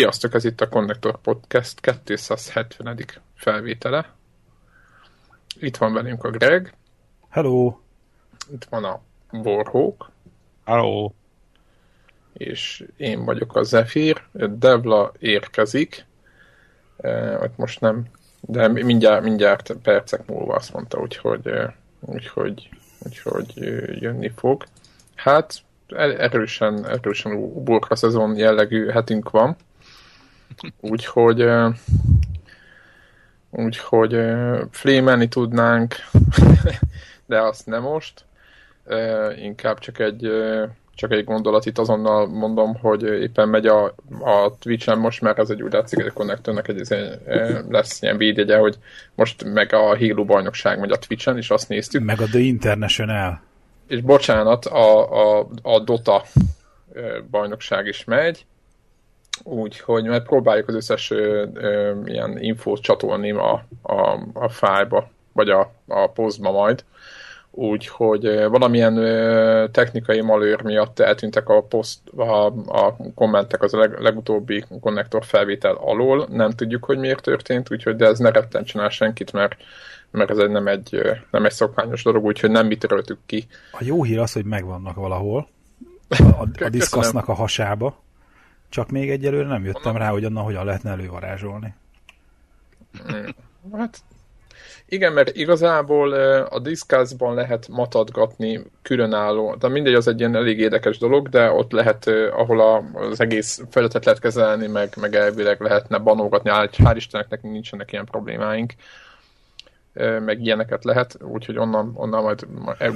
Sziasztok, ez itt a Connector Podcast 270. felvétele. Itt van velünk a Greg. Hello. Itt van a Borhók. Hello. És én vagyok a Zephyr. Devla érkezik. E, most nem, de mindjárt, mindjárt percek múlva azt mondta, úgyhogy, e, úgyhogy, úgyhogy jönni fog. Hát erősen, erősen burka szezon jellegű hetünk van. Úgyhogy úgyhogy flémelni tudnánk, de azt nem most. Inkább csak egy, csak egy gondolat itt azonnal mondom, hogy éppen megy a, a Twitch-en most, mert ez egy úgy látszik, hogy a Connectornek egy, lesz ilyen védjegye, hogy most meg a Halo bajnokság megy a Twitch-en, és azt néztük. Meg a The International. És bocsánat, a, a, a Dota bajnokság is megy, úgyhogy mert próbáljuk az összes ö, ö, ilyen infót csatolni a, a, a fájba, vagy a, a posztba majd. Úgyhogy valamilyen ö, technikai malőr miatt eltűntek a, poszt, a, a kommentek az a leg, legutóbbi konnektor felvétel alól. Nem tudjuk, hogy miért történt, úgyhogy de ez ne rettentsen el senkit, mert mert ez egy, nem, egy, nem egy szokványos dolog, úgyhogy nem mit töröltük ki. A jó hír az, hogy megvannak valahol a, a, a diszkasznak a hasába. Csak még egyelőre nem jöttem rá, hogy annak hogyan lehetne elővarázsolni. Hát igen, mert igazából a diszkázban lehet matadgatni különálló, de mindegy, az egy ilyen elég érdekes dolog, de ott lehet, ahol a, az egész felületet lehet kezelni, meg, meg elvileg lehetne banógatni, hál' Istennek nekünk nincsenek ilyen problémáink meg ilyeneket lehet, úgyhogy onnan, onnan majd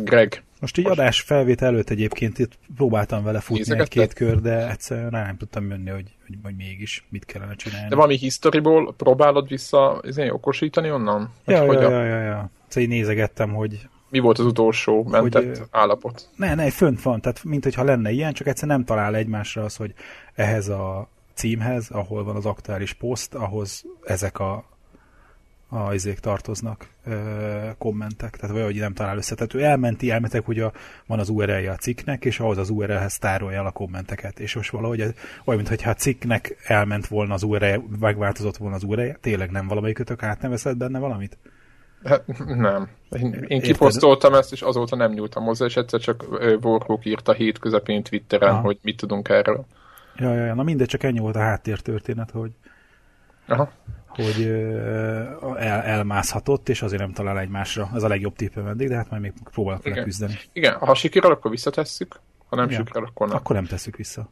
Greg. Most így adás felvét előtt egyébként itt próbáltam vele futni egy-két kör, de egyszerűen rá nem tudtam jönni, hogy, hogy, hogy mégis mit kellene csinálni. De valami historyból próbálod vissza izé, okosítani onnan? Ja, ja, ja, ja, ja. Szóval így nézegettem, hogy mi volt az utolsó mentett hogy, állapot? Ne, ne, fönt van, tehát mint hogyha lenne ilyen, csak egyszer nem talál egymásra az, hogy ehhez a címhez, ahol van az aktuális poszt, ahhoz ezek a a izék tartoznak ö, kommentek, tehát vagy hogy nem talál össze. Tehát ő elmenti, elmentek, hogy a, van az URL-je a cikknek, és ahhoz az URL-hez tárolja el a kommenteket. És most valahogy olyan, mintha a cikknek elment volna az URL, megváltozott volna az URL, tényleg nem valamelyikötök átnevezett benne valamit? Hát nem. Én, én kiposztoltam ezt, és azóta nem nyúltam hozzá, és egyszer csak Warhawk írta hét közepén Twitteren, Aha. hogy mit tudunk erről. Ja, ja, ja, na mindegy, csak ennyi volt a háttértörténet, hogy Aha hogy el, elmászhatott, és azért nem talál egymásra. Ez a legjobb tippem eddig, de hát majd még próbálok vele küzdeni. Igen, ha sikerül, akkor visszatesszük, ha nem sikerül, akkor nem. Akkor nem tesszük vissza.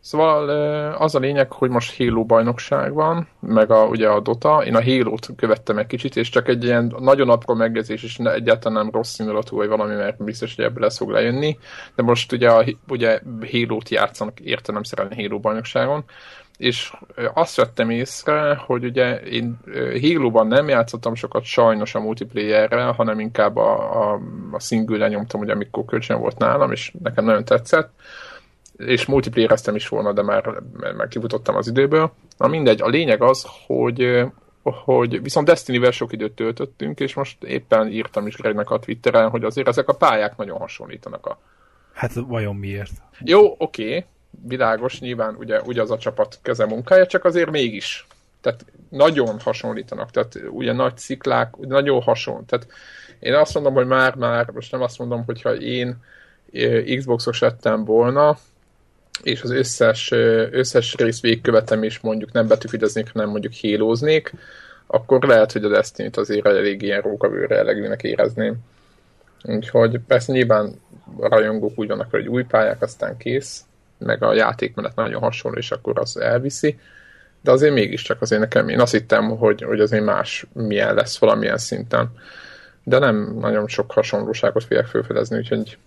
Szóval az a lényeg, hogy most Halo bajnokság van, meg a, ugye a Dota. Én a Halo-t követtem egy kicsit, és csak egy ilyen nagyon apró megjegyzés, és egyáltalán nem rossz színulatú, vagy valami, mert biztos, hogy ebből lesz fog lejönni. De most ugye, a, ugye Halo-t játszanak értelemszerűen Halo bajnokságon, és azt vettem észre, hogy ugye én Halo-ban nem játszottam sokat sajnos a multiplayerrel, hanem inkább a, a, a single nyomtam, ugye amikor kölcsön volt nálam, és nekem nagyon tetszett, és multiplayereztem is volna, de már, már kifutottam az időből. Na mindegy, a lényeg az, hogy hogy viszont Destiny-vel sok időt töltöttünk, és most éppen írtam is Gregnek a Twitteren, hogy azért ezek a pályák nagyon hasonlítanak a... Hát vajon miért? Jó, oké, okay világos, nyilván ugye, ugye az a csapat keze munkája, csak azért mégis. Tehát nagyon hasonlítanak, tehát ugye nagy sziklák, nagyon hasonló. Tehát én azt mondom, hogy már-már, most nem azt mondom, hogyha én Xboxos lettem volna, és az összes, összes rész végkövetem is mondjuk nem betűfideznék, hanem mondjuk hélóznék, akkor lehet, hogy a Destiny-t azért elég ilyen rókavőre jellegűnek érezném. Úgyhogy persze nyilván a rajongók úgy vannak, hogy új pályák, aztán kész, meg a játékmenet nagyon hasonló, és akkor az elviszi. De azért mégiscsak azért nekem, én azt hittem, hogy, hogy azért más milyen lesz valamilyen szinten. De nem nagyon sok hasonlóságot fogják felfedezni, úgyhogy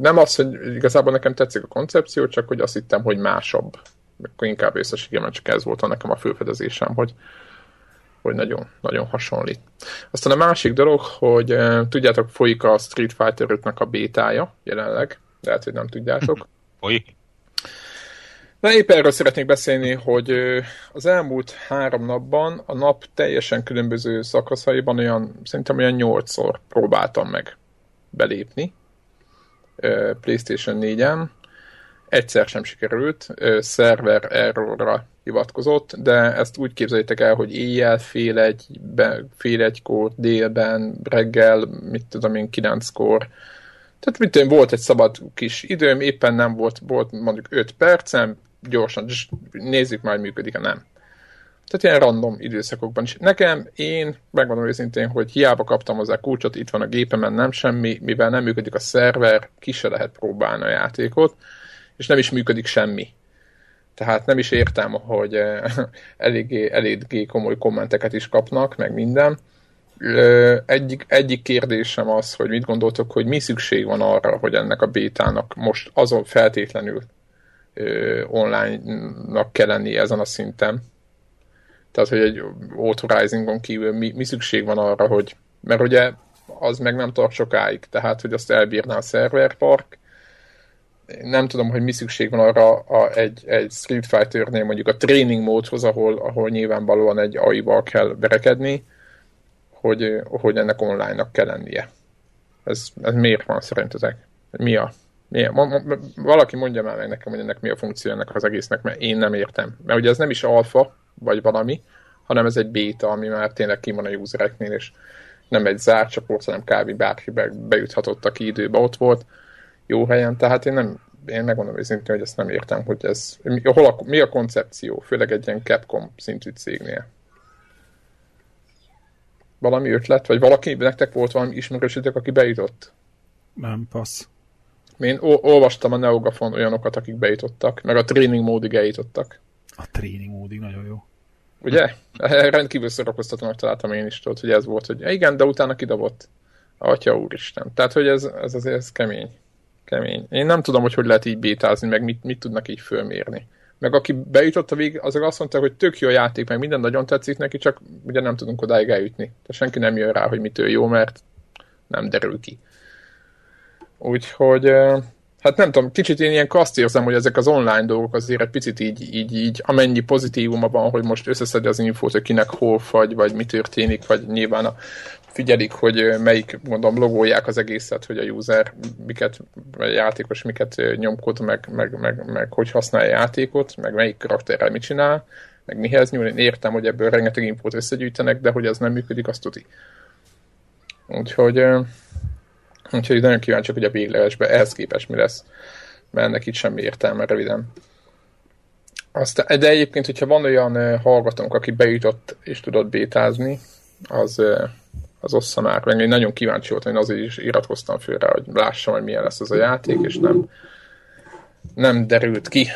nem az, hogy igazából nekem tetszik a koncepció, csak hogy azt hittem, hogy másabb. Akkor inkább összességében csak ez volt a nekem a felfedezésem, hogy, hogy nagyon, nagyon hasonlít. Aztán a másik dolog, hogy tudjátok, folyik a Street Fighter 5-nek a bétája jelenleg, lehet, hogy nem tudjátok. Folyik? Na épp erről szeretnék beszélni, hogy az elmúlt három napban a nap teljesen különböző szakaszaiban olyan, szerintem olyan nyolcszor próbáltam meg belépni PlayStation 4-en, egyszer sem sikerült, szerver errorra hivatkozott, de ezt úgy képzeljétek el, hogy éjjel fél, egy, fél egykor, délben, reggel, mit tudom én, kilenckor, tehát mit tudom, volt egy szabad kis időm, éppen nem volt, volt mondjuk 5 percem, gyorsan, nézzük már, működik-e nem. Tehát ilyen random időszakokban is. Nekem, én megmondom őszintén, hogy hiába kaptam hozzá kulcsot, itt van a gépemen, nem semmi, mivel nem működik a szerver, ki se lehet próbálni a játékot, és nem is működik semmi. Tehát nem is értem, hogy eh, eléggé, eléggé komoly kommenteket is kapnak, meg minden. Egyik, egyik kérdésem az, hogy mit gondoltok, hogy mi szükség van arra, hogy ennek a bétának most azon feltétlenül online-nak kell lennie ezen a szinten. Tehát, hogy egy authorizingon kívül mi, mi szükség van arra, hogy, mert ugye az meg nem tart sokáig, tehát, hogy azt elbírná a szerverpark, nem tudom, hogy mi szükség van arra a, egy, egy Street Fighter-nél mondjuk a training módhoz, ahol, ahol nyilvánvalóan egy AI-val kell berekedni, hogy, hogy ennek online-nak kell lennie. Ez, ez miért van szerintetek? Mi a, mi a, ma, ma, valaki mondja már meg nekem, hogy ennek mi a funkció ennek az egésznek, mert én nem értem. Mert ugye ez nem is alfa, vagy valami, hanem ez egy béta, ami már tényleg ki van a usereknél, és nem egy zárt csoport, hanem kb. bárki be, bejuthatott, aki időben ott volt jó helyen, tehát én nem, én megmondom őszintén, hogy ezt nem értem, hogy ez, mi, hol a, mi a koncepció, főleg egy ilyen Capcom szintű cégnél. Valami ötlet, vagy valaki, nektek volt valami ismerősötök, aki bejutott? Nem, passz. Én olvastam a Neogafon olyanokat, akik bejutottak, meg a training módig eljutottak. A training módig nagyon jó. Ugye? Rendkívül szórakoztatónak találtam én is, tudod, hogy ez volt, hogy igen, de utána kidobott. Atya úristen. Tehát, hogy ez, ez azért ez kemény. Kemény. Én nem tudom, hogy hogy lehet így bétázni, meg mit, mit tudnak így fölmérni. Meg aki bejutott a vég, azok azt mondta, hogy tök jó játék, meg minden nagyon tetszik neki, csak ugye nem tudunk odáig eljutni. Tehát senki nem jön rá, hogy mitől jó, mert nem derül ki. Úgyhogy hát nem tudom, kicsit én ilyen azt érzem, hogy ezek az online dolgok azért egy picit így, így, így amennyi pozitívuma van, hogy most összeszedje az infót, hogy kinek hol fagy, vagy mi történik, vagy nyilván a, figyelik, hogy melyik, mondom, logolják az egészet, hogy a user miket, a játékos miket nyomkod, meg, meg, meg, meg hogy használja a játékot, meg melyik karakterrel mit csinál, meg mihez nyúl. Én értem, hogy ebből rengeteg infót összegyűjtenek, de hogy ez nem működik, azt tudni. Úgyhogy Úgyhogy nagyon kíváncsiak, hogy a véglegesben ehhez képest mi lesz, mert ennek itt semmi értelme röviden. Aztán, de egyébként, hogyha van olyan hallgatónk, aki bejutott és tudott bétázni, az, az ossza már meg. Én nagyon kíváncsi voltam, én azért is iratkoztam föl rá, hogy lássam, hogy milyen lesz ez a játék, és nem, nem derült ki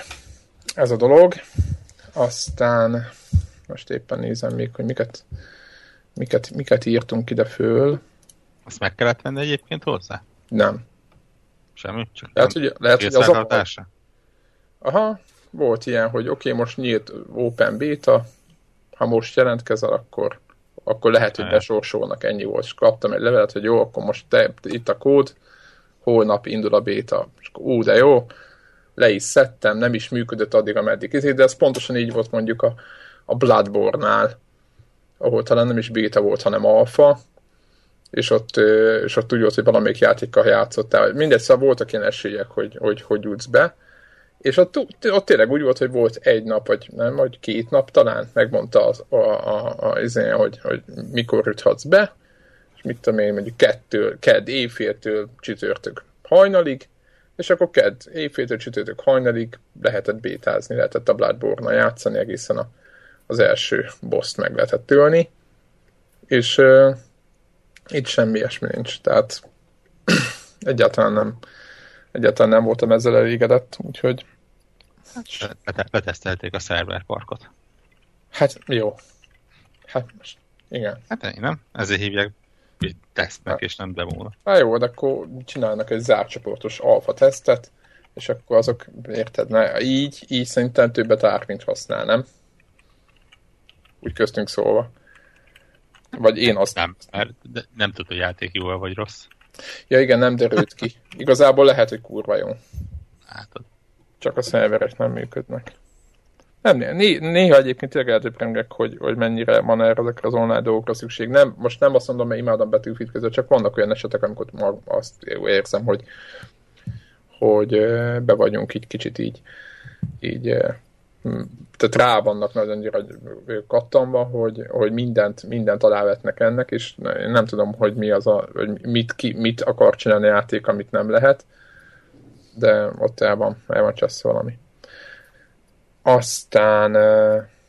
ez a dolog. Aztán most éppen nézem még, hogy miket, miket, miket írtunk ide föl. Azt meg kellett venni egyébként hozzá? Nem. Semmi? Csak lehet, hogy, lehet, hogy az a... Aha, volt ilyen, hogy oké, okay, most nyílt Open Beta, ha most jelentkezel, akkor, akkor lehet, hogy besorsolnak, ennyi volt. És kaptam egy levelet, hogy jó, akkor most te, itt a kód, holnap indul a beta. És akkor, ú, de jó, le is szedtem, nem is működött addig, ameddig izé, de ez pontosan így volt mondjuk a, a Bloodborne-nál, ahol talán nem is beta volt, hanem alfa, és ott, és ott úgy volt, hogy valamelyik játékkal játszottál. Mindegy, szóval voltak ilyen esélyek, hogy hogy, hogy jutsz be. És ott, ott tényleg úgy volt, hogy volt egy nap, vagy nem, vagy két nap talán, megmondta az, a, a, a, izén, hogy, hogy mikor juthatsz be, és mit tudom én, mondjuk kettő, kedd éjféltől csütörtök hajnalig, és akkor kedd éjféltől csütörtök hajnalig lehetett bétázni, lehetett a bloodborne játszani egészen a, az első boss meg lehetett tölni, és itt semmi ilyesmi nincs, tehát egyáltalán nem, egyáltalán nem voltam ezzel elégedett, úgyhogy... Hát, letesztelték a szerverparkot. Hát jó. Hát most, igen. Hát én nem, ezért hívják tesztnek, hát. és nem demónak. Hát jó, de akkor csinálnak egy zárcsoportos alfa tesztet, és akkor azok, érted, ne, így, így szerintem többet ár, mint használ, nem? Úgy köztünk szólva. Vagy én azt... Nem, mert nem tudod, hogy játék jó vagy rossz. Ja igen, nem derült ki. Igazából lehet, hogy kurva jó. Hát, Csak a szerverek nem működnek. Nem, né, néha egyébként tényleg eltöprengek, hogy, hogy mennyire van erre ezekre az online dolgokra szükség. Nem, most nem azt mondom, mert imádom betűfit között, csak vannak olyan esetek, amikor azt érzem, hogy hogy be vagyunk így kicsit így, így tehát rá vannak nagyon kattanva, hogy, hogy mindent, mindent alávetnek ennek, és nem tudom, hogy mi az a, hogy mit, ki, mit akar csinálni a játék, amit nem lehet, de ott el van, el van csesz valami. Aztán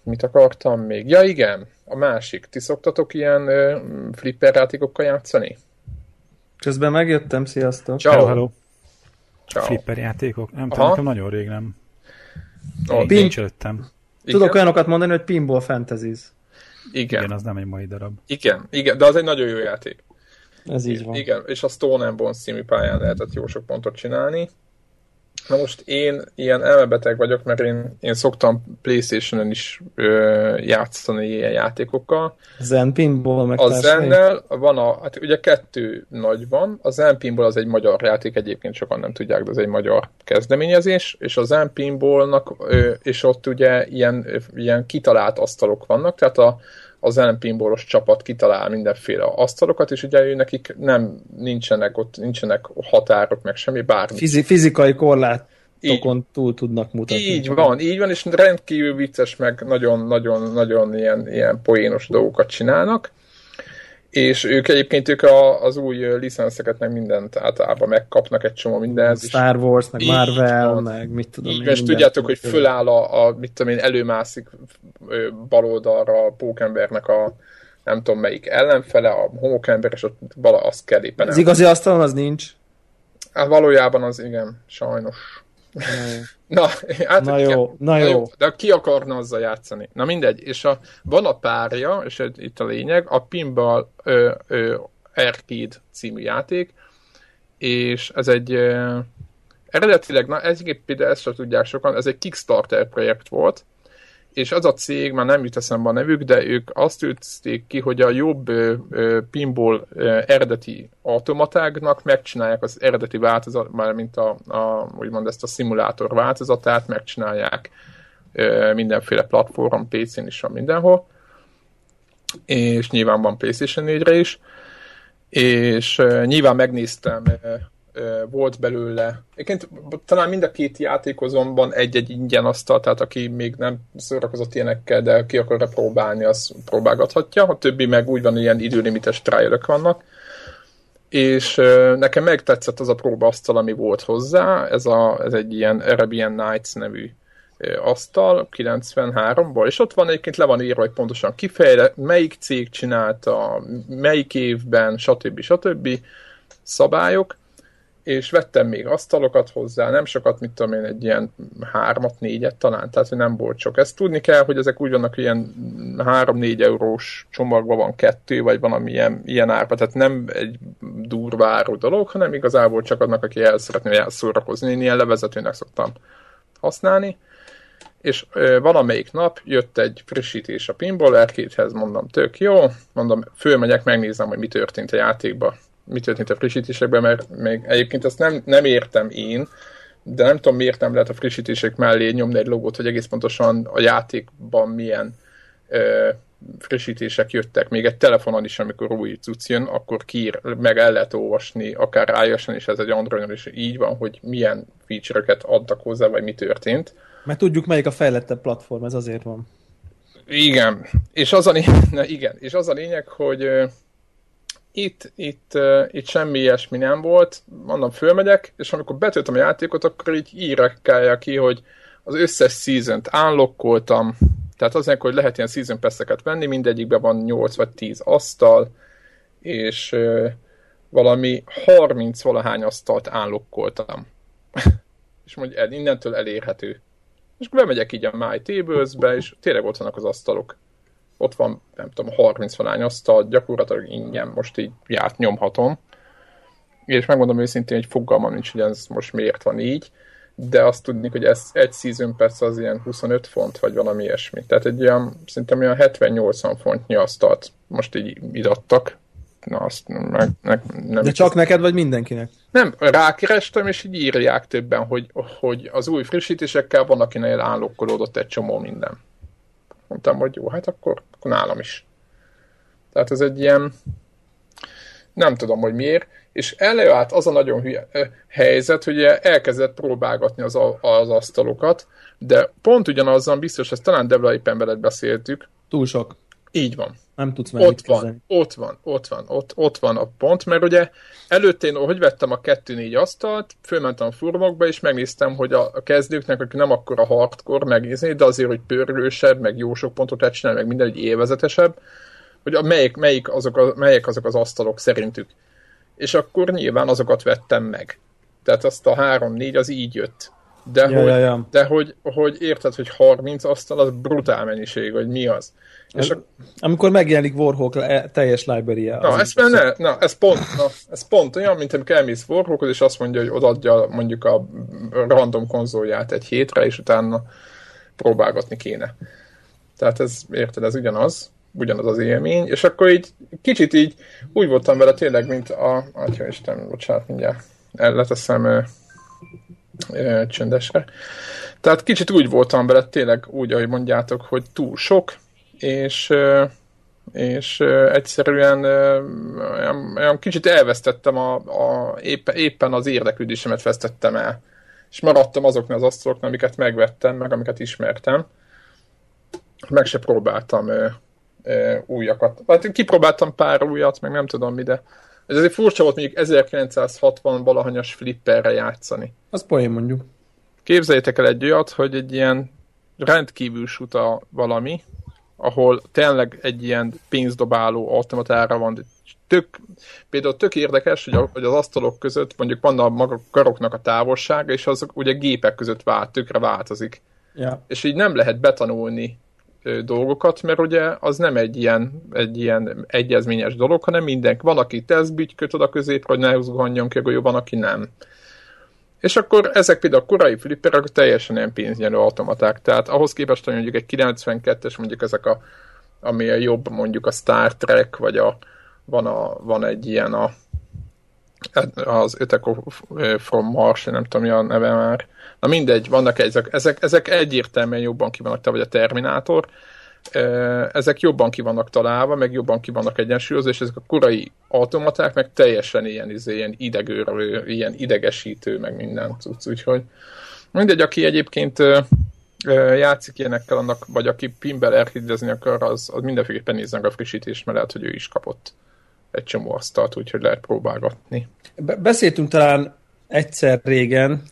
mit akartam még? Ja igen, a másik. Ti szoktatok ilyen flipper játékokkal játszani? Közben megjöttem, sziasztok! Ciao. Hello, hello. Ciao. Flipper játékok? Nem tudom, nekem nagyon rég nem. Oh, Pin... Nincs előttem. Tudok igen? olyanokat mondani, hogy Pinball Fantasies. Igen. Igen, az nem egy mai darab. Igen, igen, de az egy nagyon jó játék. Ez így van. Igen, és a Stone and Bones című pályán lehetett jó sok pontot csinálni. Na most én ilyen elmebeteg vagyok, mert én, én szoktam Playstation-on is ö, játszani ilyen játékokkal. Zen Pinball meg A Zennel van a, hát ugye kettő nagy van, a Zen Pinball az egy magyar játék, egyébként sokan nem tudják, de ez egy magyar kezdeményezés, és a Zen Pinballnak, ö, és ott ugye ilyen, ilyen kitalált asztalok vannak, tehát a, a Zen Pinballos csapat kitalál mindenféle asztalokat, és ugye nekik nem nincsenek ott, nincsenek határok, meg semmi, bármi. Fizi- fizikai korlátokon túl tudnak mutatni. Így van, így van, és rendkívül vicces, meg nagyon-nagyon-nagyon ilyen, ilyen poénos dolgokat csinálnak és ők egyébként ők a, az új licenszeket meg mindent általában megkapnak egy csomó mindent. Star Wars, meg Marvel, van, meg mit tudom így, És tudjátok, hogy föláll a, a, mit tudom én, előmászik baloldalra a pókembernek a nem tudom melyik ellenfele, a homokember, és ott vala azt kell éppen. Az igazi asztalon az nincs? Hát valójában az igen, sajnos. Na, hát, na, jó, na jó, jó. De ki akarna azzal játszani? Na mindegy, és a, van a párja, és itt a lényeg, a Pinball ö, ö, Arcade című játék, és ez egy ö, eredetileg, na ez például ezt sem tudják sokan, ez egy Kickstarter projekt volt, és az a cég, már nem jut eszembe a nevük, de ők azt ütték ki, hogy a jobb ö, ö, pinball ö, eredeti automatáknak megcsinálják az eredeti változat, már mint a, a, úgymond ezt a szimulátor változatát, megcsinálják ö, mindenféle platformon, PC-n is mindenhol, és nyilván van PlayStation 4-re is, és ö, nyilván megnéztem ö, volt belőle. Egyébként talán mind a két játékozomban egy-egy ingyen asztal, tehát aki még nem szórakozott ilyenekkel, de ki akarja próbálni, az próbálgathatja. A többi meg úgy van, ilyen időlimites trialök vannak. És nekem megtetszett az a próbaasztal, ami volt hozzá, ez, a, ez egy ilyen Arabian Nights nevű asztal 93-ból, és ott van egyébként le van írva, hogy pontosan kifejle, melyik cég csinálta, melyik évben, stb. stb. szabályok, és vettem még asztalokat hozzá, nem sokat, mit tudom én, egy ilyen hármat, négyet talán, tehát hogy nem volt sok. Ezt tudni kell, hogy ezek úgy vannak, ilyen három-négy eurós csomagban van kettő, vagy van ilyen, ilyen árba, tehát nem egy durváró dolog, hanem igazából csak annak, aki el szeretné elszórakozni. Én ilyen levezetőnek szoktam használni és ö, valamelyik nap jött egy frissítés a pinball arcade mondom, tök jó, mondom, fölmegyek, megnézem, hogy mi történt a játékban mi történt a frissítésekben, mert még egyébként azt nem, nem értem én, de nem tudom miért nem lehet a frissítések mellé nyomni egy logót, hogy egész pontosan a játékban milyen ö, frissítések jöttek. Még egy telefonon is, amikor új cucc jön, akkor kír, meg el lehet olvasni, akár ios és ez egy Androidon is így van, hogy milyen feature-öket adtak hozzá, vagy mi történt. Mert tudjuk, melyik a fejlettebb platform, ez azért van. Igen, és az a lényeg, igen, és az a lényeg hogy itt, itt, itt semmi ilyesmi nem volt, mondom, fölmegyek, és amikor betöltöm a játékot, akkor így írek ki, hogy az összes season-t unlockoltam, tehát azért, hogy lehet ilyen season pass venni, mindegyikben van 8 vagy 10 asztal, és valami 30 valahány asztalt unlockoltam. és mondja, innentől elérhető. És akkor bemegyek így a My Tables-be, és tényleg ott vannak az asztalok ott van, nem tudom, 30 valány asztal, gyakorlatilag ingyen most így járt nyomhatom. És megmondom őszintén, hogy fogalmam nincs, hogy ez most miért van így, de azt tudni, hogy ez egy season pass az ilyen 25 font, vagy valami ilyesmi. Tehát egy ilyen, szerintem olyan 70-80 fontnyi asztalt most így idattak. Na, azt meg, meg, nem De csak neked, vagy mindenkinek? Nem, rákerestem, és így írják többen, hogy, hogy az új frissítésekkel van, akinek állokkolódott egy csomó minden mondtam, hogy jó, hát akkor, akkor nálam is. Tehát ez egy ilyen nem tudom, hogy miért, és előállt az a nagyon hülye helyzet, hogy elkezdett próbálgatni az, az asztalokat, de pont ugyanazzal biztos, ezt talán Debla éppen veled beszéltük. Túl sok. Így van. Nem tudsz ott van, ott van, ott van, ott, ott van a pont, mert ugye előtte én, hogy vettem a 2-4 asztalt, fölmentem a furmokba, és megnéztem, hogy a, a kezdőknek, akik nem akkor a hardcore megnézni, de azért, hogy pörgősebb, meg jó sok pontot lehet csinálni, meg minden egy élvezetesebb, hogy a, melyik, melyik, azok a, melyik azok az asztalok szerintük. És akkor nyilván azokat vettem meg. Tehát azt a 3-4 az így jött. De, ja, hogy, ja, ja. de hogy, hogy érted, hogy 30 asztal az brutál mennyiség, hogy mi az. És a... Amikor megjelenik Warhawk teljes library -e, Na, ez, ne, na, ez pont, na, ez pont olyan, mint amikor elmész Warhawkhoz, és azt mondja, hogy odaadja mondjuk a random konzolját egy hétre, és utána próbálgatni kéne. Tehát ez, érted, ez ugyanaz, ugyanaz az élmény, és akkor így kicsit így úgy voltam vele tényleg, mint a, atya Isten, bocsánat, mindjárt leteszem ö, ö, csöndesre. Tehát kicsit úgy voltam vele tényleg úgy, ahogy mondjátok, hogy túl sok, és és egyszerűen olyan, olyan kicsit elvesztettem a, a éppen, éppen az érdeklődésemet vesztettem el. És maradtam azoknál az asztaloknál, amiket megvettem, meg amiket ismertem. Meg se próbáltam ö, ö, újakat. Hát kipróbáltam pár újat, meg nem tudom mi, de ez azért furcsa volt mondjuk 1960 valahanyas flipperre játszani. Az poén mondjuk. Képzeljétek el egy olyat, hogy egy ilyen rendkívül suta valami, ahol tényleg egy ilyen pénzdobáló automatára van. Tök, például tök érdekes, hogy, a, hogy az asztalok között mondjuk van a maga karoknak a távolsága, és azok ugye gépek között vált, tökre változik. Yeah. És így nem lehet betanulni dolgokat, mert ugye az nem egy ilyen, egy ilyen egyezményes dolog, hanem mindenki. Van, aki tesztbügy köt oda középre, hogy ne húzgoljon ki a van, aki nem. És akkor ezek például a korai flipperek teljesen ilyen pénznyelő automaták. Tehát ahhoz képest, hogy mondjuk egy 92-es, mondjuk ezek a, ami a jobb, mondjuk a Star Trek, vagy a, van, a, van egy ilyen a, az Öteko from Mars, nem tudom, mi a neve már. Na mindegy, vannak ezek, ezek, ezek egyértelműen jobban ki vannak, vagy a Terminátor, ezek jobban ki vannak találva, meg jobban ki vannak egyensúlyozva, és ezek a korai automaták meg teljesen ilyen, izé, ilyen idegőrlő, ilyen idegesítő, meg minden tudsz, úgyhogy. Mindegy, aki egyébként játszik ilyenekkel, annak, vagy aki pinbel elhiddezni akar, az, az mindenféleképpen nézzen a frissítést, mert lehet, hogy ő is kapott egy csomó asztalt, úgyhogy lehet próbálgatni. Beszéltünk talán egyszer régen,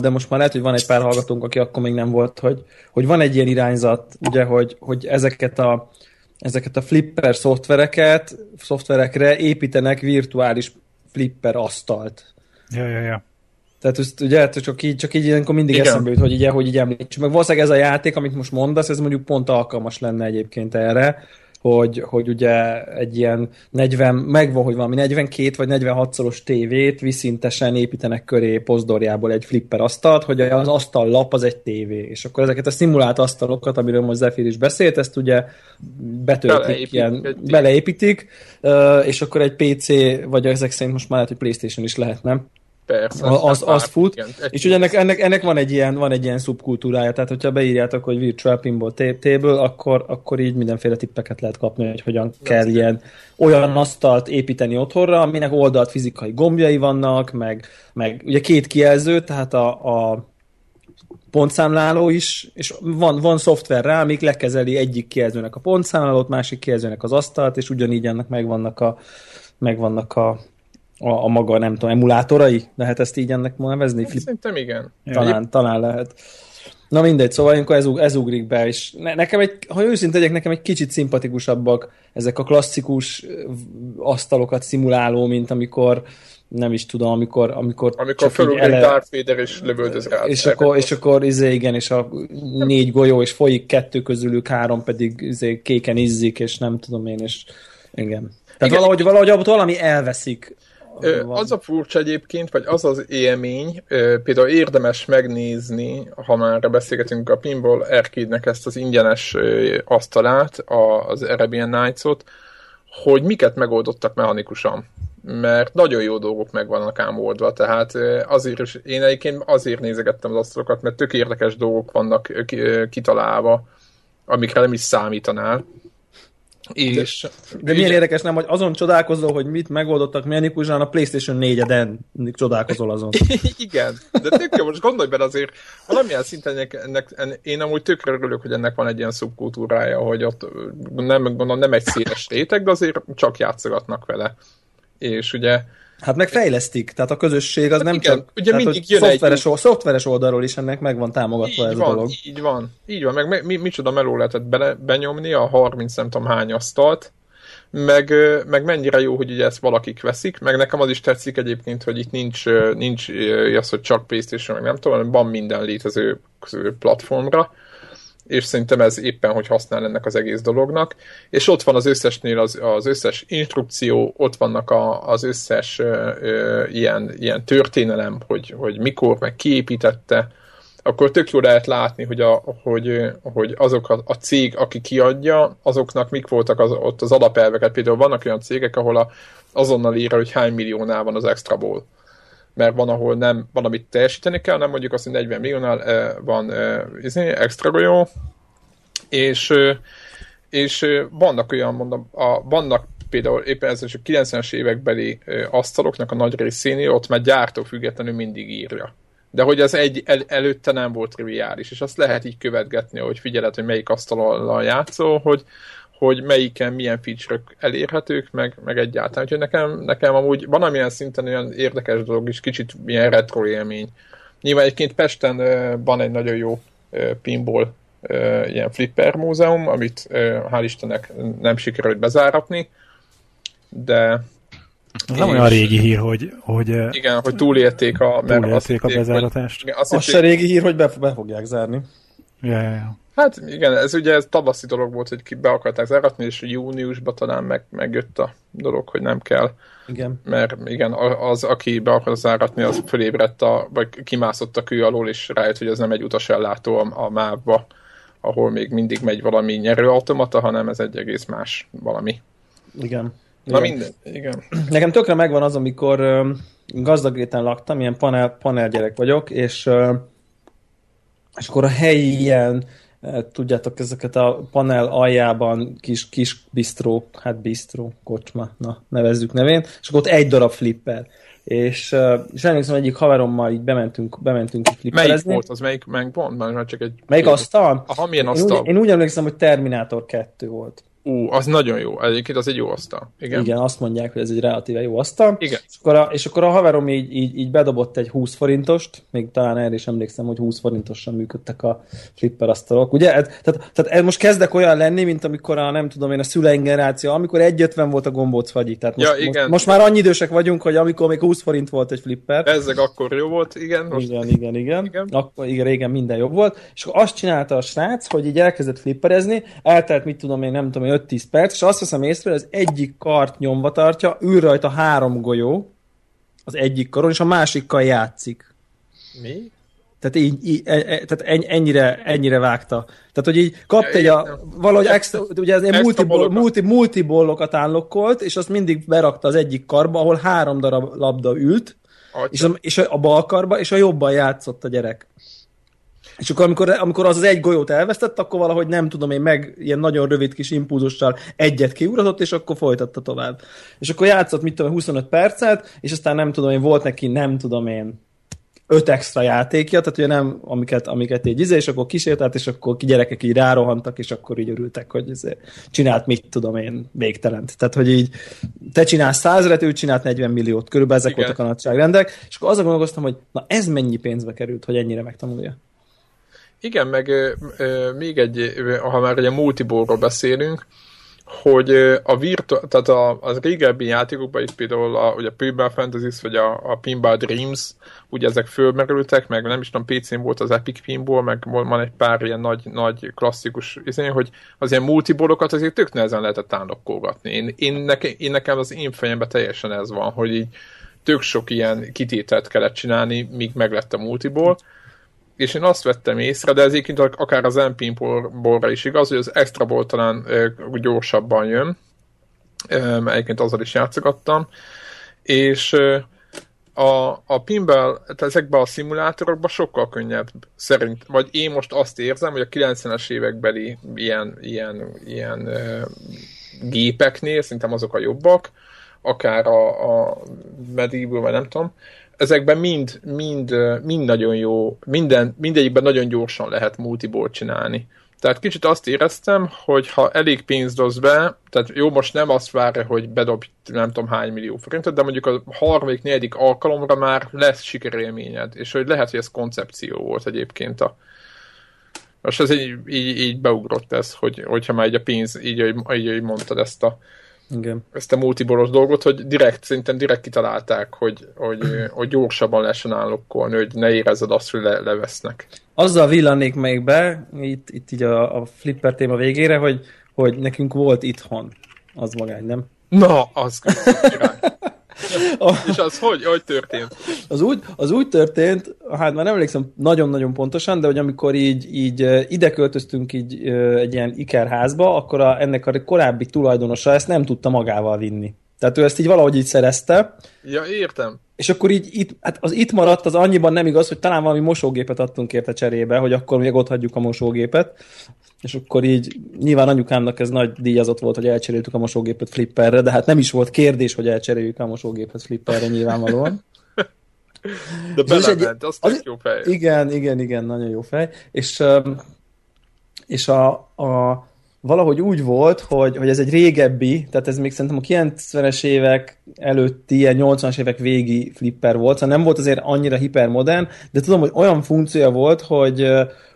de most már lehet, hogy van egy pár hallgatónk, aki akkor még nem volt, hogy, hogy van egy ilyen irányzat, ugye, hogy, hogy ezeket a ezeket a flipper szoftvereket, szoftverekre építenek virtuális flipper asztalt. Ja, ja, ja. Tehát ezt ugye csak így, csak így ilyenkor mindig Igen. eszembe jut, hogy így, hogy így említsük. Meg valószínűleg ez a játék, amit most mondasz, ez mondjuk pont alkalmas lenne egyébként erre, hogy, hogy ugye egy ilyen 40, megvan, hogy valami 42 vagy 46 szoros tévét viszintesen építenek köré pozdorjából egy flipper asztalt, hogy az asztal lap az egy tévé, és akkor ezeket a szimulált asztalokat, amiről most Zephyr is beszélt, ezt ugye betöltik, Beleépít, ilyen, beleépítik, és akkor egy PC, vagy ezek szerint most már lehet, hogy Playstation is lehet, nem? Persze. Az, az fut. Igen, és ugye ennek, ennek, ennek van, egy ilyen, van egy ilyen szubkultúrája, tehát hogyha beírjátok, hogy Virtual Pinball Table, akkor, akkor így mindenféle tippeket lehet kapni, hogy hogyan Nem kell ilyen olyan asztalt építeni otthonra, aminek oldalt fizikai gombjai vannak, meg, meg ugye két kijelző, tehát a, a pontszámláló is, és van, van szoftver rá, amik lekezeli egyik kijelzőnek a pontszámlálót, másik kijelzőnek az asztalt, és ugyanígy ennek megvannak a, megvannak a a, a maga, nem tudom, emulátorai? Lehet ezt így ennek nevezni? Flip... Szerintem igen. Talán, talán lehet. Na mindegy, szóval ilyenkor ez, ez ugrik be, és ne, nekem egy, ha őszinte legyek, nekem egy kicsit szimpatikusabbak ezek a klasszikus asztalokat szimuláló, mint amikor nem is tudom, amikor amikor, amikor felugrik ele... Darth Vader és lövöldöz rá. És akkor, és akkor izé, igen, és a négy golyó, és folyik kettő közülük, három pedig izé, kéken izzik, és nem tudom én, és igen. Tehát igen, valahogy, valahogy valami elveszik az a furcsa egyébként, vagy az az élmény, például érdemes megnézni, ha már beszélgetünk a Pinball arcade ezt az ingyenes asztalát, az Arabian Nights-ot, hogy miket megoldottak mechanikusan. Mert nagyon jó dolgok meg vannak ám oldva, tehát azért is, én egyébként azért nézegettem az asztalokat, mert tök érdekes dolgok vannak kitalálva, amikre nem is számítanál. És, de, de milyen érdekes nem, hogy azon csodálkozol, hogy mit megoldottak mechanikusan a PlayStation 4-eden csodálkozol azon. Igen, de tök most gondolj bele azért, valamilyen szinten ennek, ennek, én amúgy tökre örülök, hogy ennek van egy ilyen szubkultúrája, hogy ott nem, gondolom, nem egy széles réteg, de azért csak játszogatnak vele. És ugye Hát meg fejlesztik, tehát a közösség az hát nem igen, csak... Ugye tehát, mindig jön szoftveres, egy... szoftveres oldalról is ennek meg van támogatva így ez van, a dolog. Így van, így van, meg mi, micsoda meló lehetett be, benyomni a 30 nem tudom hány asztalt, meg, meg mennyire jó, hogy ugye ezt valakik veszik, meg nekem az is tetszik egyébként, hogy itt nincs, nincs az, hogy csak Playstation, meg nem tudom, van minden létező platformra, és szerintem ez éppen, hogy használ ennek az egész dolognak. És ott van az összesnél az, az összes instrukció, ott vannak a, az összes ö, ö, ilyen, ilyen történelem, hogy, hogy mikor, meg kiépítette, akkor tök jó lehet látni, hogy, a, hogy, hogy azok a, a cég, aki kiadja, azoknak mik voltak az, ott az alapelveket. Például vannak olyan cégek, ahol a, azonnal írja, hogy hány milliónál van az extra ball mert van, ahol nem, van, amit teljesíteni kell, nem mondjuk azt, hogy 40 milliónál van izé, extra golyó, és, és vannak olyan, mondom, a, vannak például éppen ez a 90-es évekbeli asztaloknak a nagy részénél, ott már gyártó függetlenül mindig írja. De hogy ez egy, el, előtte nem volt triviális, és azt lehet így követgetni, hogy figyeled, hogy melyik asztallal játszol, hogy, hogy melyiken milyen feature elérhetők, meg, meg egyáltalán. Úgyhogy nekem, nekem amúgy van amilyen szinten olyan érdekes dolog is, kicsit milyen retro élmény. Nyilván egyébként Pesten van egy nagyon jó pinball ilyen flipper múzeum, amit hál' Istennek nem sikerült bezáratni, de az nem olyan régi hír, hogy... hogy igen, hogy túlélték a... Túlélték a bezáratást. Hogy, azt az se régi hír, hogy be, be fogják zárni. Ja, ja, ja. Hát igen, ez ugye ez tavaszi dolog volt, hogy ki be akarták záratni, és júniusban talán meg, megjött a dolog, hogy nem kell. Igen. Mert igen, az, aki be akar záratni, az fölébredt, a, vagy kimászott a kő alól, és rájött, hogy ez nem egy utasellátó a, a mávba, ahol még mindig megy valami nyerőautomata, hanem ez egy egész más valami. Igen. Na igen. minden, igen. Nekem tökre megvan az, amikor gazdagréten laktam, ilyen panel, panel gyerek vagyok, és, és akkor a helyi ilyen tudjátok, ezeket a panel aljában kis, kis bistró, hát bistró, kocsma, na, nevezzük nevén, és akkor ott egy darab flipper. És, és emlékszem, egyik haverommal így bementünk, bementünk flipperezni. Melyik volt az? Melyik megpont? Mert csak egy... Melyik asztal? Aha, milyen asztal? Én úgy, én úgy emlékszem, hogy Terminátor 2 volt. Ú, az nagyon jó. Egyébként az egy jó asztal. Igen. Igen, azt mondják, hogy ez egy relatíve jó asztal. Igen. És akkor a, és akkor a haverom így, így, így bedobott egy 20 forintost, még talán erre is emlékszem, hogy 20 forintosan működtek a flipper asztalok. Ugye? Tehát, tehát ez most kezdek olyan lenni, mint amikor a, nem tudom én, a szüleink generáció, amikor 1,50 volt a gombóc fagyi. Tehát most, ja, igen. Most, most, már annyi idősek vagyunk, hogy amikor még 20 forint volt egy flipper. Ezek akkor jó volt, igen. Most... Igen, igen, igen. igen. Akkor igen, régen minden jobb volt. És akkor azt csinálta a srác, hogy így elkezdett flipperezni, eltelt, mit tudom én, nem tudom, 5-10 perc, és azt veszem észre, hogy az egyik kart nyomva tartja, ül rajta három golyó, az egyik karon, és a másikkal játszik. Mi? Tehát így, így e, e, tehát ennyire, ennyire vágta. Tehát, hogy így kapt egy a, valahogy extra, ugye ez egy multibollokat multi, multi unlockolt, és azt mindig berakta az egyik karba, ahol három darab labda ült, és a, és a bal karba, és a jobban játszott a gyerek. És akkor amikor, amikor az az egy golyót elvesztett, akkor valahogy nem tudom én meg ilyen nagyon rövid kis impulzussal egyet kiugratott, és akkor folytatta tovább. És akkor játszott, mit tudom, 25 percet, és aztán nem tudom én, volt neki nem tudom én öt extra játékja, tehát ugye nem, amiket, amiket így izé, és akkor kísértelt, és akkor ki gyerekek így rárohantak, és akkor így örültek, hogy izé, csinált mit tudom én, végtelent. Tehát, hogy így te csinálsz százeret, ő csinált 40 milliót, körülbelül ezek Igen. voltak a nagyságrendek, és akkor azon gondolkoztam, hogy na ez mennyi pénzbe került, hogy ennyire megtanulja. Igen, meg ö, még egy, ha már egy multiborról beszélünk, hogy a virtu- tehát a, az régebbi játékokban itt például a, ugye a Pinball Fantasy vagy a, a Pinball Dreams, ugye ezek fölmerültek, meg nem is tudom, PC-n volt az Epic Pinball, meg van egy pár ilyen nagy, nagy klasszikus izé, hogy az ilyen multiborokat azért tök nehezen lehetett állokkolgatni. Én, én, neke, én nekem az én fejemben teljesen ez van, hogy így tök sok ilyen kitételt kellett csinálni, míg meglett a multiból, és én azt vettem észre, de ez egyébként akár az MP-borra is igaz, hogy az extra ból talán gyorsabban jön, egyébként azzal is játszogattam, és a, a pinball, ezekben a szimulátorokban sokkal könnyebb szerint, vagy én most azt érzem, hogy a 90-es évekbeli ilyen, ilyen, ilyen gépeknél, szerintem azok a jobbak, akár a, a Medieval, vagy nem tudom, ezekben mind, mind, mind nagyon jó, minden, mindegyikben nagyon gyorsan lehet multiból csinálni. Tehát kicsit azt éreztem, hogy ha elég pénzt dosz be, tehát jó, most nem azt várja, hogy bedob nem tudom hány millió forintot, de mondjuk a harmadik, negyedik alkalomra már lesz sikerélményed, és hogy lehet, hogy ez koncepció volt egyébként a, most ez így, így, így beugrott ez, hogy, hogyha már egy a pénz, így, így, így mondtad ezt a, igen. ezt a multiboros dolgot, hogy direkt, szerintem direkt kitalálták, hogy, hogy, hogy gyorsabban lehessen állokkolni, hogy ne érezzed azt, hogy le, levesznek. Azzal villannék még be, itt, itt így a, a flipper téma végére, hogy, hogy nekünk volt itthon az magány, nem? Na, az És az hogy, hogy történt? Az úgy, az úgy történt, hát már nem emlékszem nagyon-nagyon pontosan, de hogy amikor így, így ide költöztünk így egy ilyen ikerházba, akkor a, ennek a korábbi tulajdonosa ezt nem tudta magával vinni. Tehát ő ezt így valahogy így szerezte. Ja, értem. És akkor így itt, hát az itt maradt, az annyiban nem igaz, hogy talán valami mosógépet adtunk érte cserébe, hogy akkor még ott hagyjuk a mosógépet. És akkor így nyilván anyukámnak ez nagy díjazott volt, hogy elcseréltük a mosógépet flipperre, de hát nem is volt kérdés, hogy elcseréljük a mosógépet flipperre nyilvánvalóan. De belement, az, az jó fej. Igen, igen, igen, nagyon jó fej. És, és a, a, valahogy úgy volt, hogy, hogy ez egy régebbi, tehát ez még szerintem a 90-es évek előtti, ilyen 80-as évek végi flipper volt, szóval nem volt azért annyira hipermodern, de tudom, hogy olyan funkciója volt, hogy,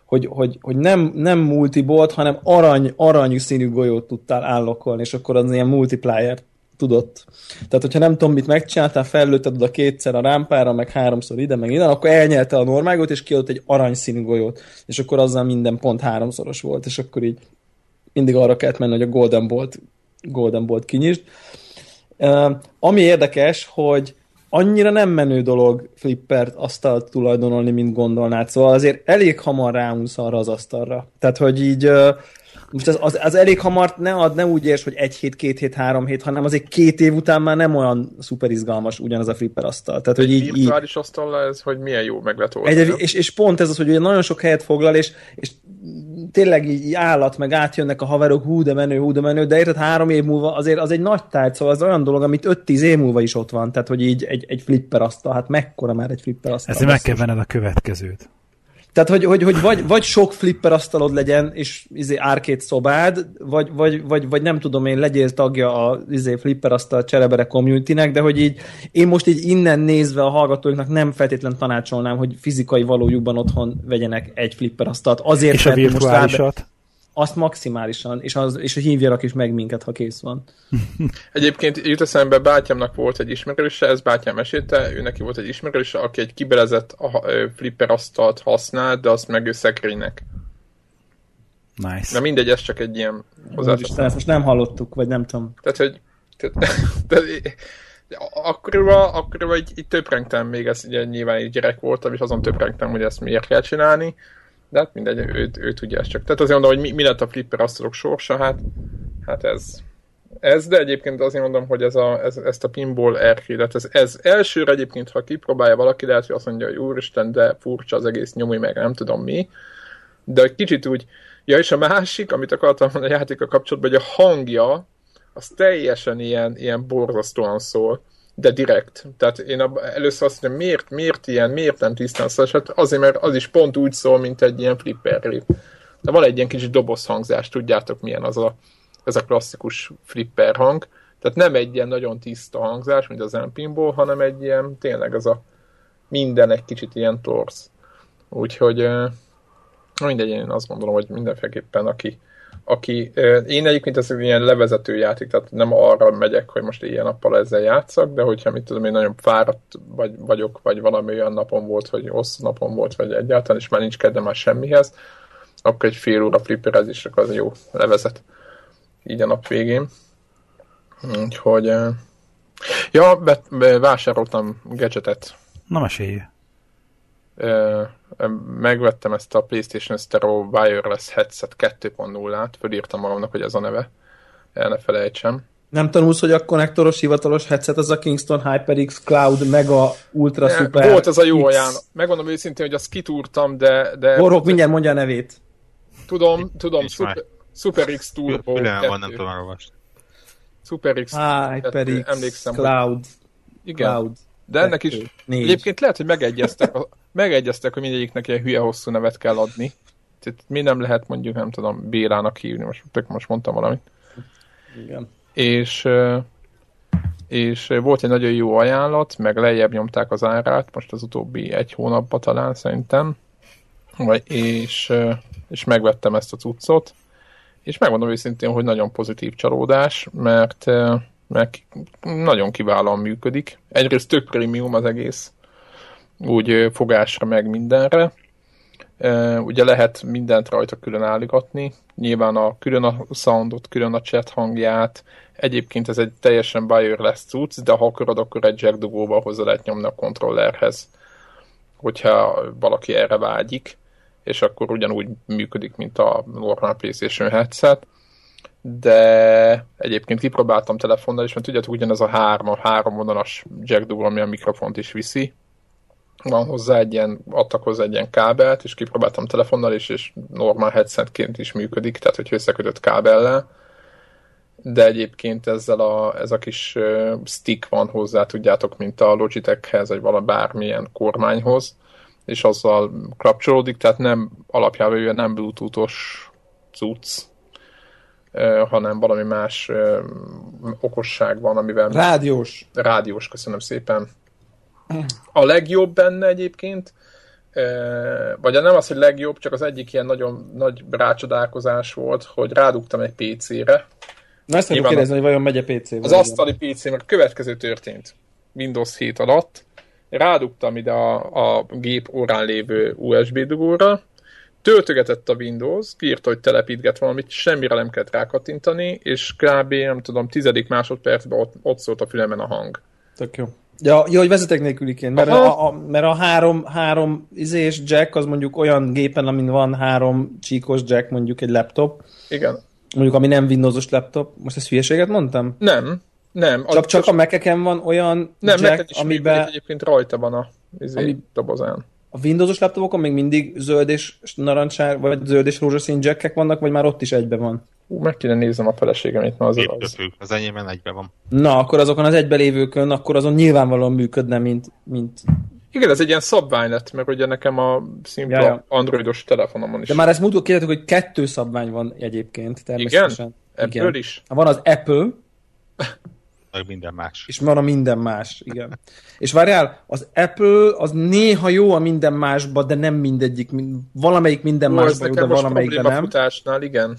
hogy, hogy, hogy nem, nem multibolt, hanem arany, arany színű golyót tudtál állokolni, és akkor az ilyen multiplier tudott. Tehát, hogyha nem tudom, mit megcsináltál, fellőtted oda kétszer a rámpára, meg háromszor ide, meg innen, akkor elnyelte a normálgot, és kiadott egy aranyszínű golyót, és akkor azzal minden pont háromszoros volt, és akkor így mindig arra kellett menni, hogy a Golden Bolt, Golden Bolt kinyisd. Ami érdekes, hogy annyira nem menő dolog flippert asztalt tulajdonolni, mint gondolnád. Szóval azért elég hamar ráunsz arra az asztalra. Tehát, hogy így most az, az, az elég hamar ne, ad, ne úgy érts, hogy egy hét, két hét, három hét, hanem azért két év után már nem olyan szuper izgalmas ugyanaz a flipper asztal. Tehát, hogy így, virtuális így, asztal ez, hogy milyen jó meg lehet egy, és, és, pont ez az, hogy ugye nagyon sok helyet foglal, és, és tényleg így állat, meg átjönnek a haverok, hú de menő, hú de menő, de érted három év múlva azért az egy nagy tárgy, szóval az olyan dolog, amit 5-10 év múlva is ott van, tehát hogy így egy, egy flipper asztal, hát mekkora már egy flipper asztal. Ezért meg kell venned a következőt. Tehát, hogy, hogy, hogy vagy, vagy sok flipper asztalod legyen, és izé árkét szobád, vagy, vagy, vagy, vagy nem tudom én, legyél tagja a izé flipper asztal cserebere community de hogy így én most így innen nézve a hallgatóinknak nem feltétlen tanácsolnám, hogy fizikai valójukban otthon vegyenek egy flipper asztalt. Azért, és a virtuálisat? Most rábe, azt maximálisan, és, az, és hívjanak is meg minket, ha kész van. Egyébként jut eszembe, bátyámnak volt egy ismerőse, ez bátyám mesélte, ő neki volt egy ismerőse, aki egy kibelezett flipper asztalt használt, de azt meg ő szekrénynek. Nice. Na mindegy, ez csak egy ilyen hozzátartozás. Ezt most nem hallottuk, vagy nem tudom. Tehát, hogy tehát, tehát, akkoriban, akkoriban így, így töprengtem még, ez ugye nyilván egy gyerek voltam, és azon töprengtem, hogy ezt miért kell csinálni de hát mindegy, ő, ő tudja ezt csak. Tehát azért mondom, hogy mi, mi lett a flipper asztalok sorsa, hát, hát ez, ez, de egyébként azért mondom, hogy ez a, ez, ezt a pinball erkélet, ez, ez elsőre egyébként, ha kipróbálja valaki, lehet, hogy azt mondja, hogy úristen, de furcsa az egész nyomi meg, nem tudom mi, de egy kicsit úgy, ja és a másik, amit akartam mondani a játéka kapcsolatban, hogy a hangja, az teljesen ilyen, ilyen borzasztóan szól de direkt. Tehát én először azt mondom, miért, miért ilyen, miért nem tisztán szól, hát azért, mert az is pont úgy szól, mint egy ilyen flipper. De van egy ilyen kis dobozhangzás, tudjátok milyen az a, ez a klasszikus flipper hang. Tehát nem egy ilyen nagyon tiszta hangzás, mint az Empinból, hanem egy ilyen, tényleg az a minden egy kicsit ilyen torsz. Úgyhogy mindegy, én azt gondolom, hogy mindenféleképpen aki, aki, én egyébként ez ilyen levezető játék, tehát nem arra megyek, hogy most ilyen nappal ezzel játszak, de hogyha mit tudom, én nagyon fáradt vagy, vagyok, vagy valami olyan napon volt, vagy hosszú napon volt, vagy egyáltalán, és már nincs kedvem már semmihez, akkor egy fél óra flipperezések az jó levezet így a nap végén. Úgyhogy ja, be, be, vásároltam gadgetet. Na mesélj megvettem ezt a PlayStation Stereo Wireless Headset 2.0-át, fölírtam magamnak, hogy ez a neve, el ne felejtsem. Nem tanulsz, hogy a konnektoros hivatalos headset az a Kingston HyperX Cloud Mega Ultra ne, Super Volt ez a jó ajánlat. Megmondom őszintén, hogy azt kitúrtam, de... de Borok, mindjárt mondja a nevét. Tudom, tudom, Super, Super X Turbo Külön van, nem tudom elolvasni. SuperX. HyperX, emlékszem, Cloud. Hogy... Igen. Cloud. De ennek is négy. egyébként lehet, hogy megegyeztek, megegyeztek, hogy mindegyiknek ilyen hülye hosszú nevet kell adni. Tehát mi nem lehet mondjuk, nem tudom, Bélának hívni, most, tök most mondtam valamit. Igen. És, és volt egy nagyon jó ajánlat, meg lejjebb nyomták az árát, most az utóbbi egy hónapban talán szerintem, és, és megvettem ezt a cuccot, és megmondom őszintén, hogy nagyon pozitív csalódás, mert, mert nagyon kiválóan működik. Egyrészt tök prémium az egész, úgy fogásra meg mindenre. Ugye lehet mindent rajta külön állítgatni, nyilván a külön a soundot, külön a chat hangját, egyébként ez egy teljesen wireless cucc, de ha akarod, akkor egy jack dugóval hozzá lehet nyomni a kontrollerhez, hogyha valaki erre vágyik és akkor ugyanúgy működik, mint a normál PlayStation headset. De egyébként kipróbáltam telefonnal is, mert tudjátok, ugyanez a három, a három vonalas jack dual, ami a mikrofont is viszi. Van hozzá egy ilyen, adtak hozzá egy ilyen kábelt, és kipróbáltam telefonnal is, és normál headsetként is működik, tehát hogy összekötött kábellel. De egyébként ezzel a, ez a kis stick van hozzá, tudjátok, mint a Logitechhez, vagy valami bármilyen kormányhoz és azzal kapcsolódik, tehát nem alapjában ő nem bluetoothos cucc, hanem valami más okosság van, amivel... Rádiós. Rádiós, köszönöm szépen. A legjobb benne egyébként, vagy nem az, hogy legjobb, csak az egyik ilyen nagyon nagy rácsodálkozás volt, hogy rádugtam egy PC-re. Na ezt tudom kérdezni, hogy vajon megy a PC? Az asztali PC, mert következő történt Windows 7 alatt, rádugtam ide a, a gép órán lévő USB dugóra, töltögetett a Windows, kiírta, hogy telepítget valamit, semmire nem kellett rákattintani, és kb. nem tudom, tizedik másodpercben ott, ott szólt a fülemen a hang. Tök jó. Ja, jó, hogy vezeték nélküliként, mert a, a, mert a három, három izés jack az mondjuk olyan gépen, amin van három csíkos jack, mondjuk egy laptop. Igen. Mondjuk, ami nem Windowsos laptop. Most ezt hülyeséget mondtam? Nem. Nem. Csak, csak a Mac-eken van olyan nem, jack, is amiben... egyébként rajta van a izé, ami, dobozán. A Windows-os laptopokon még mindig zöld és narancsár, vagy zöld és rózsaszín jackek vannak, vagy már ott is egybe van? Ú, meg kéne néznem a feleségemét, na az az. Az enyémben egybe van. Na, akkor azokon az egybelévőkön, akkor azon nyilvánvalóan működne, mint, mint igen, ez egy ilyen szabvány lett, mert ugye nekem a szimpla ja, ja. androidos telefonomon is. De már ezt múltkor kérdezik, hogy kettő szabvány van egyébként, természetesen. Igen? Apple Igen. is? Van az Apple, meg minden más. És van a minden más, igen. És várjál, az Apple az néha jó a minden másba, de nem mindegyik, valamelyik minden másba jó, de valamelyikben nem. futásnál, igen.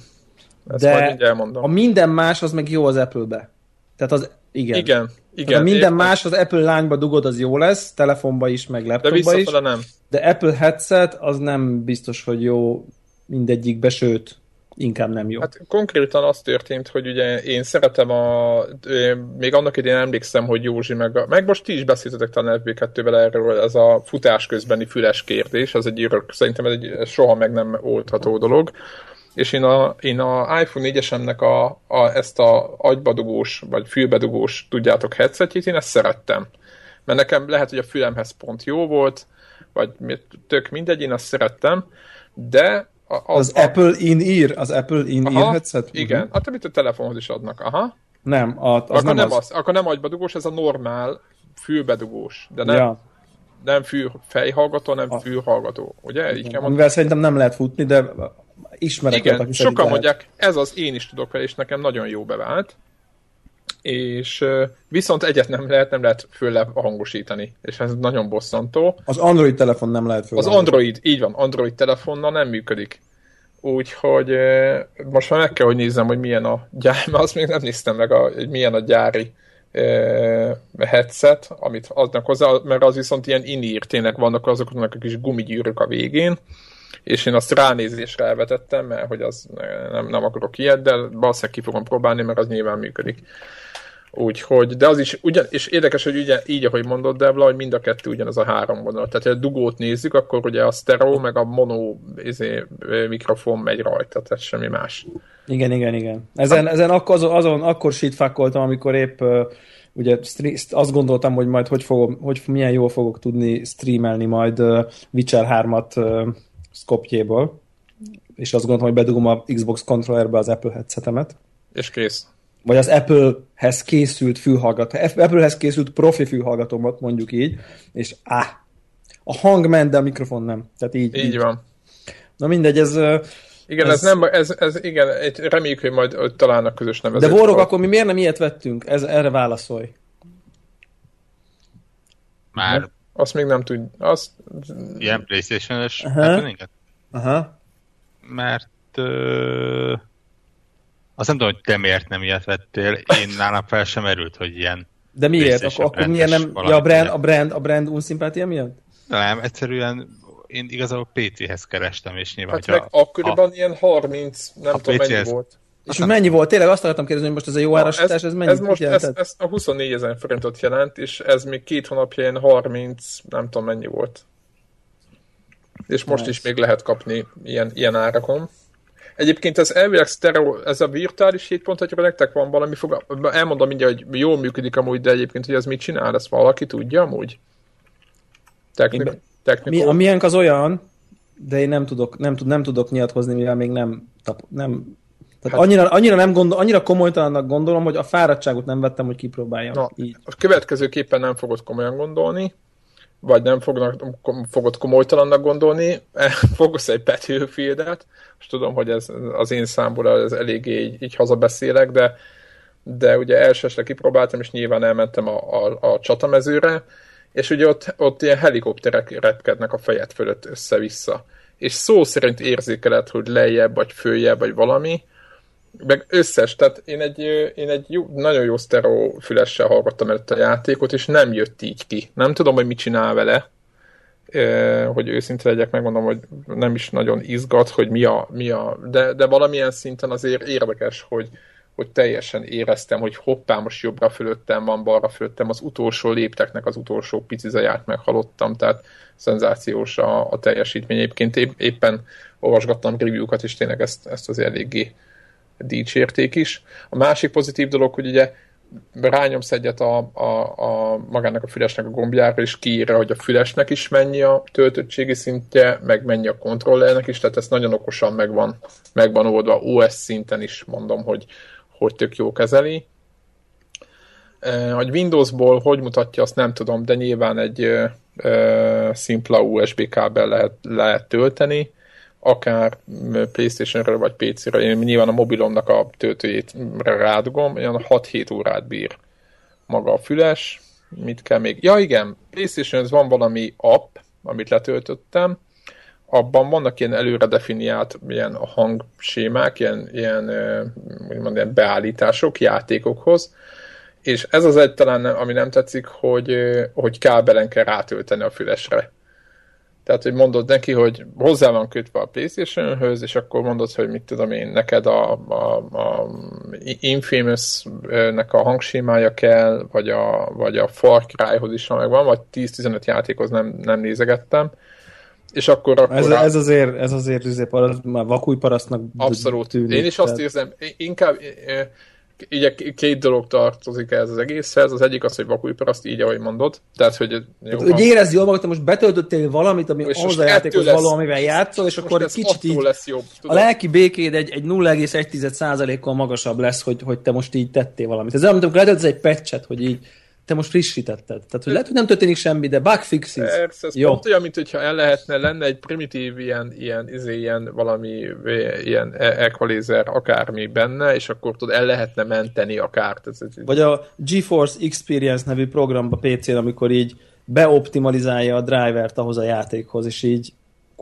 Ezt de a minden más az meg jó az Apple-be. Tehát az, igen. Igen, igen. Tehát a minden értem. más az Apple lányba dugod, az jó lesz, telefonba is, meg laptopba is. De nem. De Apple headset az nem biztos, hogy jó mindegyikbe, sőt, inkább nem jó. Hát konkrétan az történt, hogy ugye én szeretem a... Még annak idén emlékszem, hogy Józsi meg... A, meg most ti is beszéltetek talán FB2-vel erről, ez a futás közbeni füles kérdés, az egy örök, szerintem ez egy soha meg nem oldható dolog. És én a, én a iPhone 4-esemnek a, a, ezt a agybadugós, vagy fülbedugós, tudjátok, headsetjét, én ezt szerettem. Mert nekem lehet, hogy a fülemhez pont jó volt, vagy tök mindegy, én azt szerettem, de az, az a... Apple in-ear, az Apple in-ear headset? Igen, uh-huh. hát amit a telefonhoz is adnak, aha. Nem, a, az akkor nem, nem az. az. Akkor nem agybedugós, ez a normál fülbedugós, de nem, ja. nem fül fejhallgató, nem a... fülhallgató, ugye? Amivel szerintem nem lehet futni, de ismerek Igen, sokan mondják, ez az, én is tudok vele, és nekem nagyon jó bevált és viszont egyet nem lehet, nem lehet fölle hangosítani, és ez nagyon bosszantó. Az Android telefon nem lehet fölle Az Android, így van, Android telefonnal nem működik. Úgyhogy most már meg kell, hogy nézzem, hogy milyen a gyár, mert azt még nem néztem meg, a, hogy milyen a gyári headset, amit adnak hozzá, mert az viszont ilyen inír, tényleg vannak azoknak a kis gumigyűrök a végén, és én azt ránézésre elvetettem, mert hogy az nem, nem akarok ilyet, de valószínűleg ki fogom próbálni, mert az nyilván működik. Úgyhogy, de az is, ugyan, és érdekes, hogy ugye, így, ahogy mondod, Devla, hogy mind a kettő ugyanaz a három vonal. Tehát, ha a dugót nézzük, akkor ugye a stereo, meg a mono izé, mikrofon megy rajta, tehát semmi más. Igen, igen, igen. Ezen, ezen akkor, azon, azon akkor sítfákoltam, amikor épp uh, ugye azt gondoltam, hogy majd hogy, fogom, hogy milyen jól fogok tudni streamelni majd uh, Witcher 3-at uh, Skopjéból, és azt gondoltam, hogy bedugom a Xbox controllerbe az Apple headsetemet. És kész. vagy az Apple-hez készült fülhallgató, Apple-hez készült profi fülhallgatómat mondjuk így, és áh, a hang ment, de a mikrofon nem. Tehát így, így, így. van. Na mindegy, ez... Igen, ez, ez nem, ez, ez igen, reméljük, hogy majd találnak közös nevezőt. De Borog, akkor mi miért nem ilyet vettünk? Ez, erre válaszolj. Már... Azt még nem tud. Azt... Ilyen Playstation-es. Aha. Mert... Uh azt nem tudom, hogy te miért nem ilyet vettél. Én nálam fel sem erült, hogy ilyen... De miért? Akkor, akkor miért nem... Ja, a brand, a brand, a brand unszimpátia miatt? Nem, egyszerűen én igazából PC-hez kerestem, és nyilván... Hát meg akkoriban a, ilyen 30, nem tudom PC-hez, mennyi volt. És nem mennyi volt? Tényleg azt akartam kérdezni, hogy most ez a jó árasítás, ez, ez mennyi ez most ez, ez a 24 ezer forintot jelent, és ez még két hónapja ilyen 30, nem tudom mennyi volt. És most nice. is még lehet kapni ilyen, ilyen árakon. Egyébként az elvileg stereo, ez a virtuális 7.1, nektek van valami fog, elmondom mindjárt, hogy jól működik amúgy, de egyébként, hogy ez mit csinál, ezt valaki tudja amúgy? Technik, Mi, a miénk az olyan, de én nem tudok, nem, tud, nem tudok nyilatkozni, mivel még nem, tap, nem tehát hát, annyira, annyira, nem gondol, annyira komolytalannak gondolom, hogy a fáradtságot nem vettem, hogy kipróbáljam. Na, így. A következőképpen nem fogod komolyan gondolni, vagy nem fognak, fogod komolytalannak gondolni, fogsz egy Battlefield-et, és tudom, hogy ez az én számból ez eléggé így, így hazabeszélek, de, de ugye elsősre kipróbáltam, és nyilván elmentem a, a, a csatamezőre, és ugye ott, ott ilyen helikopterek repkednek a fejed fölött össze-vissza. És szó szerint érzékeled, hogy lejjebb, vagy följebb, vagy valami, meg összes, tehát én egy, én egy jó, nagyon jó sztereó fülessel hallgattam előtt a játékot, és nem jött így ki. Nem tudom, hogy mit csinál vele, hogy őszinte legyek, megmondom, hogy nem is nagyon izgat, hogy mi a, mi a de, de valamilyen szinten azért érdekes, hogy, hogy teljesen éreztem, hogy hoppá, most jobbra fölöttem van, balra fölöttem, az utolsó lépteknek az utolsó pici zaját meghallottam, tehát szenzációs a, a teljesítmény. Egyébként épp, éppen olvasgattam review-kat, és tényleg ezt, ezt az eléggé dicsérték is. A másik pozitív dolog, hogy ugye rányomsz egyet a, a, a magának a fülesnek a gombjára, és kiírja, hogy a fülesnek is mennyi a töltöttségi szintje, meg mennyi a kontrollernek is, tehát ez nagyon okosan megvan, megvan oldva, OS szinten is mondom, hogy, hogy tök jó kezeli. Hogy Windowsból hogy mutatja, azt nem tudom, de nyilván egy szimpla USB kábel lehet, lehet tölteni akár Playstation-re vagy PC-re, én nyilván a mobilomnak a töltőjét rádugom, olyan 6-7 órát bír maga a füles, mit kell még? Ja igen, playstation van valami app, amit letöltöttem, abban vannak ilyen előre definiált ilyen hangsémák, ilyen, ilyen, mondjam, ilyen beállítások játékokhoz, és ez az egy talán, ami nem tetszik, hogy, hogy kábelen kell rátölteni a fülesre. Tehát, hogy mondod neki, hogy hozzá van kötve a playstation és akkor mondod, hogy mit tudom én, neked a, a, a Infamous-nek a hangsémája kell, vagy a, vagy a Far Cry-hoz is megvan, vagy 10-15 játékhoz nem, nem nézegettem. És akkor, akkor ez, ez azért, ez azért, azért már vakújparasztnak Abszolút. Tűnik, én is tehát... azt érzem, inkább így két dolog tartozik ez az egészhez. Az egyik az, hogy vakújparaszt, így ahogy mondod. Tehát, hogy, jó, hát, hogy érezd jól magad, te most betöltöttél valamit, ami ahhoz a játékhoz való, amivel játszol, és akkor egy kicsit így lesz jobb, a lelki békéd egy, egy 0,1%-kal magasabb lesz, hogy, hogy te most így tettél valamit. Ez olyan, mint amikor letöltesz egy patchet, hogy így te most frissítetted. Tehát, hogy lehet, hogy nem történik semmi, de bug fixes. Persze, ez Jó. pont olyan, mint hogyha el lehetne, lenne egy primitív ilyen, ilyen, izé, ilyen valami ilyen e- equalizer akármi benne, és akkor tudod, el lehetne menteni a kárt. Ez, ez, Vagy a GeForce Experience nevű programba PC-n, amikor így beoptimalizálja a drivert ahhoz a játékhoz, és így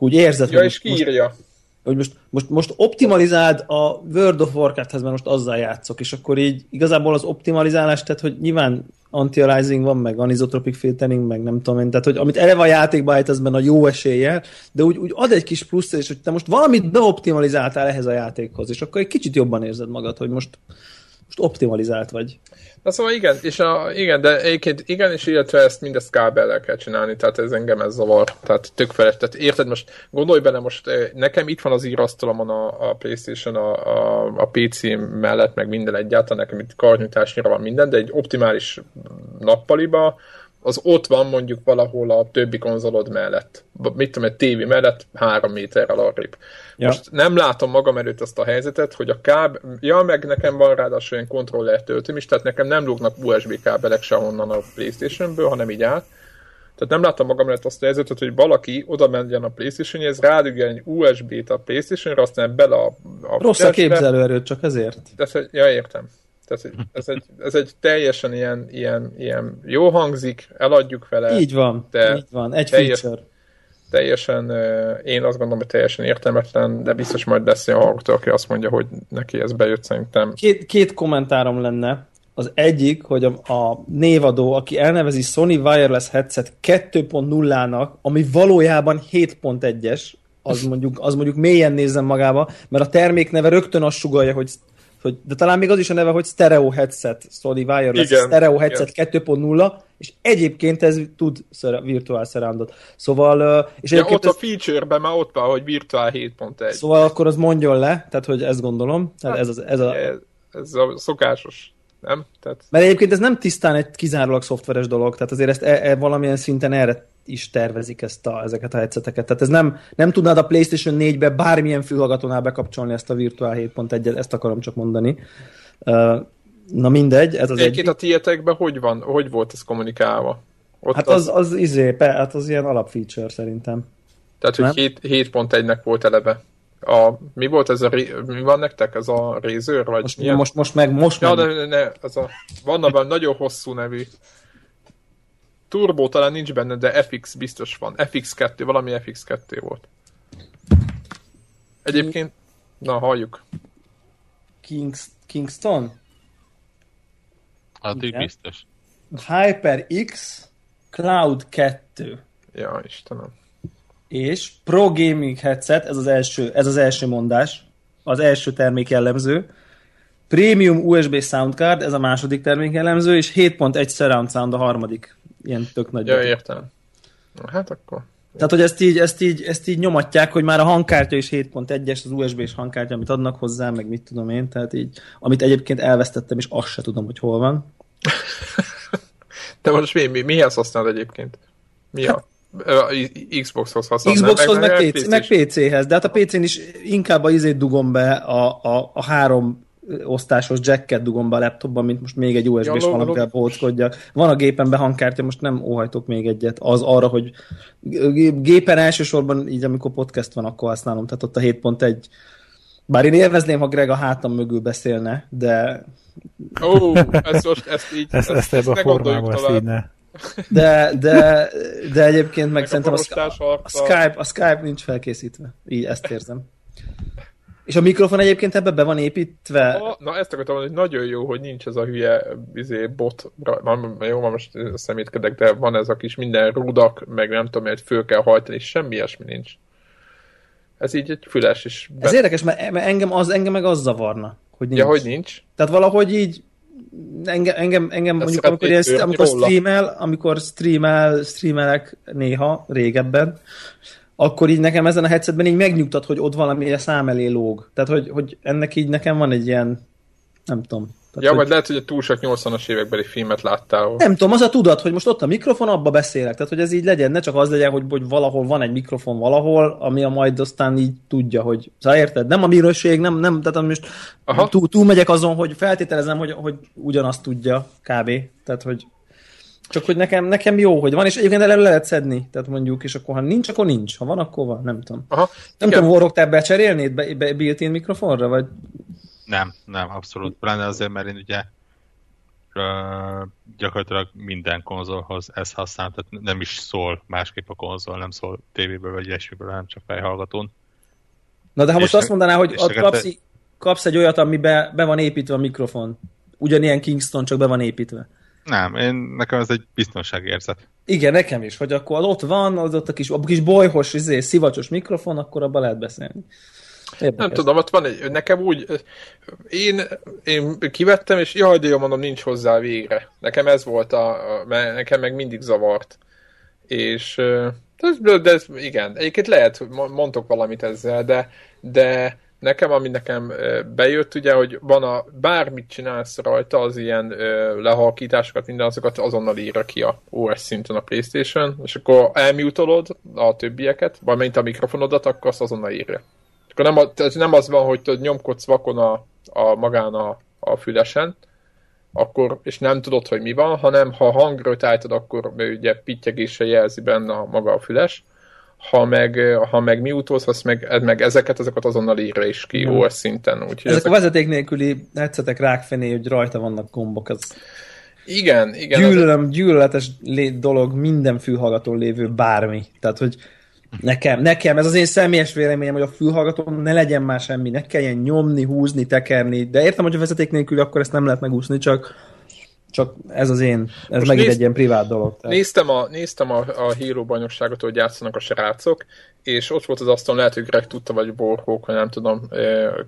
úgy érzed, ja, hogy és kiírja. Most, hogy most, most, most optimalizáld a World of Warcraft-hez, mert most azzal játszok, és akkor így igazából az optimalizálás, tehát hogy nyilván anti-aliasing van, meg anisotropic filtering, meg nem tudom én, tehát hogy amit eleve a játékba ez benne a jó eséllyel, de úgy, úgy ad egy kis plusz, és hogy te most valamit beoptimalizáltál ehhez a játékhoz, és akkor egy kicsit jobban érzed magad, hogy most, most optimalizált vagy. Na szóval igen, és a, igen, de egyébként igen, és illetve ezt mindezt kábellel kell csinálni, tehát ez engem ez zavar, tehát tök felett. Tehát érted, most gondolj bele, most eh, nekem itt van az írasztalomon a, a Playstation, a, a, a PC mellett, meg minden egyáltalán, nekem itt karnyújtásnyira van minden, de egy optimális nappaliba az ott van mondjuk valahol a többi konzolod mellett. Mit tudom, egy tévé mellett három méterrel arrébb. Ja. Most nem látom magam előtt azt a helyzetet, hogy a káb... Ja, meg nekem van ráadásul olyan kontroller töltőm is, tehát nekem nem lógnak USB kábelek sehonnan a Playstation-ből, hanem így át. Tehát nem látom magam előtt azt a helyzetet, hogy valaki oda menjen a Playstation-hez, rádügyen egy USB-t a Playstation-ra, aztán bele a, a Rossz a képzelőerőt, csak ezért. De, ja, értem. Tehát ez egy, ez egy teljesen ilyen, ilyen, ilyen jó hangzik, eladjuk vele. Így van, de így van, egy teljes, feature. Teljesen, én azt gondolom, hogy teljesen értelmetlen, de biztos majd lesz olyan hallgató, aki azt mondja, hogy neki ez bejött szerintem. Két, két kommentárom lenne. Az egyik, hogy a, a névadó, aki elnevezi Sony Wireless Headset 2.0-nak, ami valójában 7.1-es, az mondjuk, az mondjuk mélyen nézem magába, mert a termék neve rögtön azt sugalja, hogy hogy, de talán még az is a neve, hogy Stereo Headset, Sony Wireless igen, Stereo Headset 2.0, és egyébként ez tud virtuál surroundot. Szóval... És ja, ott ez... a feature-ben már ott van, hogy virtuál 7.1. Szóval akkor az mondjon le, tehát hogy ezt gondolom. Tehát ez, az, ez, a... ez a szokásos nem? Tehát... Mert egyébként ez nem tisztán egy kizárólag szoftveres dolog, tehát azért ezt e, e, valamilyen szinten erre is tervezik ezt a, ezeket a headseteket. Tehát ez nem, nem tudnád a PlayStation 4-be bármilyen fülhallgatónál bekapcsolni ezt a Virtual 7.1-et, ezt akarom csak mondani. Na mindegy, ez az Egyébként egy... a tietekben hogy van, hogy volt ez kommunikálva? Ott hát az, az, az izé, hát az ilyen alapfeature szerintem. Tehát, hogy 7.1-nek volt eleve. A, mi volt ez a, mi van nektek? Ez a Razer? Vagy most, most, most meg, most ja, meg. De, ne, ez a, van abban nagyon hosszú nevű Turbo talán nincs benne, de FX biztos van. FX2, valami FX2 volt. Egyébként, na halljuk. Kings, Kingston? Addig biztos. HyperX Cloud 2. Ja, Istenem. És Pro Gaming Headset, ez az első, ez az első mondás, az első termék jellemző. Premium USB Soundcard, ez a második termék jellemző, és 7.1 Surround Sound a harmadik ilyen tök nagy. Ja, értem. Hát akkor. Tehát, hogy ezt így, ezt, így, ezt így nyomatják, hogy már a hangkártya is 7.1-es, az USB-s hangkártya, amit adnak hozzá, meg mit tudom én, tehát így, amit egyébként elvesztettem, és azt se tudom, hogy hol van. De most mi, mi, mihez használod egyébként? Mi a... Xboxhoz használod? Xboxhoz, meg, meg, PC, meg PC-hez, de hát a PC-n is inkább a izét dugom be a, a, a három osztásos jacket dugom be a laptopban, mint most még egy USB-s ja, valamivel bóckodjak. Van a gépen hangkártya, most nem óhajtok még egyet. Az arra, hogy gépen elsősorban így, amikor podcast van, akkor használom. Tehát ott a 7.1 bár én élvezném, ha Greg a hátam mögül beszélne, de... Ó, ezt most, ezt így, ezt, ezt, ezt, ezt ne gondoljuk tovább. Ne. De, de, de egyébként meg, szerintem a, a, a, Skype, a Skype nincs felkészítve. Így ezt érzem. És a mikrofon egyébként ebbe be van építve? Na, na ezt akartam mondani, hogy nagyon jó, hogy nincs ez a hülye izé, bot, jó, van most szemétkedek, de van ez a kis minden rudak, meg nem tudom, hogy föl kell hajtani, és semmi ilyesmi nincs. Ez így egy füles is. Be... Ez érdekes, mert engem, az, engem meg az zavarna, hogy nincs. Ja, hogy nincs? Tehát valahogy így engem, engem, engem mondjuk, amikor, ezt, amikor streamel, amikor streamel, streamelek néha, régebben, akkor így nekem ezen a headsetben így megnyugtat, hogy ott valami a szám elé lóg. Tehát, hogy, hogy ennek így nekem van egy ilyen, nem tudom. Tehát, ja, vagy lehet, hogy túl sok 80-as évekbeli filmet láttál. Nem tudom, az a tudat, hogy most ott a mikrofon, abba beszélek. Tehát, hogy ez így legyen, ne csak az legyen, hogy, hogy valahol van egy mikrofon valahol, ami a majd aztán így tudja, hogy szóval érted? Nem a minőség, nem, nem tehát most túl, túl, megyek azon, hogy feltételezem, hogy, hogy ugyanazt tudja kb. Tehát, hogy csak hogy nekem, nekem jó, hogy van, és egyébként elő lehet szedni, tehát mondjuk, és akkor ha nincs, akkor nincs. Ha van, akkor van, nem tudom. Aha, nem igen. tudom, Warrock, te becserélnéd be, be, built-in mikrofonra, vagy? Nem, nem, abszolút. Pláne azért, mert én ugye uh, gyakorlatilag minden konzolhoz ezt használ, tehát nem is szól másképp a konzol, nem szól tévéből vagy ilyesmiből, hanem csak fejhallgatón. Na de ha most azt mondaná, hogy ott kapsz, kapsz egy olyat, amiben be van építve a mikrofon, ugyanilyen Kingston, csak be van építve. Nem, én, nekem ez egy biztonsági érzet. Igen, nekem is, hogy akkor ott van, az ott a kis, a kis bolyhos, izé, szivacsos mikrofon, akkor abban lehet beszélni. Érdekes. Nem tudom, ott van egy, nekem úgy, én, én kivettem, és jaj, de jó mondom, nincs hozzá végre. Nekem ez volt a, mert nekem meg mindig zavart. És de de ez, igen, egyébként lehet, mondtok valamit ezzel, de, de nekem, ami nekem bejött, ugye, hogy van a, bármit csinálsz rajta, az ilyen ö, lehalkításokat, minden azokat azonnal írja ki a OS szinten a Playstation, és akkor elmutolod a többieket, vagy mint a mikrofonodat, akkor azt azonnal írja. Akkor nem, tehát nem az van, hogy tudod, nyomkodsz vakon a, a magán a, a fülesen, akkor, és nem tudod, hogy mi van, hanem ha hangrőt állítod, akkor ugye pittyegéssel jelzi benne a maga a füles, ha meg, ha meg mi utolsz, meg, meg ezeket, ezeket azonnal írja is ki mm. OS szinten. Úgyhogy ezek, ezek, a vezeték nélküli headsetek rákfené, hogy rajta vannak gombok, az igen, igen. Gyűlölöm, gyűlöletes dolog minden fülhallgatón lévő bármi. Tehát, hogy nekem, nekem, ez az én személyes véleményem, hogy a fülhallgatón ne legyen már semmi, ne kelljen nyomni, húzni, tekerni, de értem, hogy a vezeték nélkül akkor ezt nem lehet megúszni, csak csak ez az én, ez Most megint néz, egy ilyen privát dolog. Tehát. Néztem, a, néztem a, a Hero bajnokságot, hogy játszanak a srácok, és ott volt az asztalon, lehet, hogy Greg tudta, vagy Borhók, vagy nem tudom,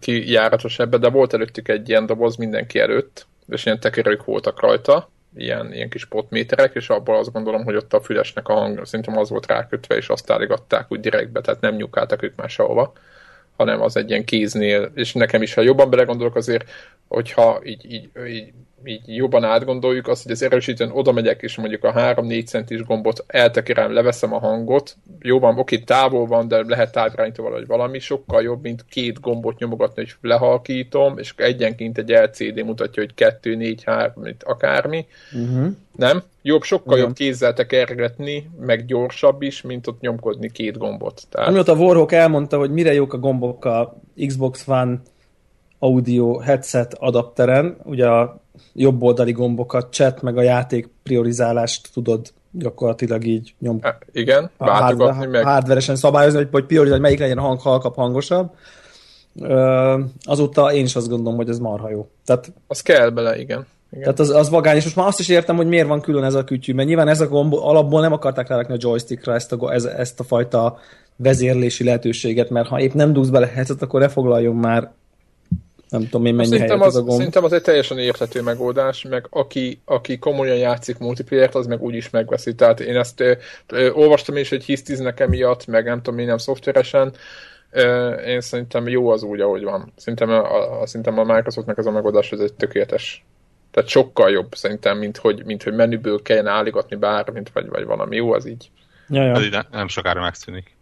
ki járatos ebbe, de volt előttük egy ilyen doboz mindenki előtt, és ilyen tekerők voltak rajta, ilyen, ilyen kis potméterek, és abban azt gondolom, hogy ott a fülesnek a hang, szerintem az volt rákötve, és azt álligatták úgy direktbe, tehát nem nyukáltak ők már sehova, hanem az egy ilyen kéznél, és nekem is, ha jobban belegondolok azért, hogyha így, így, így így jobban átgondoljuk, azt, hogy az erősítőn oda megyek, és mondjuk a 3-4 centis gombot eltekerem, leveszem a hangot, jó van, oké, távol van, de lehet távirányító valahogy valami, sokkal jobb, mint két gombot nyomogatni, hogy lehalkítom, és egyenként egy LCD mutatja, hogy 2, 4, 3, akármi. Uh-huh. Nem? Jobb, sokkal Igen. jobb kézzel tekergetni, meg gyorsabb is, mint ott nyomkodni két gombot. Tehát... Amióta a Warhawk elmondta, hogy mire jók a gombok a Xbox One audio headset adapteren, ugye a jobb oldali gombokat, chat, meg a játék priorizálást tudod gyakorlatilag így nyom. E, igen, váltogatni meg. Hardveresen szabályozni, hogy, hogy priorizálni, melyik legyen a hang halkabb, hangosabb. Ö, azóta én is azt gondolom, hogy ez marha jó. Tehát, az kell bele, igen. igen. Tehát az, az vagány, és most már azt is értem, hogy miért van külön ez a kütyű, mert nyilván ez a gomb alapból nem akarták rárakni a joystickra ezt a, ez, ezt a fajta vezérlési lehetőséget, mert ha épp nem dugsz bele headset, akkor ne foglaljon már nem tudom én mennyi szerintem az, az a gomb. Szerintem az egy teljesen érthető megoldás, meg aki, aki komolyan játszik multiplayer az meg úgyis megveszi. Tehát én ezt ö, ö, olvastam is, hogy hisztiznek emiatt, meg nem tudom én nem szoftveresen. Ö, én szerintem jó az úgy, ahogy van. Szerintem a, a, szerintem a Microsoftnak ez a megoldás ez egy tökéletes. Tehát sokkal jobb szerintem, mint hogy, mint hogy menüből kellene állítani bármint, vagy, vagy valami. Jó az így. Ja, ja. Ez nem sokára megszűnik.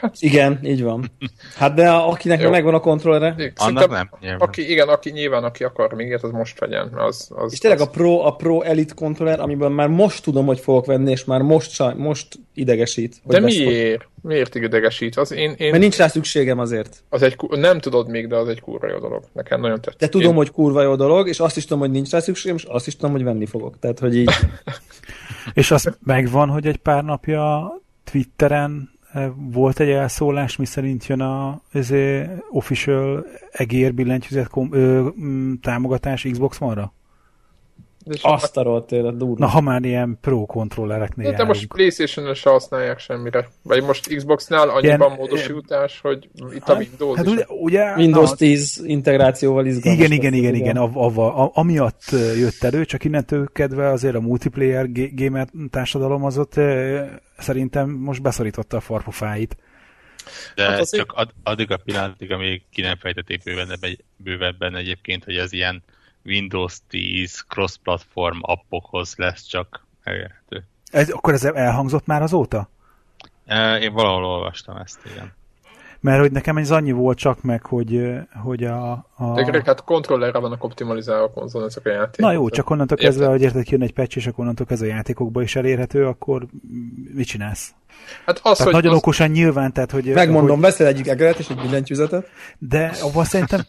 Hát, igen, így van. Hát de akinek Jó. megvan a kontrollere. Annak nem. Aki, igen, aki nyilván, aki akar még ilyet, az most vegyen. Az, az, és tényleg az... a Pro, a Pro Elite kontroller, amiben már most tudom, hogy fogok venni, és már most, most idegesít. De miért? Fog... Miért idegesít? Az én, én... Mert nincs rá szükségem azért. Az egy, nem tudod még, de az egy kurva jó dolog. Nekem nagyon tetszik. De tudom, én... hogy kurva jó dolog, és azt is tudom, hogy nincs rá szükségem, és azt is tudom, hogy venni fogok. Tehát, hogy így... és az megvan, hogy egy pár napja Twitteren volt egy elszólás, mi szerint jön a official egér billentyűzet kom, ö, támogatás Xbox One-ra? Azt a élet, durva. Na, ha már ilyen pro kontrollereknél De, de most Playstation-en se használják semmire. Vagy most Xbox-nál annyiban ilyen, módosítás, hogy itt a hát, Windows hát, ugye, ugye, Windows na, 10 integrációval izgalmas. Igen, igen, igen, igen. A, a, a, amiatt jött elő, csak innentől kedve azért a multiplayer gamer társadalom az ott szerintem most beszorította a farpofáit. De hát azért... csak ad, addig a pillanatig, amíg ki nem fejtették bővebben, bővebben egyébként, hogy ez ilyen Windows 10 cross-platform appokhoz lesz csak elérhető. Ez, akkor ez elhangzott már azóta? Én valahol olvastam ezt, igen. Mert hogy nekem ez annyi volt csak meg, hogy, hogy a... a... De hát kontrollerre vannak optimalizálva a konzol, ezek a játékok. Na jó, csak onnantól kezdve, hogy érted, jön egy patch, és akkor onnantól kezdve a játékokba is elérhető, akkor mit csinálsz? Hát az, tehát hogy nagyon az... okosan nyilván, tehát hogy... Megmondom, hogy... veszel egyik egeret és egy billentyűzetet. De abban szerintem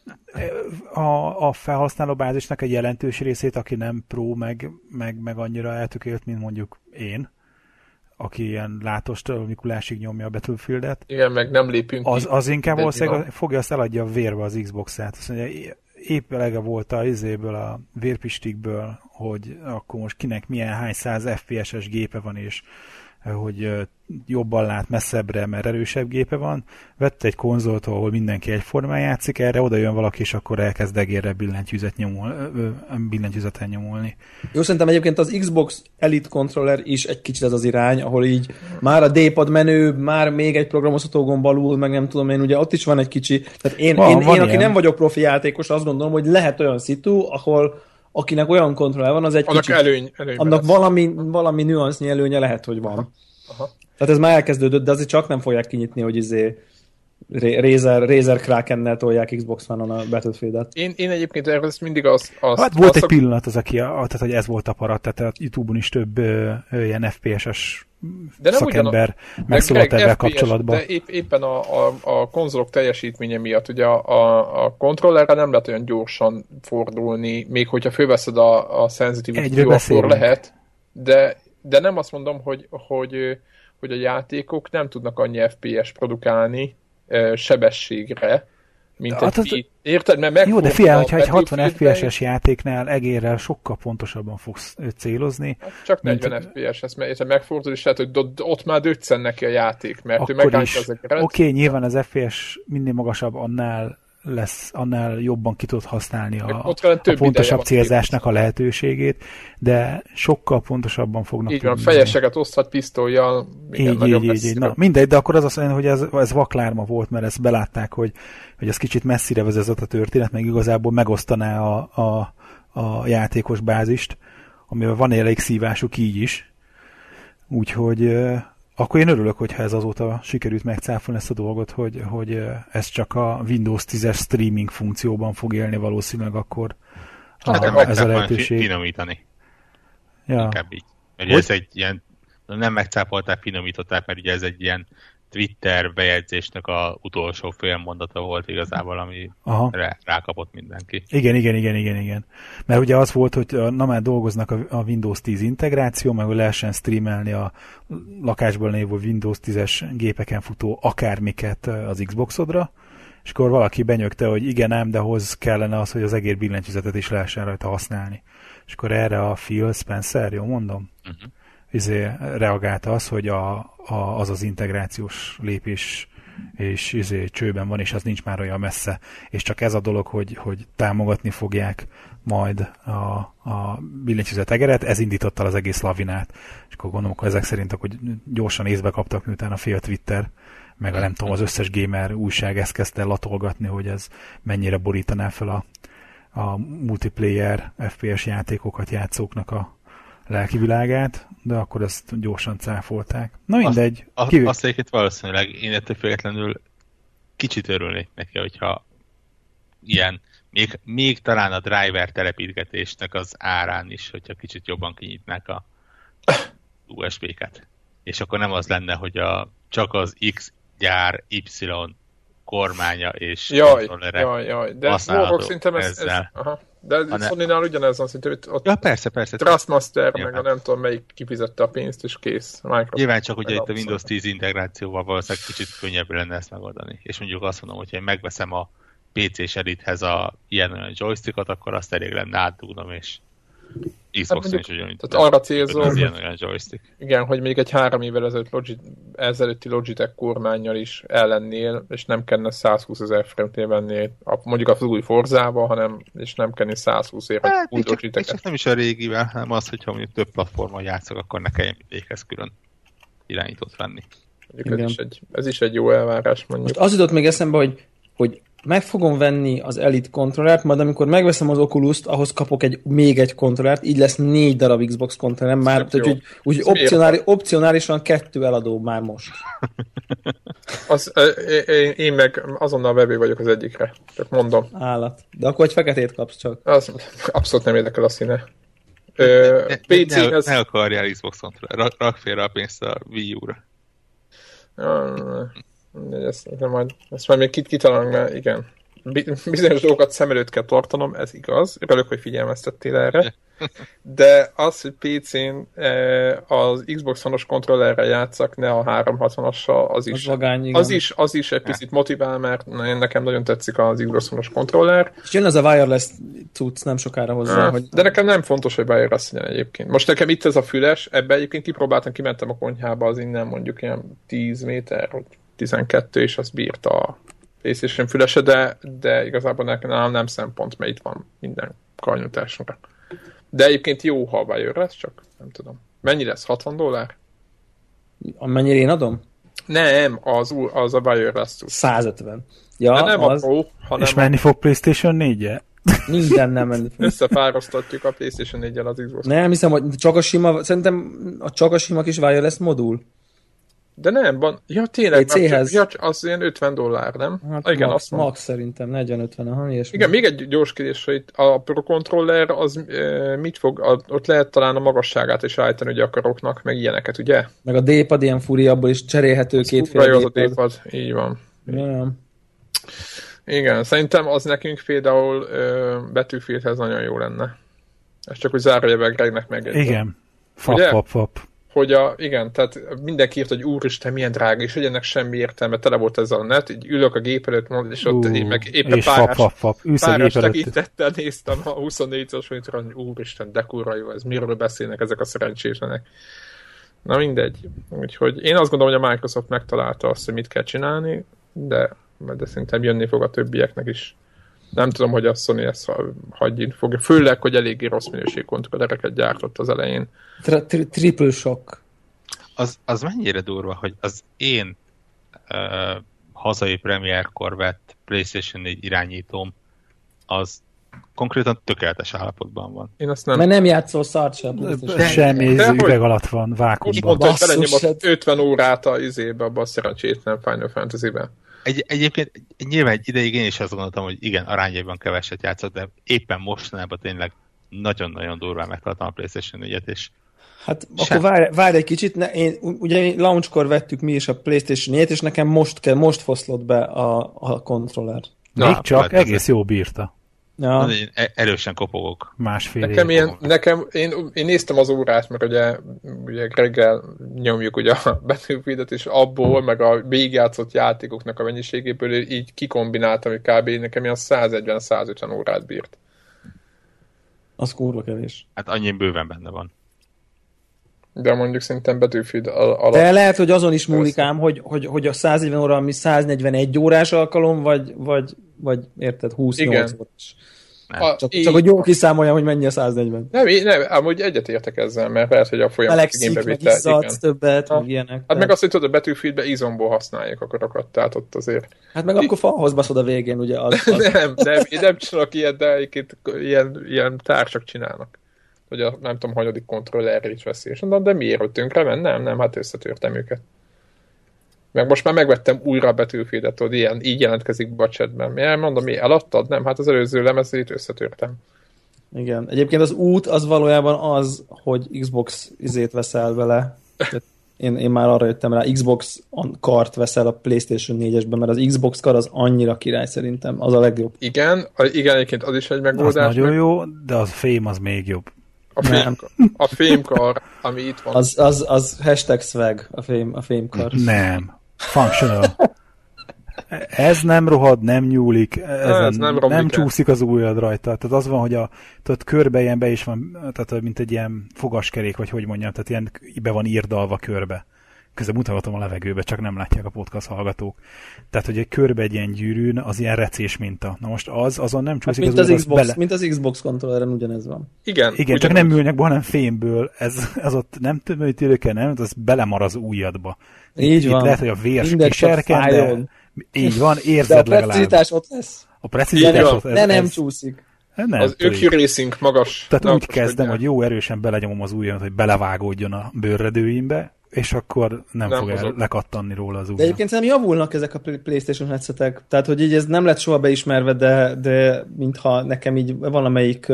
a, a felhasználó bázisnak egy jelentős részét, aki nem pro, meg, meg, meg annyira eltökélt, mint mondjuk én, aki ilyen látostól Mikulásig nyomja a Battlefieldet. Igen, meg nem lépünk Az, az inkább valószínűleg fogja, azt eladja a vérbe az Xbox-át. Azt mondja, épp elege volt a izéből, a vérpistikből, hogy akkor most kinek milyen hány száz FPS-es gépe van, és hogy jobban lát messzebbre, mert erősebb gépe van, vett egy konzolt, ahol mindenki egyformán játszik, erre oda jön valaki, és akkor elkezd egérre billentyűzet nyomul, billentyűzeten nyomulni. Jó, szerintem egyébként az Xbox Elite Controller is egy kicsit ez az irány, ahol így már a D-pad menő, már még egy programozható gomb alul, meg nem tudom én, ugye ott is van egy kicsi, tehát én, van, én, van én aki nem vagyok profi játékos, azt gondolom, hogy lehet olyan szitu, ahol akinek olyan kontroller van, az egy annak kicsit, előny, annak valami, valami nüansznyi előnye lehet, hogy van. Aha. Tehát ez már elkezdődött, de azért csak nem fogják kinyitni, hogy izé Razer, Razer Krakennel tolják Xbox One-on a Battlefield-et. Én, én egyébként erről ezt mindig az... az hát volt az egy szok... pillanat az, aki, tehát, hogy ez volt a parat, tehát a Youtube-on is több ö, ilyen FPS-es de nem szakember megszólalt ebben kapcsolatban. De épp, éppen a, a, a konzolok teljesítménye miatt, ugye a, a, a kontrollerre nem lehet olyan gyorsan fordulni, még hogyha fölveszed a, a sensitivity akkor lehet, de, de nem azt mondom, hogy, hogy, hogy a játékok nem tudnak annyi FPS produkálni sebességre, mint hát egy az... Érted? Mert Jó, de figyelj, hogyha egy 60 FPS-es játéknál egérrel sokkal pontosabban fogsz célozni. Hát csak 40 mint... FPS, ezt mert megfordul, és lehet, hogy ott már döccen neki a játék, mert ő megállítja ezeket. Oké, okay, nyilván az FPS minél magasabb, annál lesz, annál jobban ki tud használni a, a pontosabb célzásnak a lehetőségét, de sokkal pontosabban fognak Így van, fejeseket oszthat pisztolyjal. Így, így, így, így. Na, mindegy, de akkor az azt mondja, hogy ez, ez vaklárma volt, mert ezt belátták, hogy, hogy ez kicsit messzire vezetett a történet, meg igazából megosztaná a, a, a játékos bázist, amivel van elég szívásuk így is. Úgyhogy akkor én örülök, hogyha ez azóta sikerült megcáfolni ezt a dolgot, hogy, hogy ez csak a Windows 10-es streaming funkcióban fog élni valószínűleg akkor hát a, ez a lehetőség. Finomítani. Ja. Inkább így. Mert ez egy ilyen, nem megcáfolták, finomították, mert ugye ez egy ilyen Twitter bejegyzésnek a utolsó fél mondata volt igazából, ami rá, rákapott mindenki. Igen, igen, igen, igen, igen. Mert ugye az volt, hogy na már dolgoznak a, Windows 10 integráció, meg hogy lehessen streamelni a lakásból lévő Windows 10-es gépeken futó akármiket az Xboxodra, és akkor valaki benyögte, hogy igen, nem, de hoz kellene az, hogy az egér billentyűzetet is lehessen rajta használni. És akkor erre a Phil Spencer, jó mondom? Uh-huh izé, reagálta az, hogy a, a, az az integrációs lépés és izé, csőben van, és az nincs már olyan messze. És csak ez a dolog, hogy, hogy támogatni fogják majd a, a billentyűzet egeret, ez indította az egész lavinát. És akkor gondolom, hogy ezek szerint akkor gyorsan észbe kaptak, miután a fél Twitter, meg a nem tudom, az összes gamer újság ezt kezdte latolgatni, hogy ez mennyire borítaná fel a, a multiplayer FPS játékokat játszóknak a, lelki világát, de akkor ezt gyorsan cáfolták. Na mindegy. Azt, Kívül... azt egyébként valószínűleg én ettől függetlenül kicsit örülnék neki, hogyha ilyen, még, még talán a driver telepítgetésnek az árán is, hogyha kicsit jobban kinyitnák a USB-ket. És akkor nem az lenne, hogy a, csak az X gyár Y kormánya és jaj, jaj, jaj, de Warhawk szerintem ez, ez, aha. De a Sony-nál ugyanez van, szinte, hogy ott ja, persze, persze. Trustmaster, meg a nem tudom melyik kifizette a pénzt, és kész. Microsoft Nyilván csak ugye itt a Windows 10 integrációval valószínűleg kicsit könnyebb lenne ezt megoldani. És mondjuk azt mondom, hogy én megveszem a PC-s Elite-hez a ilyen olyan joystickot, akkor azt elég lenne átdugnom, és Xbox hát is ugyanúgy. Tehát arra célzó, az ilyen olyan joystick. Igen, hogy még egy három évvel ezelőtt Logit, ezelőtti Logitech kormányjal is ellennél, és nem kellene 120 ezer forintért venni, mondjuk az új Forzával, hanem, és nem kellene 120 ér hát, új logitech Csak nem is a régivel, hanem az, hogyha mondjuk több platformon játszok, akkor ne kelljen mindegyikhez külön irányítót venni. Ez is, egy, ez is egy jó elvárás, mondjuk. Most az jutott még eszembe, hogy, hogy meg fogom venni az Elite kontrollert, majd amikor megveszem az Oculus-t, ahhoz kapok egy, még egy kontrollert, így lesz négy darab Xbox kontroller, már, tehát, úgy, úgy opcionális, opcionálisan kettő eladó már most. Az, én, én meg azonnal vevő vagyok az egyikre, csak mondom. Állat. De akkor egy feketét kapsz csak. Az, abszolút nem érdekel a színe. PC ne, ne, ne, ne akarjál Xbox kontroller, rak félre a pénzt a Wii U-ra. Ezt, ezt, majd, ezt majd még kitalálunk, mert igen. Bizonyos dolgokat szem előtt kell tartanom, ez igaz. Örülök, hogy figyelmeztettél erre. de az, hogy PC-n az Xbox One-os kontrollerre játszak, ne a 360-assal, az is, Az vagány, az is, az is egy picit motivál, mert nekem nagyon tetszik az Xbox One-os kontroller. És jön ez a wireless cucc nem sokára hozzá, Ah, hogy De nekem nem fontos, hogy wireless legyen egyébként. Most nekem itt ez a füles, ebbe egyébként kipróbáltam, kimentem a konyhába, az innen mondjuk ilyen 10 méter, vagy 12, és az bírta a PlayStation fülese, de, de igazából nekem nálam nem szempont, mert itt van minden karnyújtásra. De egyébként jó, ha wireless, csak nem tudom. Mennyi lesz? 60 dollár? amennyire én adom? Nem, az, az a wireless cucc. 150. Ja, De nem az a Pro, hanem És menni fog PlayStation 4 -je? minden nem menni fog. összepároztatjuk a PlayStation 4-el az Xbox. Nem hiszem, hogy csak a sima, szerintem a csak a sima kis wireless modul. De nem, van. Ja, tényleg, PC-hez. ja, az ilyen 50 dollár, nem? Hát Ah, igen, max, azt max szerintem, 40-50, aha, ilyesmi. Igen, még egy gyors kérdés, hogy a Pro Controller az e, mit fog, a, ott lehet talán a magasságát is állítani ugye a karoknak, meg ilyeneket, ugye? Meg a D-pad ilyen furi, abból is cserélhető kétféle jó az a D-pad. Így van. Ja. Igen, szerintem az nekünk például ö, Battlefieldhez nagyon jó lenne. Ez csak úgy zárójelben Gregnek meg Igen. Fap, fap, fap. Hogy a, igen, tehát mindenki írt, hogy úristen, milyen drága, és hogy ennek semmi értelme, tele volt ez a net, így ülök a gép előtt, és ott Ú, én meg éppen fap, párás, fap, fap. A párás tekintettel néztem a 24-os monitoron, hogy úristen, de kurva jó, ez miről beszélnek ezek a szerencsétlenek. Na mindegy. Úgyhogy én azt gondolom, hogy a Microsoft megtalálta azt, hogy mit kell csinálni, de, de szerintem jönni fog a többieknek is. Nem tudom, hogy a Sony ezt ha- hagyni fogja. Főleg, hogy eléggé rossz minőségű kontrollereket gyártott az elején. Tri- tri- triple shock. Az, az mennyire durva, hogy az én uh, hazai premierkor vett PlayStation 4 irányítóm az konkrétan tökéletes állapotban van. Én azt nem... Mert nem játszol szart sem. Semmi, üveg alatt van, vákumban. mondta, hogy belenyomott hát- 50 órát a izébe, abban a szerencsétlen Final Fantasy-ben. Egy, egyébként nyilván egy ideig én is azt gondoltam, hogy igen, arányaiban keveset játszott, de éppen mostanában tényleg nagyon-nagyon durván megtaláltam a PlayStation 4-et, és Hát Sem. akkor várj, várj egy kicsit, ne, én, ugye launchkor vettük mi is a Playstation 4 és nekem most kell, most foszlott be a, a kontroller. Még Na, csak hát ez- egész jó bírta. Ja. ja. én e- erősen kopogok. Másfél Nekem ilyen, nekem, én, én néztem az órát, mert ugye, ugye Greggel nyomjuk ugye a Battlefield-et, és abból, meg a végigjátszott játékoknak a mennyiségéből így kikombináltam, hogy kb. nekem ilyen 140-150 órát bírt. Az kurva kevés. Hát annyi bőven benne van. De mondjuk szerintem Battlefield al- alatt. De lehet, hogy azon is múlik ám, hogy, hogy, hogy a 140 óra, ami 141 órás alkalom, vagy, vagy, vagy érted, 28 Igen. órás. A, Csak, így- csak hogy jól kiszámoljam, hogy mennyi a 140. Nem, nem, amúgy egyetértek ezzel, mert lehet, hogy a folyamat Melegszik, meg izzadsz többet, Ha. meg ilyenek. Hát meg azt, hogy tudod, a Battlefieldbe izomból használják a karokat, tehát ott azért. hát meg akkor falhoz baszod a végén, ugye? Az, az. nem, nem, én nem csinálok ilyet, de egyébként ilyen, ilyen társak csinálnak. Hogy a nem tudom, hanyadik kontrollerre is veszi. És mondom, de miért, hogy tönkre ment? Nem, nem, hát összetörtem őket. Meg most már megvettem újra a Battlefield-et, tudod, ilyen, így jelentkezik be a chatben. Mondom, mi eladtad? Nem, hát az előző lemezét összetörtem. Igen. Egyébként az út az valójában az, hogy Xbox izét veszel vele. Én, én már arra jöttem rá, Xbox kart veszel a PlayStation 4-esben, mert az Xbox kar az annyira király szerintem, az a legjobb. Igen, a, igen, egyébként az is egy Az megoldás. nagyon meg jó, de az fém az még jobb. A, fém, a fémkar, ami itt van. Az, az, az hashtag swag, a fém, a fémkar. Nem. Functional. Ez nem rohad, nem nyúlik, ez, Ez nem, nem nem el. csúszik az ujjad rajta. Tehát az van, hogy a tehát körbe ilyen be is van, tehát mint egy ilyen fogaskerék, vagy hogy mondjam, tehát ilyen be van írdalva körbe. Közben mutathatom a levegőbe, csak nem látják a podcast hallgatók. Tehát, hogy egy körbe egy ilyen gyűrűn, az ilyen recés minta. Na most az, azon nem Hát csúszik mint, az, az Xbox, bele... mint az Xbox kontrolleren ugyanez van. Igen, Igen, csak ugyanúgy. nem műanyagból, hanem fémből. Ez, ez ott nem kell, nem, az belemar az ujjadba. Így Itt van. lehet, hogy a vér csak kiserken, de így van, De a érzed legalább. precizitás ott lesz. A precizitás ott, ez, De nem ez, csúszik. nem Az. Accuracy-nk magas. Tehát úgy kezdem, hogy jó erősen belenyomom az ujjamat, hogy belevágódjon a bőrredőimbe, és akkor nem, nem fog el lekattanni róla az új. De egyébként nem javulnak ezek a PlayStation headsetek, tehát hogy így ez nem lett soha beismerve, de, de mintha nekem így valamelyik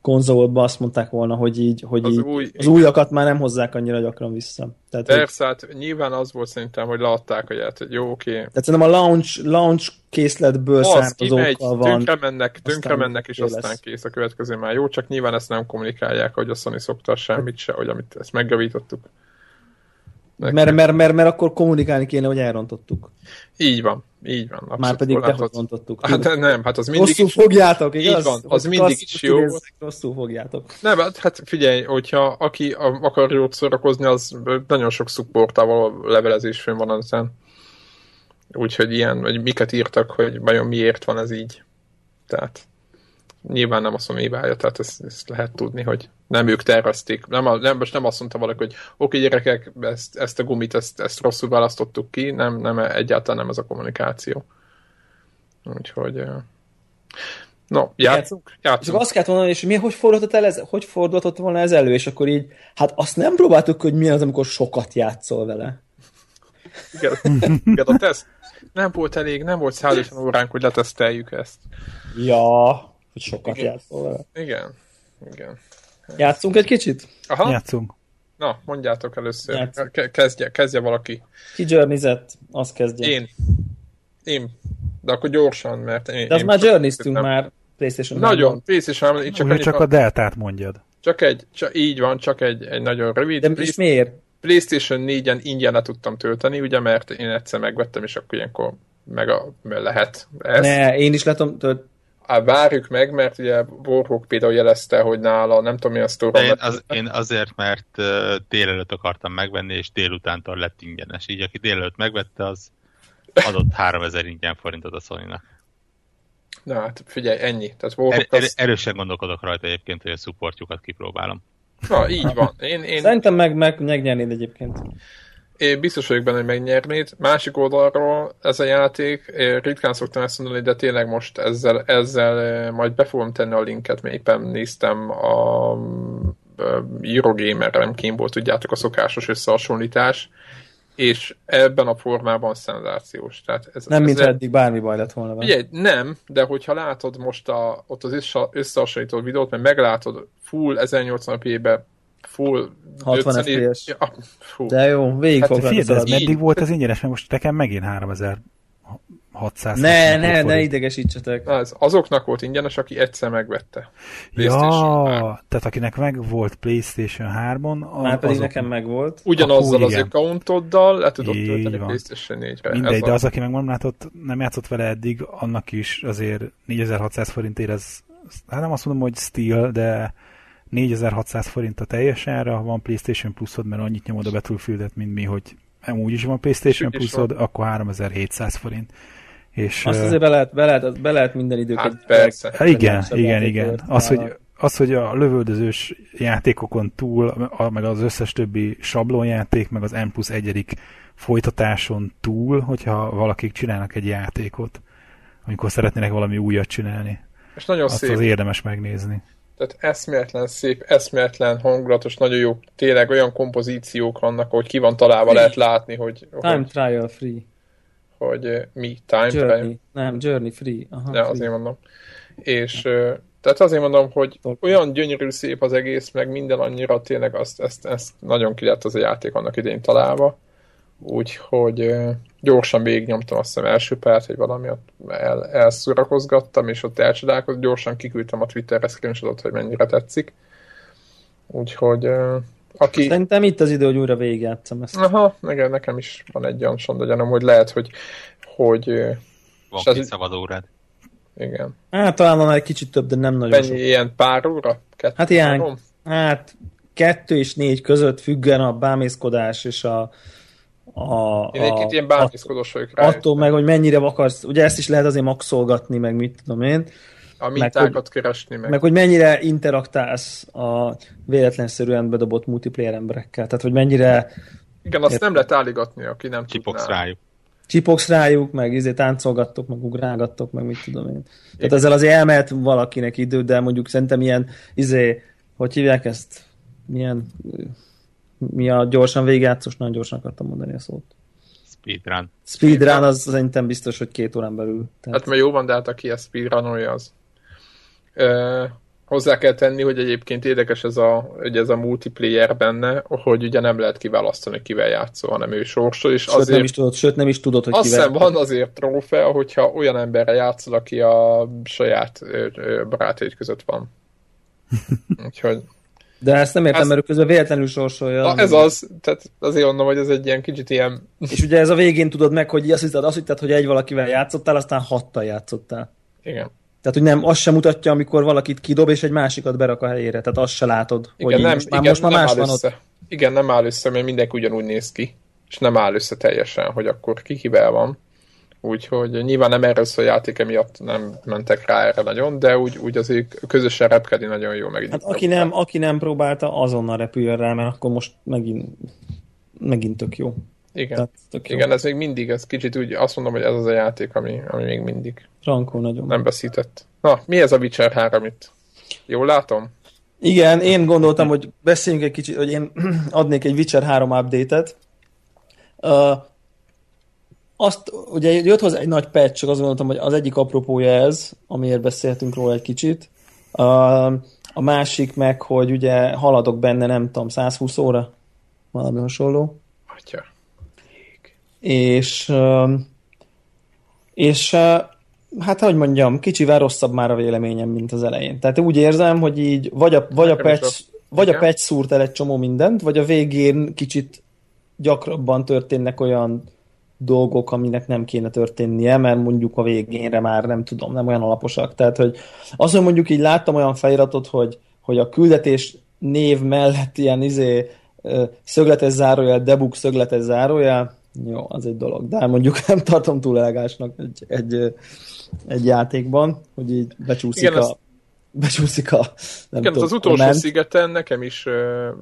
konzolba azt mondták volna, hogy így, hogy az, így, új, az újakat már nem hozzák annyira gyakran vissza. Tehát, Persze, hogy... hát nyilván az volt szerintem, hogy leadták hogy jó, oké. Okay. Tehát szerintem a launch, launch készletből származókkal van. Tönkre mennek, tönkre mennek, és aztán lesz. kész a következő már jó, csak nyilván ezt nem kommunikálják, hogy a Sony szokta semmit se, hogy amit ezt megjavítottuk. Mert, mert, mert, mert akkor kommunikálni kéne, hogy elrontottuk. Így van, így van. Abszolút. Már pedig te hogy rontottuk. Hát nem, hát az mindig rosszul is... fogjátok, igaz? Így van, az mindig is jó. Rosszul fogjátok. Nem, hát, hát figyelj, hogyha aki akar jót szórakozni, az nagyon sok szupportával levelezés fönn van ezen. Úgyhogy ilyen, vagy miket írtak, hogy vajon miért van ez így. Tehát nyilván nem a hibája, tehát ezt, ezt lehet tudni, hogy nem ők tervezték. Nem, nem, most nem azt mondta valaki, hogy oké gyerekek, ezt, ezt a gumit, ezt, ezt rosszul választottuk ki, nem, nem, egyáltalán nem ez a kommunikáció. Úgyhogy... No, játszunk? játszunk. Csak azt kellett volna, és mi, hogy fordulhatott, el ez, hogy fordulhatott volna ez elő, és akkor így, hát azt nem próbáltuk, hogy mi az, amikor sokat játszol vele. Igen, igen a teszt nem volt elég, nem volt 150 óránk, hogy leteszteljük ezt. Ja, hogy sokat igen. játszol vele. Igen, igen. Játszunk egy kicsit? Aha. Játszunk. Na, mondjátok először. Ke- kezdje, kezdje valaki. Ki journeys Az kezdje. Én. Én. De akkor gyorsan, mert én... De az én már journeys már PlayStation Nagyon, PlayStation 3. Csak, csak a deltát mondjad. Csak egy, csak, így van, csak egy, egy nagyon rövid. De Play- miért? PlayStation 4-en ingyen le tudtam tölteni, ugye, mert én egyszer megvettem, és akkor ilyenkor meg a, lehet. Ez. Ne, én is letom tölt, várjuk meg, mert ugye Warhawk például jelezte, hogy nála nem tudom mi a sztóra. Én, az, én azért, mert uh, délelőtt akartam megvenni, és délutántól lett ingyenes. Így aki délelőtt megvette, az adott 3000 ingyen forintot a sony. Na hát figyelj, ennyi. Tehát er, er, az... Erősen gondolkodok rajta egyébként, hogy a supportjukat kipróbálom. Na, így van. Én, én... Szerintem meg, meg megnyernéd egyébként. Én biztos vagyok benne, hogy megnyernéd. Másik oldalról ez a játék, ritkán szoktam ezt mondani, de tényleg most ezzel, ezzel majd be fogom tenni a linket, mert éppen néztem a Eurogamer remkén tudjátok, a szokásos összehasonlítás, és ebben a formában szenzációs. Tehát ez, nem, mint eddig bármi baj lett volna. Ugye, nem, de hogyha látod most a, ott az összehasonlító videót, mert meglátod full 1080p-be full 60 FPS. Ja, De jó, végig hát, fog ez meddig volt az ingyenes, mert most nekem megint 3000 600 Ne, ne, forint. ne idegesítsetek. Az, azoknak volt ingyenes, aki egyszer megvette. Ja, tehát akinek meg volt PlayStation 3-on. Már pedig azok... nekem meg volt. Ugyanazzal az accountoddal le tudod tölteni van. PlayStation 4-re. Mindegy, de az, aki meg nem látott, nem játszott vele eddig, annak is azért 4600 forintért ez, hát nem azt mondom, hogy steal, de 4600 forint a teljes ára, van PlayStation Plusod, mert annyit nyomod a Battlefieldet, mint mi, hogy úgy is van PlayStation Plusod, akkor 3700 forint. És, Azt azért be lehet, be lehet, be lehet minden időket. Hát persze. Hát igen, igen, igen. Az, hogy, az, hogy a lövöldözős játékokon túl, a, meg az összes többi sablonjáték, meg az M plusz egyedik folytatáson túl, hogyha valakik csinálnak egy játékot, amikor szeretnének valami újat csinálni. És nagyon azt szép. az érdemes megnézni. Tehát eszméletlen szép, eszméletlen hangulatos, nagyon jó, tényleg olyan kompozíciók vannak, hogy ki van találva, free. lehet látni, hogy... Time hogy, trial free. Hogy eh, mi? Time journey. trial? Nem, journey free. Aha, ja, free. azért mondom. És eh, tehát azért mondom, hogy olyan gyönyörű szép az egész, meg minden annyira tényleg azt, ezt, ezt nagyon ki lett az a játék annak idén találva. Úgyhogy gyorsan végignyomtam azt hiszem első párt, hogy valami ott el, elszurakozgattam, és ott elcsodálkoztam, gyorsan kiküldtem a Twitterre screenshotot, hogy mennyire tetszik. Úgyhogy aki... Szerintem itt az idő, hogy újra végigjátszom ezt. Aha, igen, nekem is van egy olyan sonda gyanom, hogy lehet, hogy, hogy van két szabad órád. Igen. Hát talán van egy kicsit több, de nem nagyon Mennyi sok. ilyen pár óra? Kettő, hát ilyen, három? hát kettő és négy között függen a bámészkodás és a a, Én egy ilyen bámészkodós vagyok rá. Attól meg, hogy mennyire akarsz, ugye ezt is lehet azért maxolgatni, meg mit tudom én. A mintákat meg, keresni meg. Meg hogy mennyire interaktálsz a véletlenszerűen bedobott multiplayer emberekkel. Tehát, hogy mennyire... Igen, azt ért... nem lehet álligatni, aki nem Csipogsz rájuk. Csipogsz rájuk, meg izé táncolgattok, meg ugrálgattok, meg mit tudom én. Igen. Tehát ezzel azért elmehet valakinek idő, de mondjuk szerintem ilyen, izé, hogy hívják ezt, milyen mi a gyorsan végigjátszós, nagyon gyorsan akartam mondani a szót. Speedrun. Speedrun az szerintem biztos, hogy két órán belül. Tehát... Hát mert jó van, de hát aki a speedrunolja az. Ö, hozzá kell tenni, hogy egyébként érdekes ez a, hogy ez a multiplayer benne, hogy ugye nem lehet kiválasztani, kivel játszol, hanem ő sorsol, és sőt, azért... Nem is tudod, sőt, nem is tudod, hogy azt kivel... Azt van azért trófea, hogyha olyan emberre játszol, aki a saját barátaid között van. Úgyhogy... De ezt nem értem, ez... mert közben véletlenül sorsolja. Na, ez az, tehát azért mondom, hogy ez egy ilyen kicsit ilyen... És ugye ez a végén tudod meg, hogy azt hitted, azt hitted, hogy egy valakivel játszottál, aztán hattal játszottál. Igen. Tehát, hogy nem, azt sem mutatja, amikor valakit kidob, és egy másikat berak a helyére. Tehát azt se látod, igen, hogy nem, most, igen, most már más van össze. ott. Igen, nem áll össze, mert mindenki ugyanúgy néz ki. És nem áll össze teljesen, hogy akkor ki kivel van. Úgyhogy nyilván nem erről szól a játék, emiatt nem mentek rá erre nagyon, de úgy, úgy azért közösen repkedni nagyon jó meg. Hát aki nem, aki nem próbálta, azonnal repüljön rá, mert akkor most megint, megint tök jó. Igen, Tehát, tök jó. igen ez még mindig, ez kicsit úgy azt mondom, hogy ez az a játék, ami, ami még mindig Frankó nagyon. nem beszített. Na, mi ez a Witcher 3 itt? Jól látom? Igen, én gondoltam, hogy beszéljünk egy kicsit, hogy én adnék egy Witcher 3 update-et. Uh, azt, ugye jött hozzá egy nagy patch, csak azt gondoltam, hogy az egyik apropója ez, amiért beszéltünk róla egy kicsit. Uh, a másik meg, hogy ugye haladok benne, nem tudom, 120 óra, valami hasonló. Atya. És és hát hogy mondjam, kicsivel rosszabb már a véleményem, mint az elején. Tehát úgy érzem, hogy így vagy a, vagy a patch, vagy a patch szúrt el egy csomó mindent, vagy a végén kicsit gyakrabban történnek olyan dolgok, aminek nem kéne történnie, mert mondjuk a végénre már nem tudom, nem olyan alaposak. Tehát, hogy azt, mondjuk így láttam olyan feliratot, hogy, hogy a küldetés név mellett ilyen izé szögletes zárójel, debug szögletes zárójel, jó, az egy dolog, de mondjuk nem tartom túl elegásnak egy, egy, egy játékban, hogy így becsúszik Igen, a... Ezt... Becsúszik a... Nem Igen, tudom, az utolsó ment. szigeten nekem is,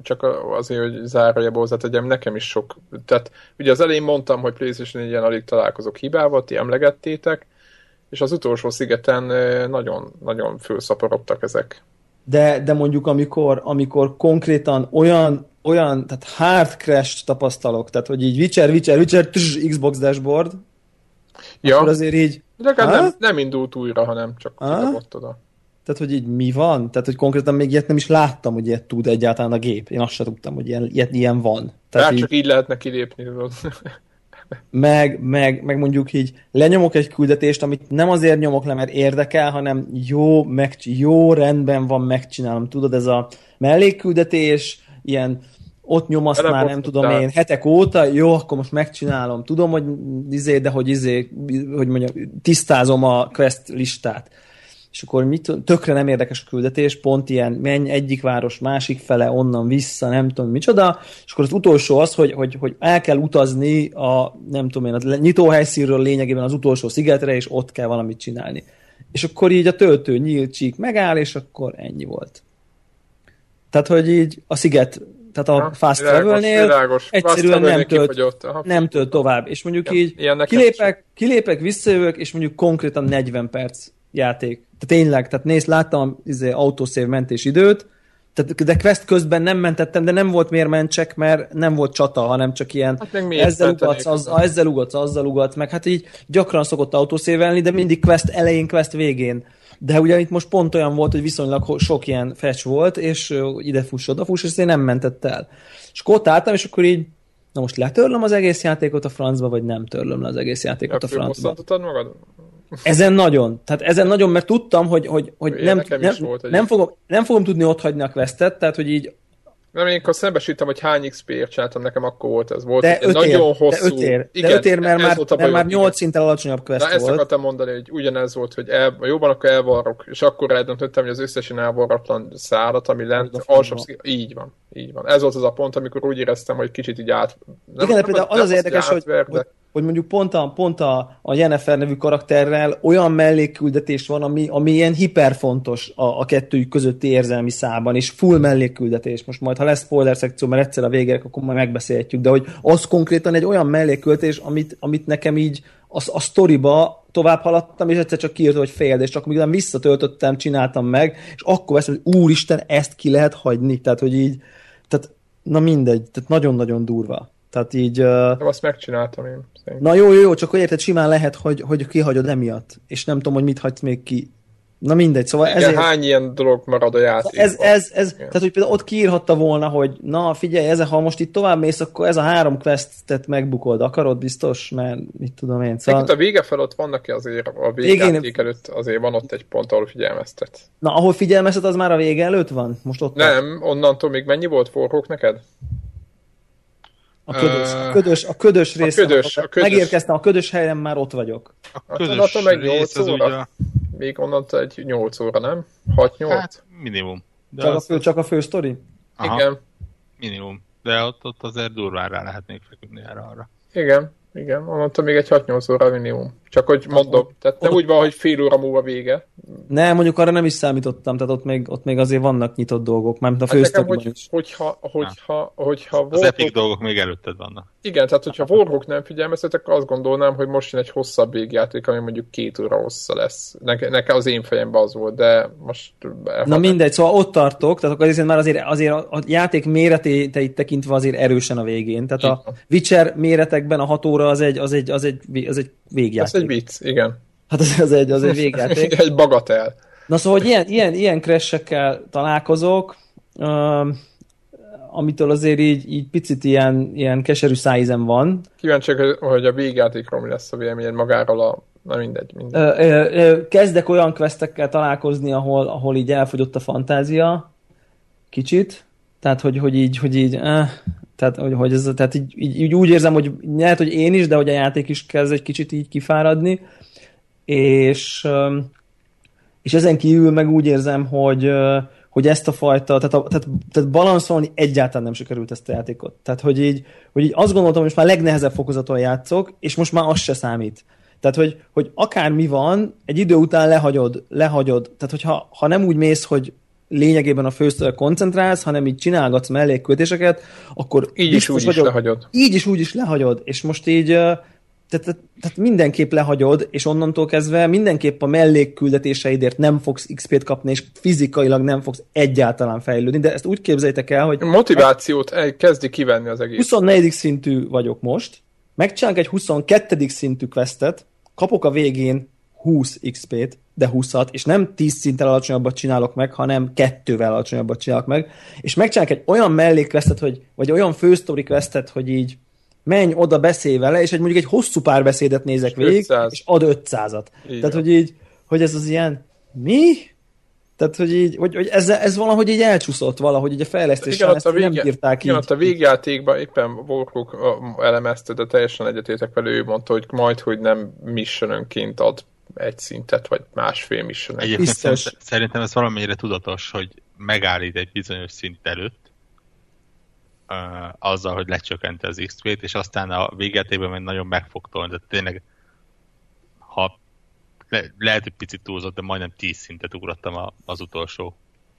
csak azért, hogy zárójelbe hozzátegyem, nekem is sok. Tehát ugye az elején mondtam, hogy PlayStation ilyen alig találkozok hibával, ti emlegettétek, és az utolsó szigeten nagyon, nagyon fölszaporodtak ezek. De, de mondjuk amikor, amikor konkrétan olyan olyan, tehát hard crash tapasztalok, tehát hogy így Witcher, Witcher, Witcher, tss, Xbox dashboard, ja. akkor azért így... Legalább nem, nem indult újra, hanem csak kidobott oda. Tehát, hogy így mi van? Tehát, hogy konkrétan még ilyet nem is láttam, hogy ilyet tud egyáltalán a gép. Én azt sem tudtam, hogy ilyen, ilyet, ilyen van. Tehát így, csak így lehetne kilépni. meg, meg, meg mondjuk így lenyomok egy küldetést, amit nem azért nyomok le, mert érdekel, hanem jó, meg, jó rendben van, megcsinálom. Tudod, ez a mellékküldetés, ilyen ott nyomaszt már nem tudom én hetek óta, jó, akkor most megcsinálom. Tudom, hogy izé, de hogy izé, hogy mondjam, tisztázom a quest listát. És akkor mit, tökre nem érdekes a küldetés, pont ilyen menj egyik város másik fele, onnan vissza, nem tudom micsoda, és akkor az utolsó az, hogy, hogy, hogy el kell utazni a, nem tudom én, a nyitóhelyszínről lényegében az utolsó szigetre, és ott kell valamit csinálni. És akkor így a töltő nyílt csík megáll, és akkor ennyi volt. Tehát, hogy így a sziget, tehát a ha, fast travel-nél egyszerűen nem tölt, nem tölt tovább. És mondjuk így kilépek, kilépek, visszajövök, és mondjuk konkrétan 40 perc játék. Tehát tényleg, tehát nézd, láttam izé, autószév mentés időt, tehát, de quest közben nem mentettem, de nem volt miért mentsek, mert nem volt csata, hanem csak ilyen hát ezzel ugatsz, az, ezzel ugatsz, azzal ugatsz, meg hát így gyakran szokott autószévelni, de mindig quest elején, quest végén. De ugye itt most pont olyan volt, hogy viszonylag sok ilyen fetch volt, és ide fuss, oda fuss, és én nem mentett el. És ott álltam, és akkor így, na most letörlöm az egész játékot a francba, vagy nem törlöm le az egész játékot a francba. magad? Ezen nagyon. Tehát ezen nagyon, mert tudtam, hogy, hogy, hogy nem, nem, nem, fogom, nem fogom tudni ott hagyni a questet, tehát hogy így nem, én akkor szembesültem, hogy hány XP-ért csináltam, nekem akkor volt ez. Volt de öt nagyon ér, hosszú. De öt ér, igen, de öt ér mert, már, mert már 8 szinten alacsonyabb quest Na, volt. ezt akartam mondani, hogy ugyanez volt, hogy el, jóban akkor elvarrok, és akkor eldöntöttem, hogy az összesen elvarratlan szárat, ami lent, alsóbb így van, így van. Ez volt az a pont, amikor úgy éreztem, hogy kicsit így át... Nem, igen, de például az az érdekes, hogy, hogy, hogy mondjuk pont a, pont a, a Jennifer nevű karakterrel olyan mellékküldetés van, ami, ami ilyen hiperfontos a, a kettőjük közötti érzelmi szában, és full mellékküldetés. Most majd, ha lesz spoiler szekció, mert egyszer a végére, akkor majd megbeszélhetjük, de hogy az konkrétan egy olyan mellékküldetés, amit, amit nekem így a, a sztoriba tovább haladtam, és egyszer csak kiírt, hogy fél, és csak még visszatöltöttem, csináltam meg, és akkor veszem, hogy úristen, ezt ki lehet hagyni. Tehát, hogy így, tehát na mindegy, tehát nagyon-nagyon durva. Tehát így... Uh... Azt megcsináltam én. Na jó, jó, jó, csak hogy érted, simán lehet, hogy, hogy kihagyod emiatt, és nem tudom, hogy mit hagysz még ki. Na mindegy, szóval Igen, ezért... hány ilyen dolog marad a játékban? Ez, ez, ez, tehát, hogy például ott kiírhatta volna, hogy na figyelj, ez, ha most itt tovább mész, akkor ez a három questet megbukold. Akarod biztos? Mert mit tudom én. Szóval... a vége felett vannak azért, a végjáték előtt azért van ott egy pont, ahol figyelmeztet. Na, ahol figyelmeztet, az már a vége előtt van? Most ott Nem, van. onnantól még mennyi volt forrók neked? A ködös, a ködös, a ködös rész. A ködös, a ködös. Megérkeztem, a ködös helyen már ott vagyok. A ködös hát, meg 8 óra. Ugye... Még onnantól egy 8 óra, nem? 6-8? Hát minimum. De csak, az... a fő, csak a fő sztori? Aha, Igen. Minimum. De ott, ott azért durván rá lehet még feküdni erre arra. Igen, igen, onnantól még egy 6-8 óra minimum. Csak hogy mondom, tehát nem úgy van, hogy fél óra múlva vége. Nem, mondjuk arra nem is számítottam, tehát ott még, ott még azért vannak nyitott dolgok, mert a fősztoriban hát hogy, Hogyha, hogyha, hogyha Az Warhawk... epic dolgok még előtted vannak. Igen, tehát hogyha Warhawk nem figyelmeztetek, azt gondolnám, hogy most jön egy hosszabb végjáték, ami mondjuk két óra hossza lesz. Nekem neke az én fejemben az volt, de most... Na mindegy, szóval ott tartok, tehát akkor azért már azért, azért a játék méretét tekintve azért erősen a végén. Tehát a Witcher méretekben a hat óra az egy, az egy, az egy, az egy végjáték egy vicc, igen. Hát az, az egy, az egy végjáték. egy bagatel. Na szóval, hogy ilyen, ilyen, ilyen crash találkozok, uh, amitől azért így, így picit ilyen, ilyen keserű szájízem van. Kíváncsi, hogy a végjátékról mi lesz a véleményed magáról a Na mindegy. mindegy. Ö, ö, ö, kezdek olyan questekkel találkozni, ahol, ahol így elfogyott a fantázia. Kicsit. Tehát, hogy, hogy így, hogy így eh, tehát, hogy, hogy ez, tehát így, így, úgy érzem, hogy lehet, hogy én is, de hogy a játék is kezd egy kicsit így kifáradni, és, és ezen kívül meg úgy érzem, hogy, hogy ezt a fajta, tehát, a, tehát, tehát balanszolni egyáltalán nem sikerült ezt a játékot. Tehát, hogy így, hogy így azt gondoltam, hogy most már legnehezebb fokozaton játszok, és most már az se számít. Tehát, hogy, hogy akármi van, egy idő után lehagyod, lehagyod. Tehát, hogyha ha nem úgy mész, hogy lényegében a főszörre koncentrálsz, hanem így csinálgatsz mellékköltéseket, akkor így is úgy vagyok, is lehagyod. Így is úgy is lehagyod, és most így tehát, tehát, mindenképp lehagyod, és onnantól kezdve mindenképp a mellékküldetéseidért nem fogsz XP-t kapni, és fizikailag nem fogsz egyáltalán fejlődni, de ezt úgy képzeljétek el, hogy... Motivációt kezdi kivenni az egész. 24. szintű vagyok most, megcsinálok egy 22. szintű questet, kapok a végén 20 XP-t, de 20-at, és nem 10 szinttel alacsonyabbat csinálok meg, hanem kettővel alacsonyabbat csinálok meg, és megcsinálok egy olyan mellékvesztet, hogy, vagy olyan fősztori questet, hogy így menj oda, beszélj vele, és egy mondjuk egy hosszú párbeszédet nézek végig, 500. és ad 500-at. Igen. Tehát, hogy így, hogy ez az ilyen, mi? Tehát, hogy így, hogy, hogy ez, ez valahogy így elcsúszott valahogy így a fejlesztésen, ezt a végja, nem írták igen, így. a végjátékban éppen Volkuk elemezte, de teljesen egyetétek vele, ő mondta, hogy majd, hogy nem missionönként ad egy szintet, vagy másfél mission Egyébként szerintem ez valamennyire tudatos, hogy megállít egy bizonyos szint előtt, uh, azzal, hogy lecsökkenti az XP-t, és aztán a végjátékben meg nagyon meg fog tolni, de tényleg ha le, lehet, hogy picit túlzott, de majdnem 10 szintet ugrottam a, az utolsó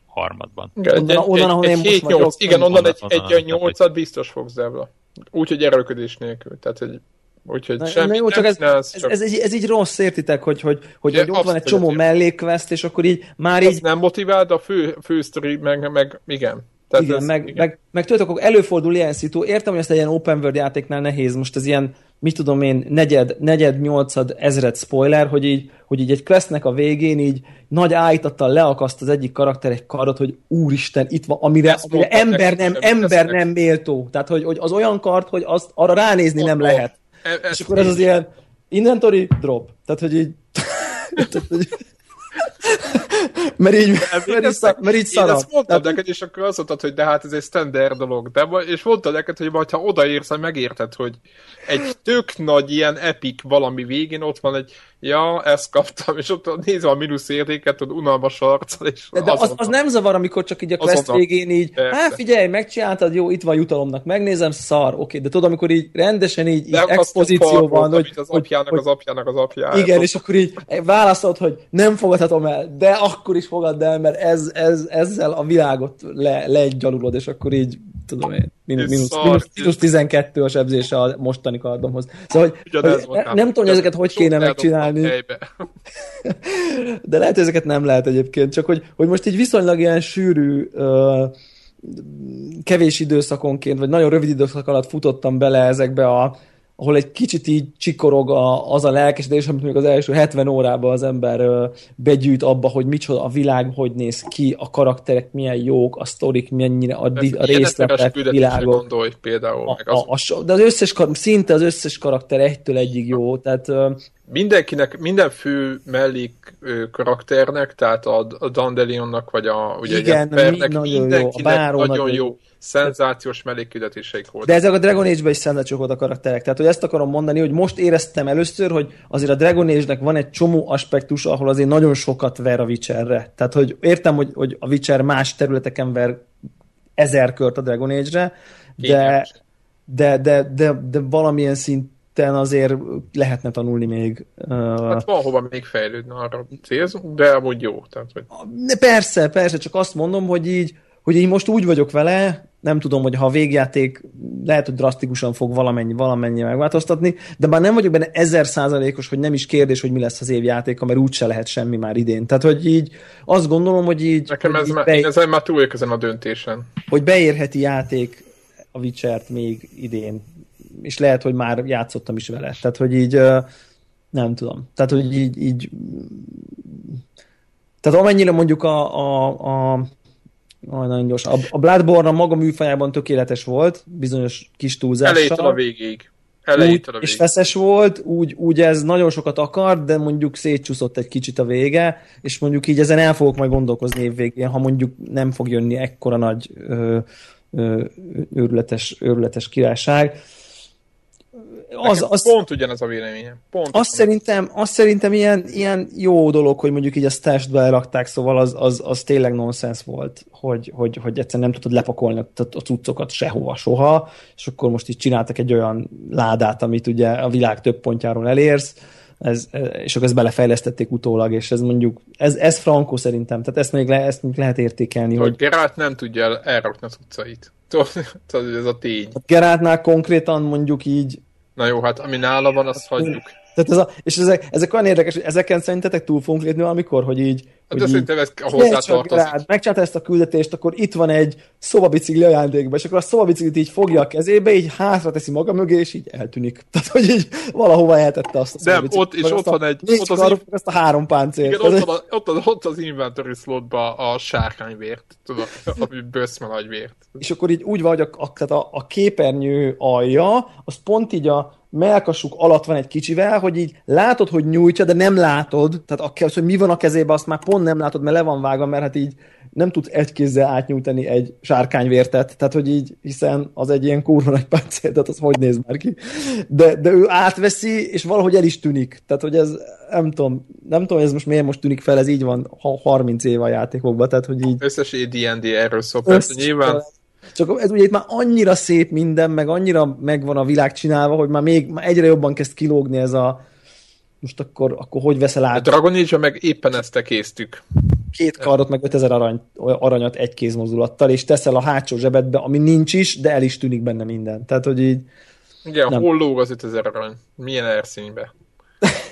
harmadban. Igen, onnan, egy, onnan, ahol egy, én most 8, igen, onnan, onnan egy, egy 8-at biztos fogsz Zebla. Úgyhogy erőködés nélkül. Tehát egy Úgyhogy na, semmi jó, csak ez, ez, csak... ez, ez, ez, így rossz, értitek, hogy, hogy, hogy, hogy ott van egy csomó mellékveszt, és akkor így már így... nem motiváld a fő, fő sztori, meg, meg igen. Tehát igen, ez, meg, igen. meg, meg tudod, akkor előfordul ilyen szitu, értem, hogy ezt egy ilyen open world játéknál nehéz, most ez ilyen, mit tudom én, negyed, negyed, nyolcad, ezred spoiler, hogy így, hogy így egy questnek a végén így nagy állítattal leakaszt az egyik karakter egy karat, hogy úristen, itt van, amire, amire ember nem, ember nem méltó. Tehát, hogy, hogy az olyan kart, hogy azt arra ránézni nem lehet. E, és akkor ez az ilyen inventory drop. Tehát, hogy így... tehát, hogy... mert így, mert így, szar, mert így szarab. Én ezt mondtam neked, és akkor azt mondtad, hogy de hát ez egy standard dolog. De, és mondtad neked, hogy majd ha odaérsz, megérted, hogy egy tök nagy ilyen epic valami végén ott van egy ja, ezt kaptam, és ott nézve a mínusz értéket, ott unalmas arccal, és De, de az, az, nem zavar, amikor csak így a quest azonnal. végén így, hát figyelj, megcsináltad, jó, itt van jutalomnak, megnézem, szar, oké, de tudod, amikor így rendesen így, így expozíció van, hogy, az apjának, hogy, az apjának az apjának. Igen, és akkor így válaszolod, hogy nem fogadhatom el, de akkor is fogadd el, mert ez, ez, ezzel a világot le, legyalulod, és akkor így tudom én, mínusz, mínusz, mínusz, mínusz 12 a sebzése a mostani kardomhoz. Szóval, hogy, hogy ne, nem tudom, hogy ezeket hogy kéne megcsinálni. De lehet, hogy ezeket nem lehet egyébként, csak hogy, hogy most így viszonylag ilyen sűrű uh, kevés időszakonként, vagy nagyon rövid időszak alatt futottam bele ezekbe a ahol egy kicsit így csikorog a, az a lelkesedés, amit még az első 70 órában az ember ö, begyűjt abba, hogy micsoda a világ, hogy néz ki, a karakterek milyen jók, a sztorik mennyire, a, di, a részletek, világok. Gondolj például. A, a, a, a, de az összes, szinte az összes karakter egytől egyig jó, tehát ö, mindenkinek, minden fő mellék karakternek, tehát a, a Dandelionnak, vagy a ugye Igen, Pernek, nagyon mindenkinek jó, a nagyon jó szenzációs mellékküldetéseik voltak. De ezek a Dragon Age-ben is szenzációs volt a karakterek. Tehát, hogy ezt akarom mondani, hogy most éreztem először, hogy azért a Dragon Age-nek van egy csomó aspektus, ahol azért nagyon sokat ver a Witcherre. Tehát, hogy értem, hogy, hogy a Witcher más területeken ver ezer kört a Dragon Age-re, de, de, de, de, de valamilyen szinten azért lehetne tanulni még. Hát van hova még fejlődni, arra célzunk, de amúgy jó. Tehát, hogy... Persze, persze, csak azt mondom, hogy így, hogy én most úgy vagyok vele, nem tudom, hogy ha a végjáték lehet, hogy drasztikusan fog valamennyi, valamennyi megváltoztatni, de már nem vagyok benne ezer százalékos, hogy nem is kérdés, hogy mi lesz az évjátéka, mert úgyse lehet semmi már idén. Tehát, hogy így azt gondolom, hogy így... Nekem hogy ez így már, én ezen már túl ezen a döntésen. Hogy beérheti játék a witcher még idén. És lehet, hogy már játszottam is vele. Tehát, hogy így nem tudom. Tehát, hogy így, így tehát amennyire mondjuk a, a, a Aj, nagyon gyors. A, a Bloodborne a maga műfajában tökéletes volt, bizonyos kis túlzással. Elejétől a végéig. Elejétől a végéig. És feszes volt, úgy, úgy ez nagyon sokat akart, de mondjuk szétcsúszott egy kicsit a vége, és mondjuk így ezen el fogok majd gondolkozni évvégén, ha mondjuk nem fog jönni ekkora nagy ö, ö, őrületes, őrületes királyság az, az, pont ugyanaz a véleményem. Pont azt, szerintem, azt szerintem ilyen, ilyen jó dolog, hogy mondjuk így a stash berakták, szóval az, az, az tényleg nonsens volt, hogy, hogy, hogy egyszerűen nem tudod lepakolni a cuccokat sehova, soha, és akkor most így csináltak egy olyan ládát, amit ugye a világ több pontjáról elérsz, ez, és akkor ezt belefejlesztették utólag, és ez mondjuk, ez, ez frankó szerintem, tehát ezt még, le, ezt még lehet értékelni. Hogy, hogy Geralt nem tudja elrakni a cuccait. Tudod, ez a tény. A Geráltnál konkrétan mondjuk így Na jó, hát ami nála van, azt hagyjuk. Tehát ez a, és ezek, ezek olyan érdekes, hogy ezeken szerintetek túl fogunk lépni valamikor, hogy így... Hát hogy szerintem ez hozzátartozik. Megcsinálta ezt a küldetést, akkor itt van egy szobabicikli ajándékba, és akkor a szobabiciklit így fogja a kezébe, így hátra teszi maga mögé, és így eltűnik. Tehát, hogy így valahova eltette azt a Nem, ott, és ott van egy... Ott az, ezt a három páncélt. Igen, ott, van, ott, az, ott az inventory slotba a sárkányvért, tudod, ami bőszme nagy vért. És akkor így úgy van, hogy a, a, a, a képernyő alja, az pont így a melkasuk alatt van egy kicsivel, hogy így látod, hogy nyújtja, de nem látod, tehát az, hogy mi van a kezében, azt már pont nem látod, mert le van vágva, mert hát így nem tudsz egy kézzel átnyújtani egy sárkányvértet, tehát hogy így, hiszen az egy ilyen kurva nagy páncél, tehát az hogy néz már ki. De, de ő átveszi, és valahogy el is tűnik. Tehát, hogy ez, nem tudom, nem tudom, hogy ez most miért most tűnik fel, ez így van 30 éve a játékokban, tehát, hogy így... Összes AD&D erről szól, persze nyilván csak ez ugye itt már annyira szép minden, meg annyira megvan a világ csinálva, hogy már még már egyre jobban kezd kilógni ez a most akkor, akkor hogy veszel át? A Dragon age meg éppen ezt tekéztük. Két kardot, meg 5000 arany, aranyat egy kézmozdulattal, és teszel a hátsó zsebedbe, ami nincs is, de el is tűnik benne minden. Tehát, hogy így... Igen, nem. hol lóg az 5000 arany? Milyen erszénybe?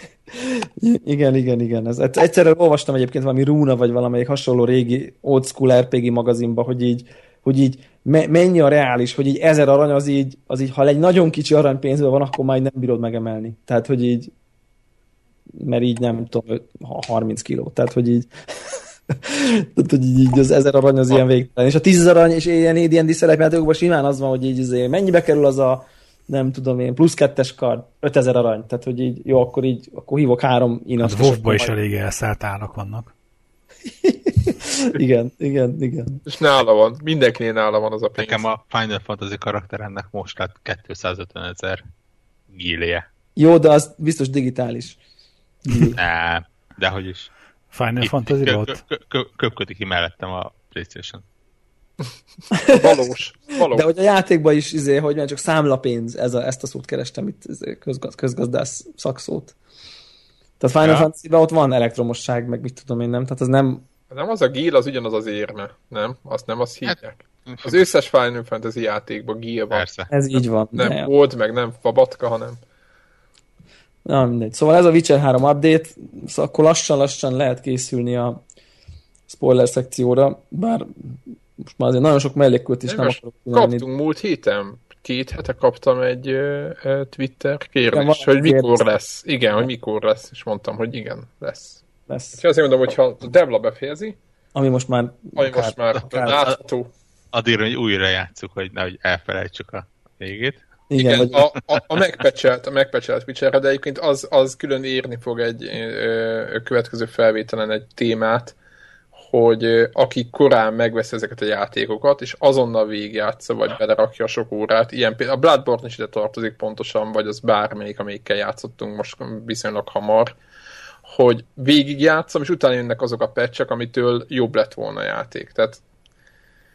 igen, igen, igen. Ez, egyszerűen olvastam egyébként valami Rúna, vagy valamelyik hasonló régi old school RPG magazinba, hogy így, hogy így me, mennyi a reális, hogy így ezer arany az így, az így, ha egy nagyon kicsi aranypénzben van, akkor már nem bírod megemelni. Tehát, hogy így, mert így nem tudom, 30 kiló. Tehát, hogy így, tehát, hogy így az ezer arany az ilyen végtelen. És a tízezer arany és ilyen AD&D szerepjátékokban simán az van, hogy így azért mennyibe kerül az a nem tudom én, plusz kettes kard, 5000 arany. Tehát, hogy így, jó, akkor így, akkor hívok három inat. Hát WoW-ba is elég elszállt árak vannak. igen, igen, igen. És nála van, mindenkinél nála van az a pénz. Nekem a Final Fantasy karakter ennek most lett 250 ezer gíléje. Jó, de az biztos digitális. Nem, de hogy is. Final Fantasy volt? Köpködik ki mellettem a Playstation. Valós, valós. De hogy a játékban is, izé, hogy már csak számlapénz, ez a, ezt a szót kerestem itt, izé, közgaz, közgazdász szakszót. Tehát Final ja. fantasy ott van elektromosság, meg mit tudom én, nem? Tehát az nem... Nem az a gíl, az ugyanaz az érme, nem? Azt nem azt hívják. Hát, az összes Final Fantasy játékban gíl van. Persze. Ez így van. Nem old, meg nem fabatka, hanem... Na mindegy. Szóval ez a Witcher 3 update, szóval akkor lassan-lassan lehet készülni a spoiler szekcióra, bár most már azért nagyon sok mellékkült is nem, nem akarok csinálni. Kaptunk múlt héten, két hete kaptam egy uh, Twitter kérdést, hogy mikor kérdés. lesz. Igen, hogy mikor lesz, és mondtam, hogy igen, lesz. lesz. Úgyhogy azért mondom, hogy ha a Devla befejezi, ami most már, ami akár, most már akár, látható. Addig, hogy újra játszuk, hogy nehogy elfelejtsük a végét. Igen, Igen vagy... a, a, a megpecselt, a megpecselt Witcherre, de egyébként az, az külön írni fog egy ö, következő felvételen egy témát, hogy ö, aki korán megvesz ezeket a játékokat, és azonnal végigjátsza, vagy belerakja a sok órát, ilyen például a Bloodborne is ide tartozik pontosan, vagy az bármelyik, amelyikkel játszottunk most viszonylag hamar, hogy végigjátszom, és utána jönnek azok a patchek, amitől jobb lett volna a játék. Tehát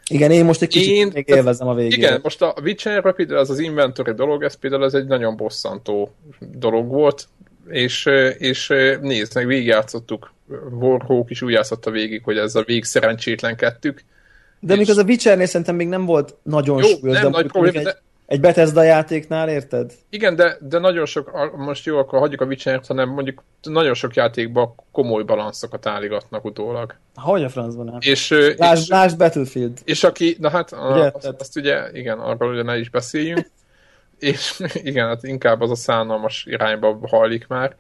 igen, én most egy kicsit én, még élvezem a végét. Igen, most a Witcher például az az inventory dolog, ez például ez egy nagyon bosszantó dolog volt, és, és nézd meg, végigjátszottuk, Warhawk is úgy játszotta végig, hogy ez a vég szerencsétlenkedtük. De és... még az a Witchernél szerintem még nem volt nagyon Jó, súlyos, nem de nagy probléma, egy, de... egy Bethesda játéknál, érted? Igen, de, de nagyon sok, most jó, akkor hagyjuk a Witcher-t, hanem mondjuk nagyon sok játékban komoly balanszokat állígatnak utólag. Hogy a francban nem? És, lásd, és, lásd Battlefield. És aki, na hát, ugye, azt, azt ugye, igen, arról ugye ne is beszéljünk, és igen, hát inkább az a szánalmas irányba hajlik már,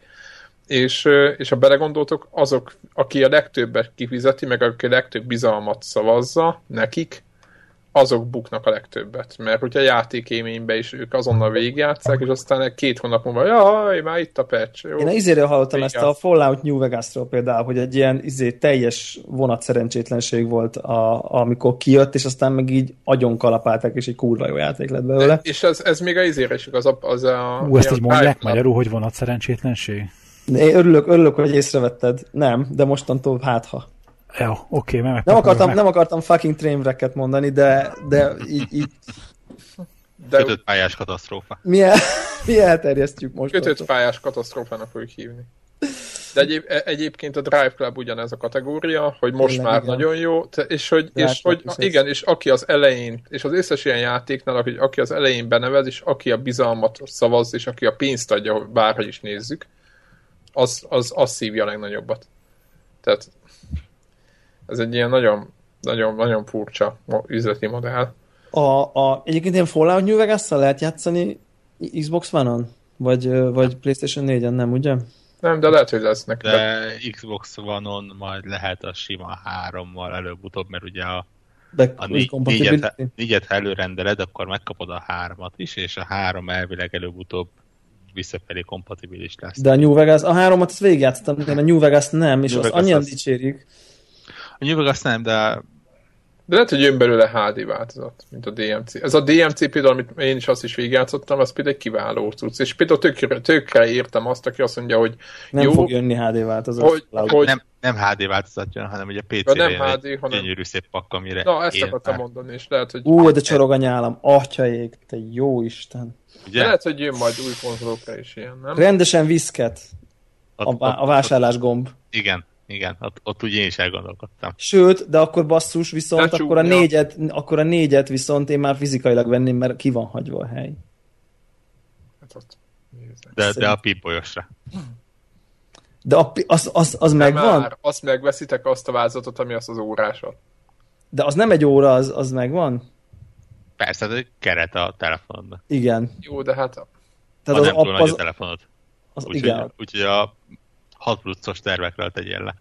és, és ha belegondoltok, azok, aki a legtöbbet kifizeti, meg aki a legtöbb bizalmat szavazza nekik, azok buknak a legtöbbet. Mert hogyha játékéménybe is ők azonnal végigjátszák, és aztán két hónap múlva, jaj, már itt a patch. Jó, Én izéről hallottam ezt a Fallout New Vegas-ról például, hogy egy ilyen izé, teljes vonat szerencsétlenség volt, a, amikor kijött, és aztán meg így agyon kalapálták, és egy kurva jó játék lett belőle. De, és ez, ez még a izére is az a... Az a Ú, ezt így mondják magyarul, hogy vonat szerencsétlenség? Én örülök, örülök, hogy észrevetted. Nem, de mostantól hát ha. Jó, oké, okay, nem akartam, meg. nem akartam fucking trainwrecket mondani, de, de így, így de... Kötött pályás katasztrófa. Mi, el, mi elterjesztjük most. Kötött pályás katasztrófának fogjuk hívni. De egyéb, e- egyébként a Drive Club ugyanez a kategória, hogy most Tényleg, már igen. nagyon jó, és hogy, és hogy igen, és aki az elején, és az összes ilyen játéknál, hogy aki az elején benevez, és aki a bizalmat szavaz, és aki a pénzt adja, bárhogy is nézzük, az, az, az szívja a legnagyobbat. Tehát ez egy ilyen nagyon, nagyon, nagyon furcsa üzleti modell. A, a, egyébként ilyen Fallout New vegas lehet játszani Xbox One-on? Vagy, vagy PlayStation 4-en, nem, ugye? Nem, de lehet, hogy lesznek. De, de... Xbox One-on majd lehet a sima 3-mal előbb-utóbb, mert ugye a, a négyet, négyet, ha előrendeled, akkor megkapod a hármat is, és a három elvileg előbb-utóbb visszafelé kompatibilis lesz. De a New Vegas, a háromat azt végigjátszottam, de a New Vegas nem, és New az annyian az... dicsérik. A New Vegas nem, de de lehet, hogy jön belőle HD változat, mint a DMC. Ez a DMC például, amit én is azt is végigjátszottam, az például egy kiváló cucc. És például tökre, tökre értem azt, aki azt mondja, hogy nem jó, fog jönni HD változat. Hogy, hogy, nem, nem HD változat jön, hanem ugye PC-re nem HD, egy hanem... gyönyörű szép pak, amire Na, ezt akartam mondani, és lehet, hogy... Ú, de csorog a nyálam, atyaék, te jó Isten. Ugye? De lehet, hogy jön majd új konzolokra is ilyen, nem? Rendesen viszket a, a vásárlás gomb. Igen, igen, ott, ott ugye én is elgondolkodtam. Sőt, de akkor basszus, viszont akkor a, négyet, akkor a négyet viszont én már fizikailag venném, mert ki van hagyva a hely. Hát ott de, de a pipolyosra. De a, az, az, az megvan? Már, azt megveszitek azt a vázatot, ami az az órásat. De az nem egy óra, az, az megvan? Persze, ez egy keret a telefonodban. Igen. Jó, de hát... Tehát az, nem túl az, nagy a telefonod. Az, Úgyhogy úgy, úgy, a 6 pluszos tervekről tegyél le,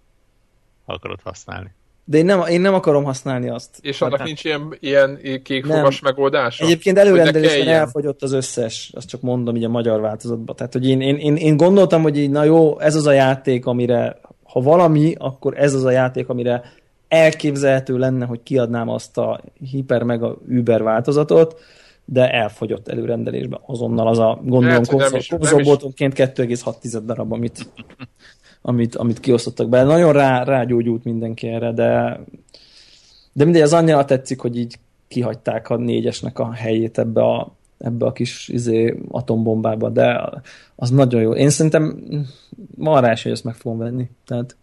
ha akarod használni. De én nem, én nem akarom használni azt. És annak hát, nincs ilyen, ilyen kékfogas megoldása? Egyébként előrendelésben elfogyott az összes, azt csak mondom így a magyar változatban. Tehát, hogy én, én, én, én gondoltam, hogy így, na jó, ez az a játék, amire, ha valami, akkor ez az a játék, amire elképzelhető lenne, hogy kiadnám azt a hiper meg a Uber változatot, de elfogyott előrendelésben azonnal az a gondolom konzolboltonként 2,6 darab, amit, amit, amit kiosztottak be. Nagyon rá, rágyógyult mindenki erre, de, de mindegy, az annyira tetszik, hogy így kihagyták a négyesnek a helyét ebbe a, ebbe a kis izé, atombombába, de az nagyon jó. Én szerintem ma is, hogy ezt meg fogom venni. Tehát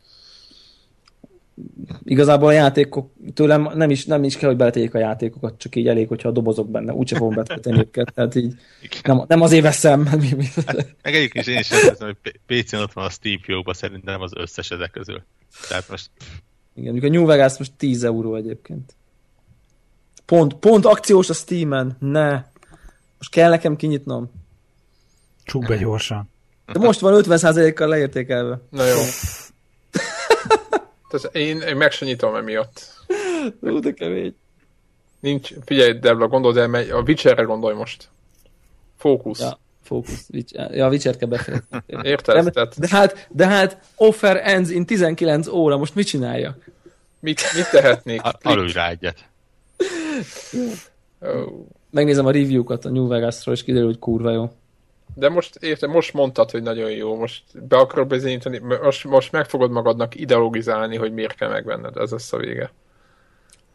igazából a játékok tőlem nem is, nem is kell, hogy beletegyék a játékokat, csak így elég, hogyha a dobozok benne, úgyse fogom betölteni őket, tehát így nem, nem azért veszem. Hát, meg egyébként is én is hiszem, hogy PC-n ott van a Steam fiókban, szerintem az összes ezek közül. Tehát most... Igen, a New Vegas most 10 euró egyébként. Pont, pont akciós a Steam-en. Ne. Most kell nekem kinyitnom. Csuk be gyorsan. De most van 50%-kal leértékelve. Na jó. Tehát én, én meg sem nyitom emiatt. Ú, de kemény. Nincs, figyelj, Debla, gondold el, mely, a Witcherre gondolj most. Fókusz. Ja, fókusz. Ja, a Witcher kell befejezni. Érted? De, Tehát de, hát, de hát offer ends in 19 óra, most mit csináljak? mit, mit tehetnék? Aludj rá egyet. Megnézem a review-kat a New Vegas-ról, és kiderül, hogy kurva jó. De most, érted, most mondtad, hogy nagyon jó, most be akarod bizonyítani, most, most meg fogod magadnak ideologizálni, hogy miért kell megvenned, ez lesz a vége.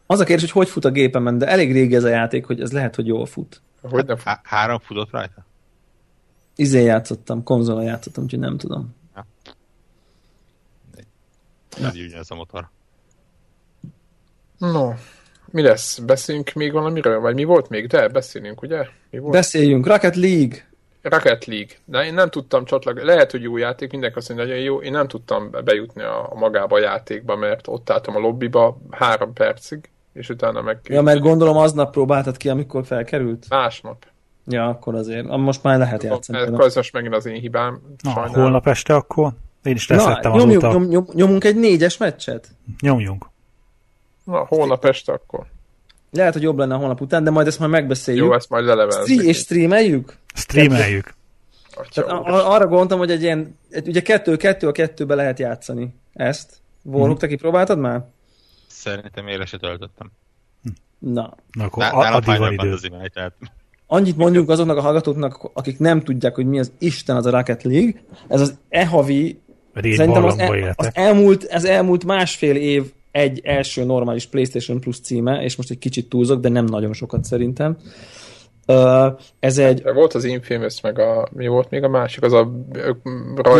Az a kérdés, hogy hogy fut a gépemen, de elég régi ez a játék, hogy ez lehet, hogy jól fut. Hogy nem Há- három futott rajta? Izén játszottam, konzolon játszottam, úgyhogy nem tudom. Nagy ügy ez a motor. No, mi lesz? Beszéljünk még valamiről? Vagy mi volt még? De, beszélünk, ugye? Mi volt? Beszéljünk, Rocket League! Rocket League. De én nem tudtam csatlakozni. Lehet, hogy jó játék, mindenki azt mondja, nagyon jó. Én nem tudtam bejutni a, a magába a játékba, mert ott álltam a lobbiba három percig, és utána meg Ja, mert gondolom aznap próbáltad ki, amikor felkerült. másnap. Ja, akkor azért. Most már lehet játszani. Ez, ez most megint az én hibám. Na, Sajnálom. holnap este akkor én is Na, leszettem nyomjuk, azóta. nyom, nyom, nyomunk egy négyes meccset? Nyomjunk. Na, holnap este akkor. Lehet, hogy jobb lenne a holnap után, de majd ezt majd megbeszéljük. Jó, ezt majd lelevelzik. Stre- és streameljük? Streameljük. A- arra gondoltam, hogy egy ilyen, egy, ugye kettő, kettő a kettőbe lehet játszani ezt. Mhm. te kipróbáltad már? Szerintem éle se töltöttem. Na, Na, akkor Ná- a- addig van idő. Megy, tehát annyit mondjunk azoknak a hallgatóknak, akik nem tudják, hogy mi az Isten az a Rocket League. Ez az e-havi, én szerintem az, barlangba e, az, elmúlt, az elmúlt másfél év egy első normális PlayStation Plus címe, és most egy kicsit túlzok, de nem nagyon sokat szerintem. Ez egy Volt az Infamous, meg a... Mi volt még a másik? Az a ők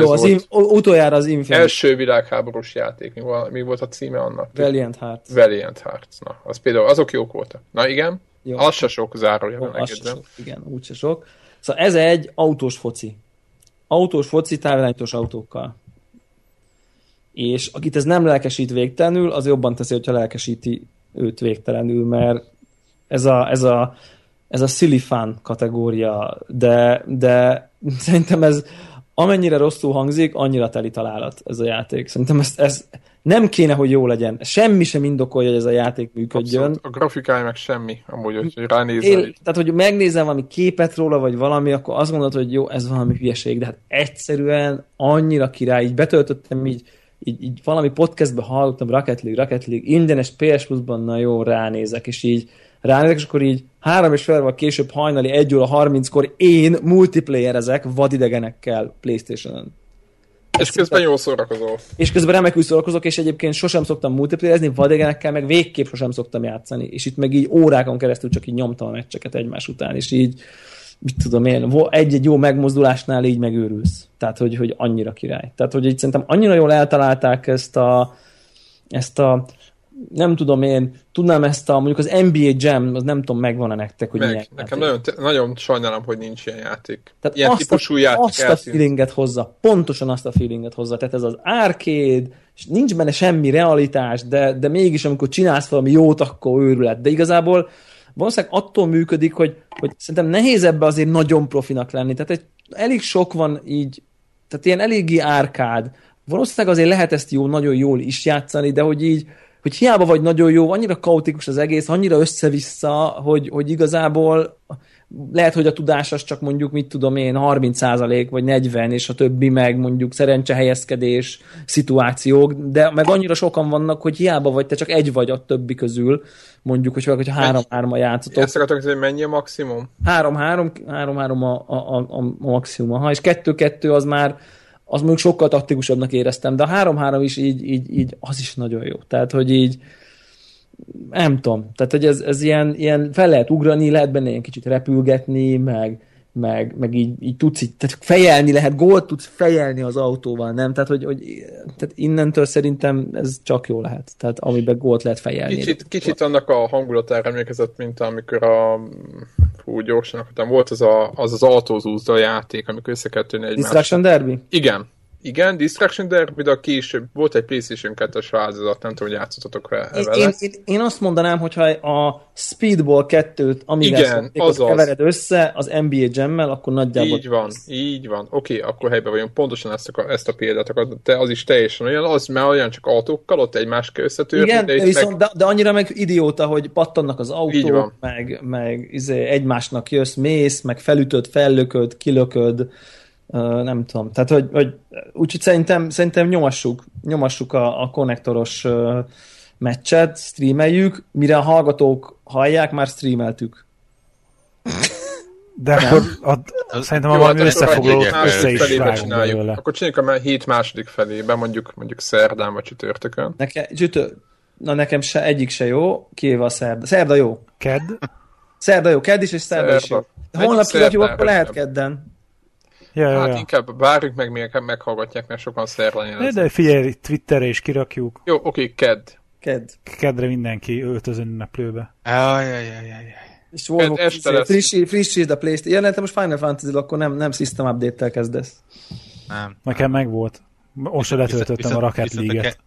jó, az im, utoljára az Infamous Első világháborús játék. Mi volt, mi volt a címe annak? Valiant Hearts. Valiant Hearts. Na, az például, azok jók voltak. Na igen, Jó. az se sok se megjegyzem. sok, igen, úgyse sok. Szóval ez egy autós foci. Autós foci távirányítós autókkal. És akit ez nem lelkesít végtelenül, az jobban teszi, hogyha lelkesíti őt végtelenül, mert ez a, ez a, ez a silly fun kategória, de, de szerintem ez amennyire rosszul hangzik, annyira teli találat ez a játék. Szerintem ez, ez nem kéne, hogy jó legyen. Semmi sem indokolja, hogy ez a játék működjön. Abszolút. A grafikája meg semmi, amúgy, hogy ránézel. Én, tehát, hogy megnézem valami képet róla, vagy valami, akkor azt gondolod, hogy jó, ez valami hülyeség, de hát egyszerűen annyira király, így betöltöttem így, így, így valami podcastbe hallottam Rocket League, Rocket League, ingyenes PS Plus-ban, na jó, ránézek, és így ránézek, és akkor így három és fél később hajnali 1 óra 30-kor én multiplayerezek vadidegenekkel Playstation-on. És közben jól szórakozol. És közben remekül szórakozok, és egyébként sosem szoktam multiplayerezni, vadidegenekkel meg végképp sosem szoktam játszani. És itt meg így órákon keresztül csak így nyomtam a meccseket egymás után, és így mit tudom én, egy-egy jó megmozdulásnál így megőrülsz. Tehát, hogy, hogy annyira király. Tehát, hogy így szerintem annyira jól eltalálták ezt a, ezt a nem tudom én, tudnám ezt a, mondjuk az NBA Jam, az nem tudom, megvan-e nektek, hogy Meg, milyen nekem játék. nagyon, nagyon sajnálom, hogy nincs ilyen játék. Tehát ilyen azt típusú a, játék azt a elszűnt. feelinget hozza, pontosan azt a feelinget hozza. Tehát ez az arcade, és nincs benne semmi realitás, de, de mégis amikor csinálsz valami jót, akkor őrület. De igazából valószínűleg attól működik, hogy, hogy szerintem nehéz ebbe azért nagyon profinak lenni. Tehát egy, elég sok van így, tehát ilyen eléggé árkád. Valószínűleg azért lehet ezt jó, nagyon jól is játszani, de hogy így, hogy hiába vagy nagyon jó, annyira kaotikus az egész, annyira össze-vissza, hogy, hogy igazából lehet, hogy a tudás az csak mondjuk, mit tudom én, 30% vagy 40, és a többi meg mondjuk szerencsehelyezkedés szituációk, de meg annyira sokan vannak, hogy hiába vagy, te csak egy vagy a többi közül, mondjuk, hogy hogyha három-hárma játszotok. Ezt akartam hogy mennyi a maximum? 3-3, 3-3 a, a, a, a maximum. Aha, és 2-2 az már az mondjuk sokkal taktikusabbnak éreztem, de a 3-3 is így, így, így, az is nagyon jó. Tehát, hogy így nem tudom, tehát, hogy ez, ez ilyen, ilyen fel lehet ugrani, lehet benne ilyen kicsit repülgetni, meg, meg, meg így, így tudsz így, tehát fejelni lehet, gólt tudsz fejelni az autóval, nem? Tehát, hogy, hogy tehát innentől szerintem ez csak jó lehet. Tehát amiben gólt lehet fejelni. Kicsit, kicsit annak a hangulatára emlékezett, mint amikor a hú, gyorsan akartam, volt az a, az, az autózúzda játék, amikor össze kell törni egymást. Distraction Derby? Igen, igen, Distraction Derby, de a később volt egy PlayStation 2-es változat, nem tudom, hogy játszottatok vele. Én, én, én, azt mondanám, hogyha a Speedball 2-t, amivel kevered össze az NBA Jam-mel, akkor nagyjából... Így van, így van. Oké, okay, akkor helyben vagyunk. Pontosan ezt a, ezt a példát akarod, de az is teljesen olyan, az már olyan csak autókkal, ott egymás kell összetörni. Igen, de, viszont, meg... de, de, annyira meg idióta, hogy pattannak az autók, meg, meg izé, egymásnak jössz, mész, meg felütöd, fellököd, kilököd, nem tudom. Tehát, hogy, hogy úgyhogy szerintem, szerintem nyomassuk, nyomassuk a, a konnektoros uh, meccset, streameljük, mire a hallgatók hallják, már streameltük. De nem. akkor ad, szerintem Jó, valami hát összefoglalót össze is csináljuk. Akkor csináljuk a hét második felébe, mondjuk, mondjuk szerdán vagy csütörtökön. Neke, csütör, na nekem se, egyik se jó, kivéve a szerda. Szerda jó. Kedd? Szerda jó, kedd is és szerda, szerda. is jó. Holnap kiadjuk, akkor lehet kedden. Ja, hát ja. inkább várjuk meg, még meghallgatják, mert sokan szerlani De, de figyelj, Twitterre is kirakjuk. Jó, oké, okay, kedd. Kedd. Kedre mindenki öltözön ünneplőbe. Ajajajajaj. És Warhawk frissítsd a Playstation. Ja, te most Final Fantasy, akkor nem, nem System Update-tel kezdesz. Nem. Nekem meg volt. Most se letöltöttem a Rocket League-et. Ke-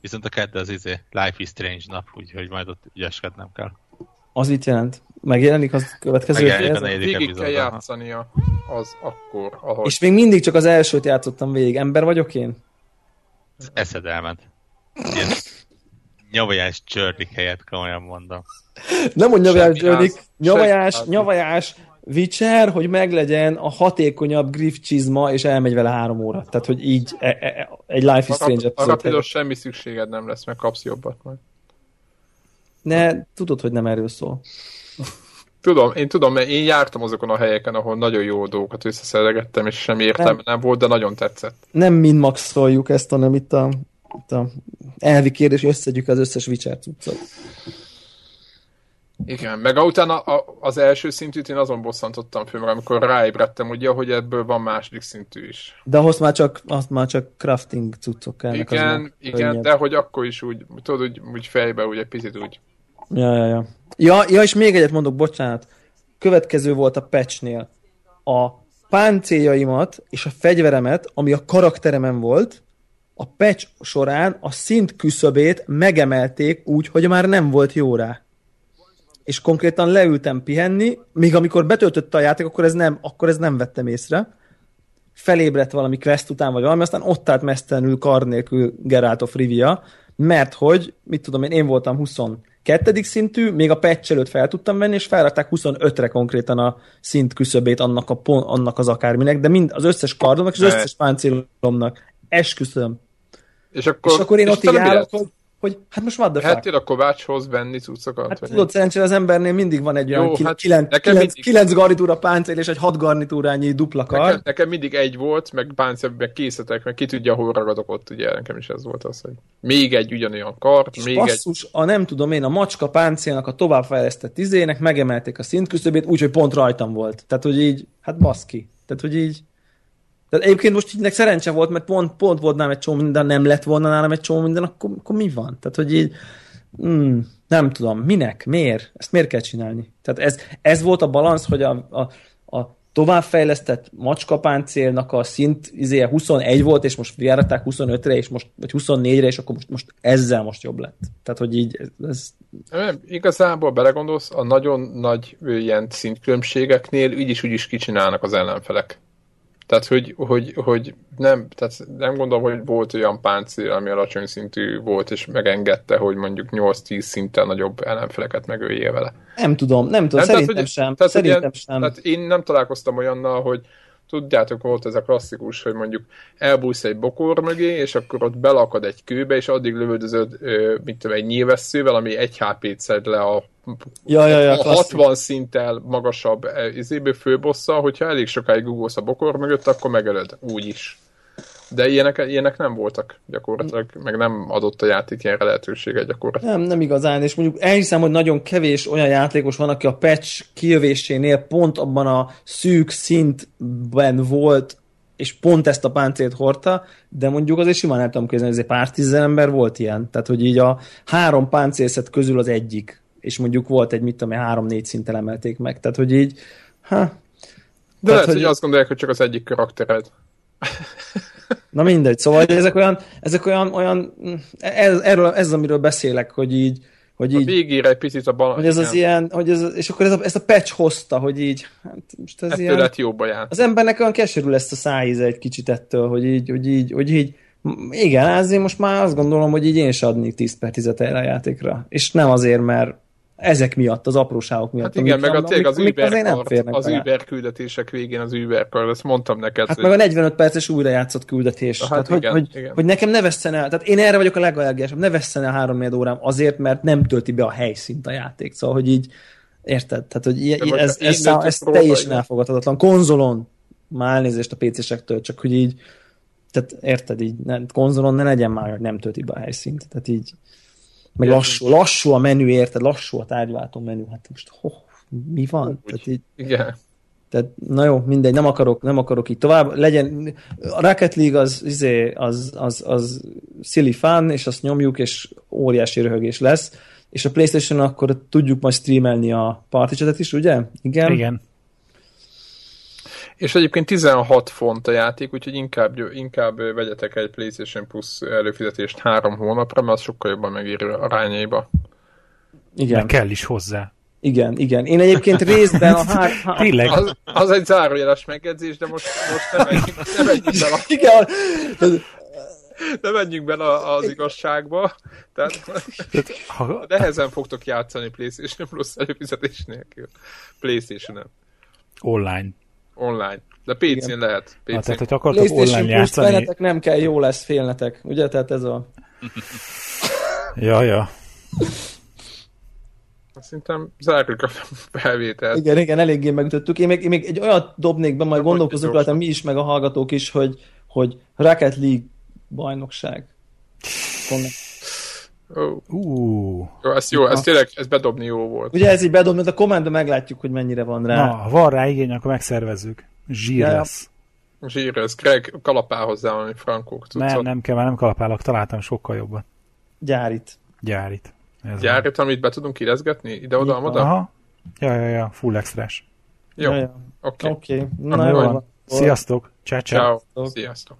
viszont a kedd az izé, Life is Strange nap, úgyhogy majd ott ügyeskednem kell. Az mit jelent? Megjelenik az következő Megjelenik a negyedik Végig kell játszania az akkor, ahogy... És még mindig csak az elsőt játszottam végig. Ember vagyok én? Az eszed elment. Ilyen nyavajás csörlik helyett, komolyan mondom. Nem mondja nyavajás csörlik, nyavajás, nyavajás Witcher, hogy meglegyen a hatékonyabb griff csizma, és elmegy vele három óra. Tehát, hogy így e, e, e egy Life is Strange episode. Arra semmi szükséged nem lesz, mert kapsz jobbat majd. Ne, tudod, hogy nem erről szól. Tudom, én tudom, mert én jártam azokon a helyeken, ahol nagyon jó dolgokat összeszeregettem, és semmi értelme nem, nem volt, de nagyon tetszett. Nem mind maxoljuk ezt, hanem itt a, itt a elvi kérdés, hogy összegyük az összes Witcher cuccot. Igen, meg utána az első szintűt én azon bosszantottam föl, mert amikor ráébredtem, ugye, hogy ebből van második szintű is. De ahhoz már csak, azt már csak crafting cuccok kellnek. Igen, igen, könnyed. de hogy akkor is úgy, tudod, úgy, úgy fejbe, úgy egy picit úgy Ja, ja, ja. Ja, ja, és még egyet mondok, bocsánat. Következő volt a patchnél. A páncéljaimat és a fegyveremet, ami a karakteremen volt, a patch során a szint küszöbét megemelték úgy, hogy már nem volt jó rá. És konkrétan leültem pihenni, míg amikor betöltötte a játék, akkor ez nem, akkor ez nem vettem észre. Felébredt valami quest után, vagy valami, aztán ott állt mesztelenül kar nélkül Geralt of Rivia, mert hogy, mit tudom én, én voltam 20 kettedik szintű, még a patch előtt fel tudtam venni, és felrakták 25-re konkrétan a szint küszöbét annak, a pon, annak az akárminek, de mind az összes kardomnak és az összes páncélomnak. Esküszöm. És akkor, és akkor én és ott így állok, hogy hogy hát most what the fuck? Hettél a Kovácshoz venni cuccokat? Hát tudod, szerencsére az embernél mindig van egy olyan Jó, hát kilenc, kilenc, mindig... kilenc garnitúra páncél és egy hat garnitúrányi dupla kar. Nekem, nekem mindig egy volt, meg páncél, meg készetek, meg ki tudja, hol ragadok ott, ugye nekem is ez volt az, hogy még egy ugyanolyan kart, és még basszus, egy... a nem tudom én, a macska páncélnak a továbbfejlesztett izének megemelték a szintküszöbét, úgyhogy pont rajtam volt. Tehát, hogy így, hát baszki. Tehát, hogy így tehát egyébként most így szerencse volt, mert pont, pont volt nálam egy csomó minden, nem lett volna nálam egy csomó minden, akkor, akkor mi van? Tehát, hogy így, mm, nem tudom, minek, miért? Ezt miért kell csinálni? Tehát ez, ez volt a balansz, hogy a, a, a továbbfejlesztett macskapáncélnak a szint izéje 21 volt, és most járatták 25-re, és most, vagy 24-re, és akkor most, most ezzel most jobb lett. Tehát, hogy így ez... Nem, igazából belegondolsz, a nagyon nagy ilyen szintkülönbségeknél így is úgy is kicsinálnak az ellenfelek. Tehát, hogy, hogy, hogy nem, tehát nem gondolom, hogy volt olyan páncél, ami alacsony szintű volt, és megengedte, hogy mondjuk 8-10 szinten nagyobb ellenfeleket megöljél vele. Nem tudom, nem tudom, nem, szerintem tehát, sem. Tehát, szerintem ilyen, sem. Tehát én nem találkoztam olyannal, hogy tudjátok, volt ez a klasszikus, hogy mondjuk elbújsz egy bokor mögé, és akkor ott belakad egy kőbe, és addig lövöldözöd, mint tudom, egy nyilvesszővel, ami egy HP-t szed le a, ja, ja, ja, a 60 szinttel magasabb izéből főbossza, hogyha elég sokáig ugolsz a bokor mögött, akkor megeled úgy is. De ilyenek, ilyenek nem voltak gyakorlatilag, meg nem adott a játék ilyen lehetőséget gyakorlatilag. Nem, nem igazán, és mondjuk elhiszem, hogy nagyon kevés olyan játékos van, aki a patch kijövésénél pont abban a szűk szintben volt, és pont ezt a páncélt hordta, de mondjuk azért simán el tudom képzelni, hogy pár tízzel ember volt ilyen. Tehát, hogy így a három páncélszet közül az egyik, és mondjuk volt egy, mit tudom, három-négy szinten emelték meg. Tehát, hogy így, ha. De Tehát, lehet, hogy, hogy azt gondolják, hogy csak az egyik karaktered. Na mindegy, szóval ezek olyan, ezek olyan, olyan ez, erről, ez amiről beszélek, hogy így, hogy így, a végére egy picit a bal... Hogy ez az ilyen, hogy ez, és akkor ez a, ezt a patch hozta, hogy így, hát most ez ettől ilyen, lett jobb a Az embernek olyan keserű lesz a szájíze egy kicsit ettől, hogy így, hogy így, hogy így, igen, ezért most már azt gondolom, hogy így én is adnék 10 per 10 erre a játékra. És nem azért, mert ezek miatt, az apróságok miatt. Hát igen, meg a tényleg az Uber, nem férnek az Uber küldetések végén az Uber kard, ezt mondtam neked. Hát meg a 45 perces újra játszott küldetés. Hát tehát, igen, hogy, igen. hogy, nekem ne vesszen el, tehát én erre vagyok a legallergiásabb, ne vesszen el három órám azért, mert nem tölti be a helyszínt a játék. Szóval, hogy így, érted? Tehát, hogy ez, ez, ez, ez, ez teljesen elfogadhatatlan. Konzolon, már elnézést a PC-sektől, csak hogy így, tehát érted így, ne, konzolon ne legyen már, hogy nem tölti be a helyszínt. Tehát így, meg lassú, lassú a menü, érted? Lassú a tárgyváltó menü. Hát most ho, mi van? Tehát így, Igen. Tehát, na jó, mindegy, nem akarok, nem akarok így tovább. Legyen, a Rocket League az, izé, az, az, az silly fun, és azt nyomjuk, és óriási röhögés lesz. És a Playstation akkor tudjuk majd streamelni a party is, ugye? Igen. Igen. És egyébként 16 font a játék, úgyhogy inkább, inkább vegyetek egy PlayStation Plus előfizetést három hónapra, mert az sokkal jobban megéri arányaiba. Igen. Meg kell is hozzá. Igen, igen. Én egyébként részben a hár... Tényleg? Az, az egy zárójeles megjegyzés, de most, most nem menjünk, nem menjünk bele. Igen. Ne menjünk bele az igazságba. Tehát, ha... nehezen fogtok játszani PlayStation Plus előfizetés nélkül. PlayStation-en. Online online. De PC-n Igen. lehet. PC-n. Ha, tehát, hogy akartok online játszani... Feletek nem kell, jó lesz, félnetek. Ugye? Tehát ez a... ja, ja. Szerintem zárjuk a felvételt. Igen, igen, eléggé megütöttük. Én még, én még egy olyat dobnék be, majd gondolkozunk rajta mi is, meg a hallgatók is, hogy, hogy Rocket League bajnokság. Oh. Uh. Jó, ez jó, ez tényleg, ez bedobni jó volt. Ugye ez így bedobni, de a kommentben meglátjuk, hogy mennyire van rá. Na, ha van rá igény, akkor megszervezzük. Zsír ja, lesz. Zsír lesz. Greg, kalapál hozzá valami frankók cuccot. Nem, nem kell, már nem kalapálok, találtam sokkal jobban. Gyárit. Gyárit. Ez Gyárit, van. amit be tudunk érezgetni? Ide-oda, oda? Aha. Ja, ja, ja, full extrás. Jó, oké. Ja, ja. Oké. Okay. Okay. Na, jó van. Sziasztok. Ciao, ciao. ciao. Sziasztok.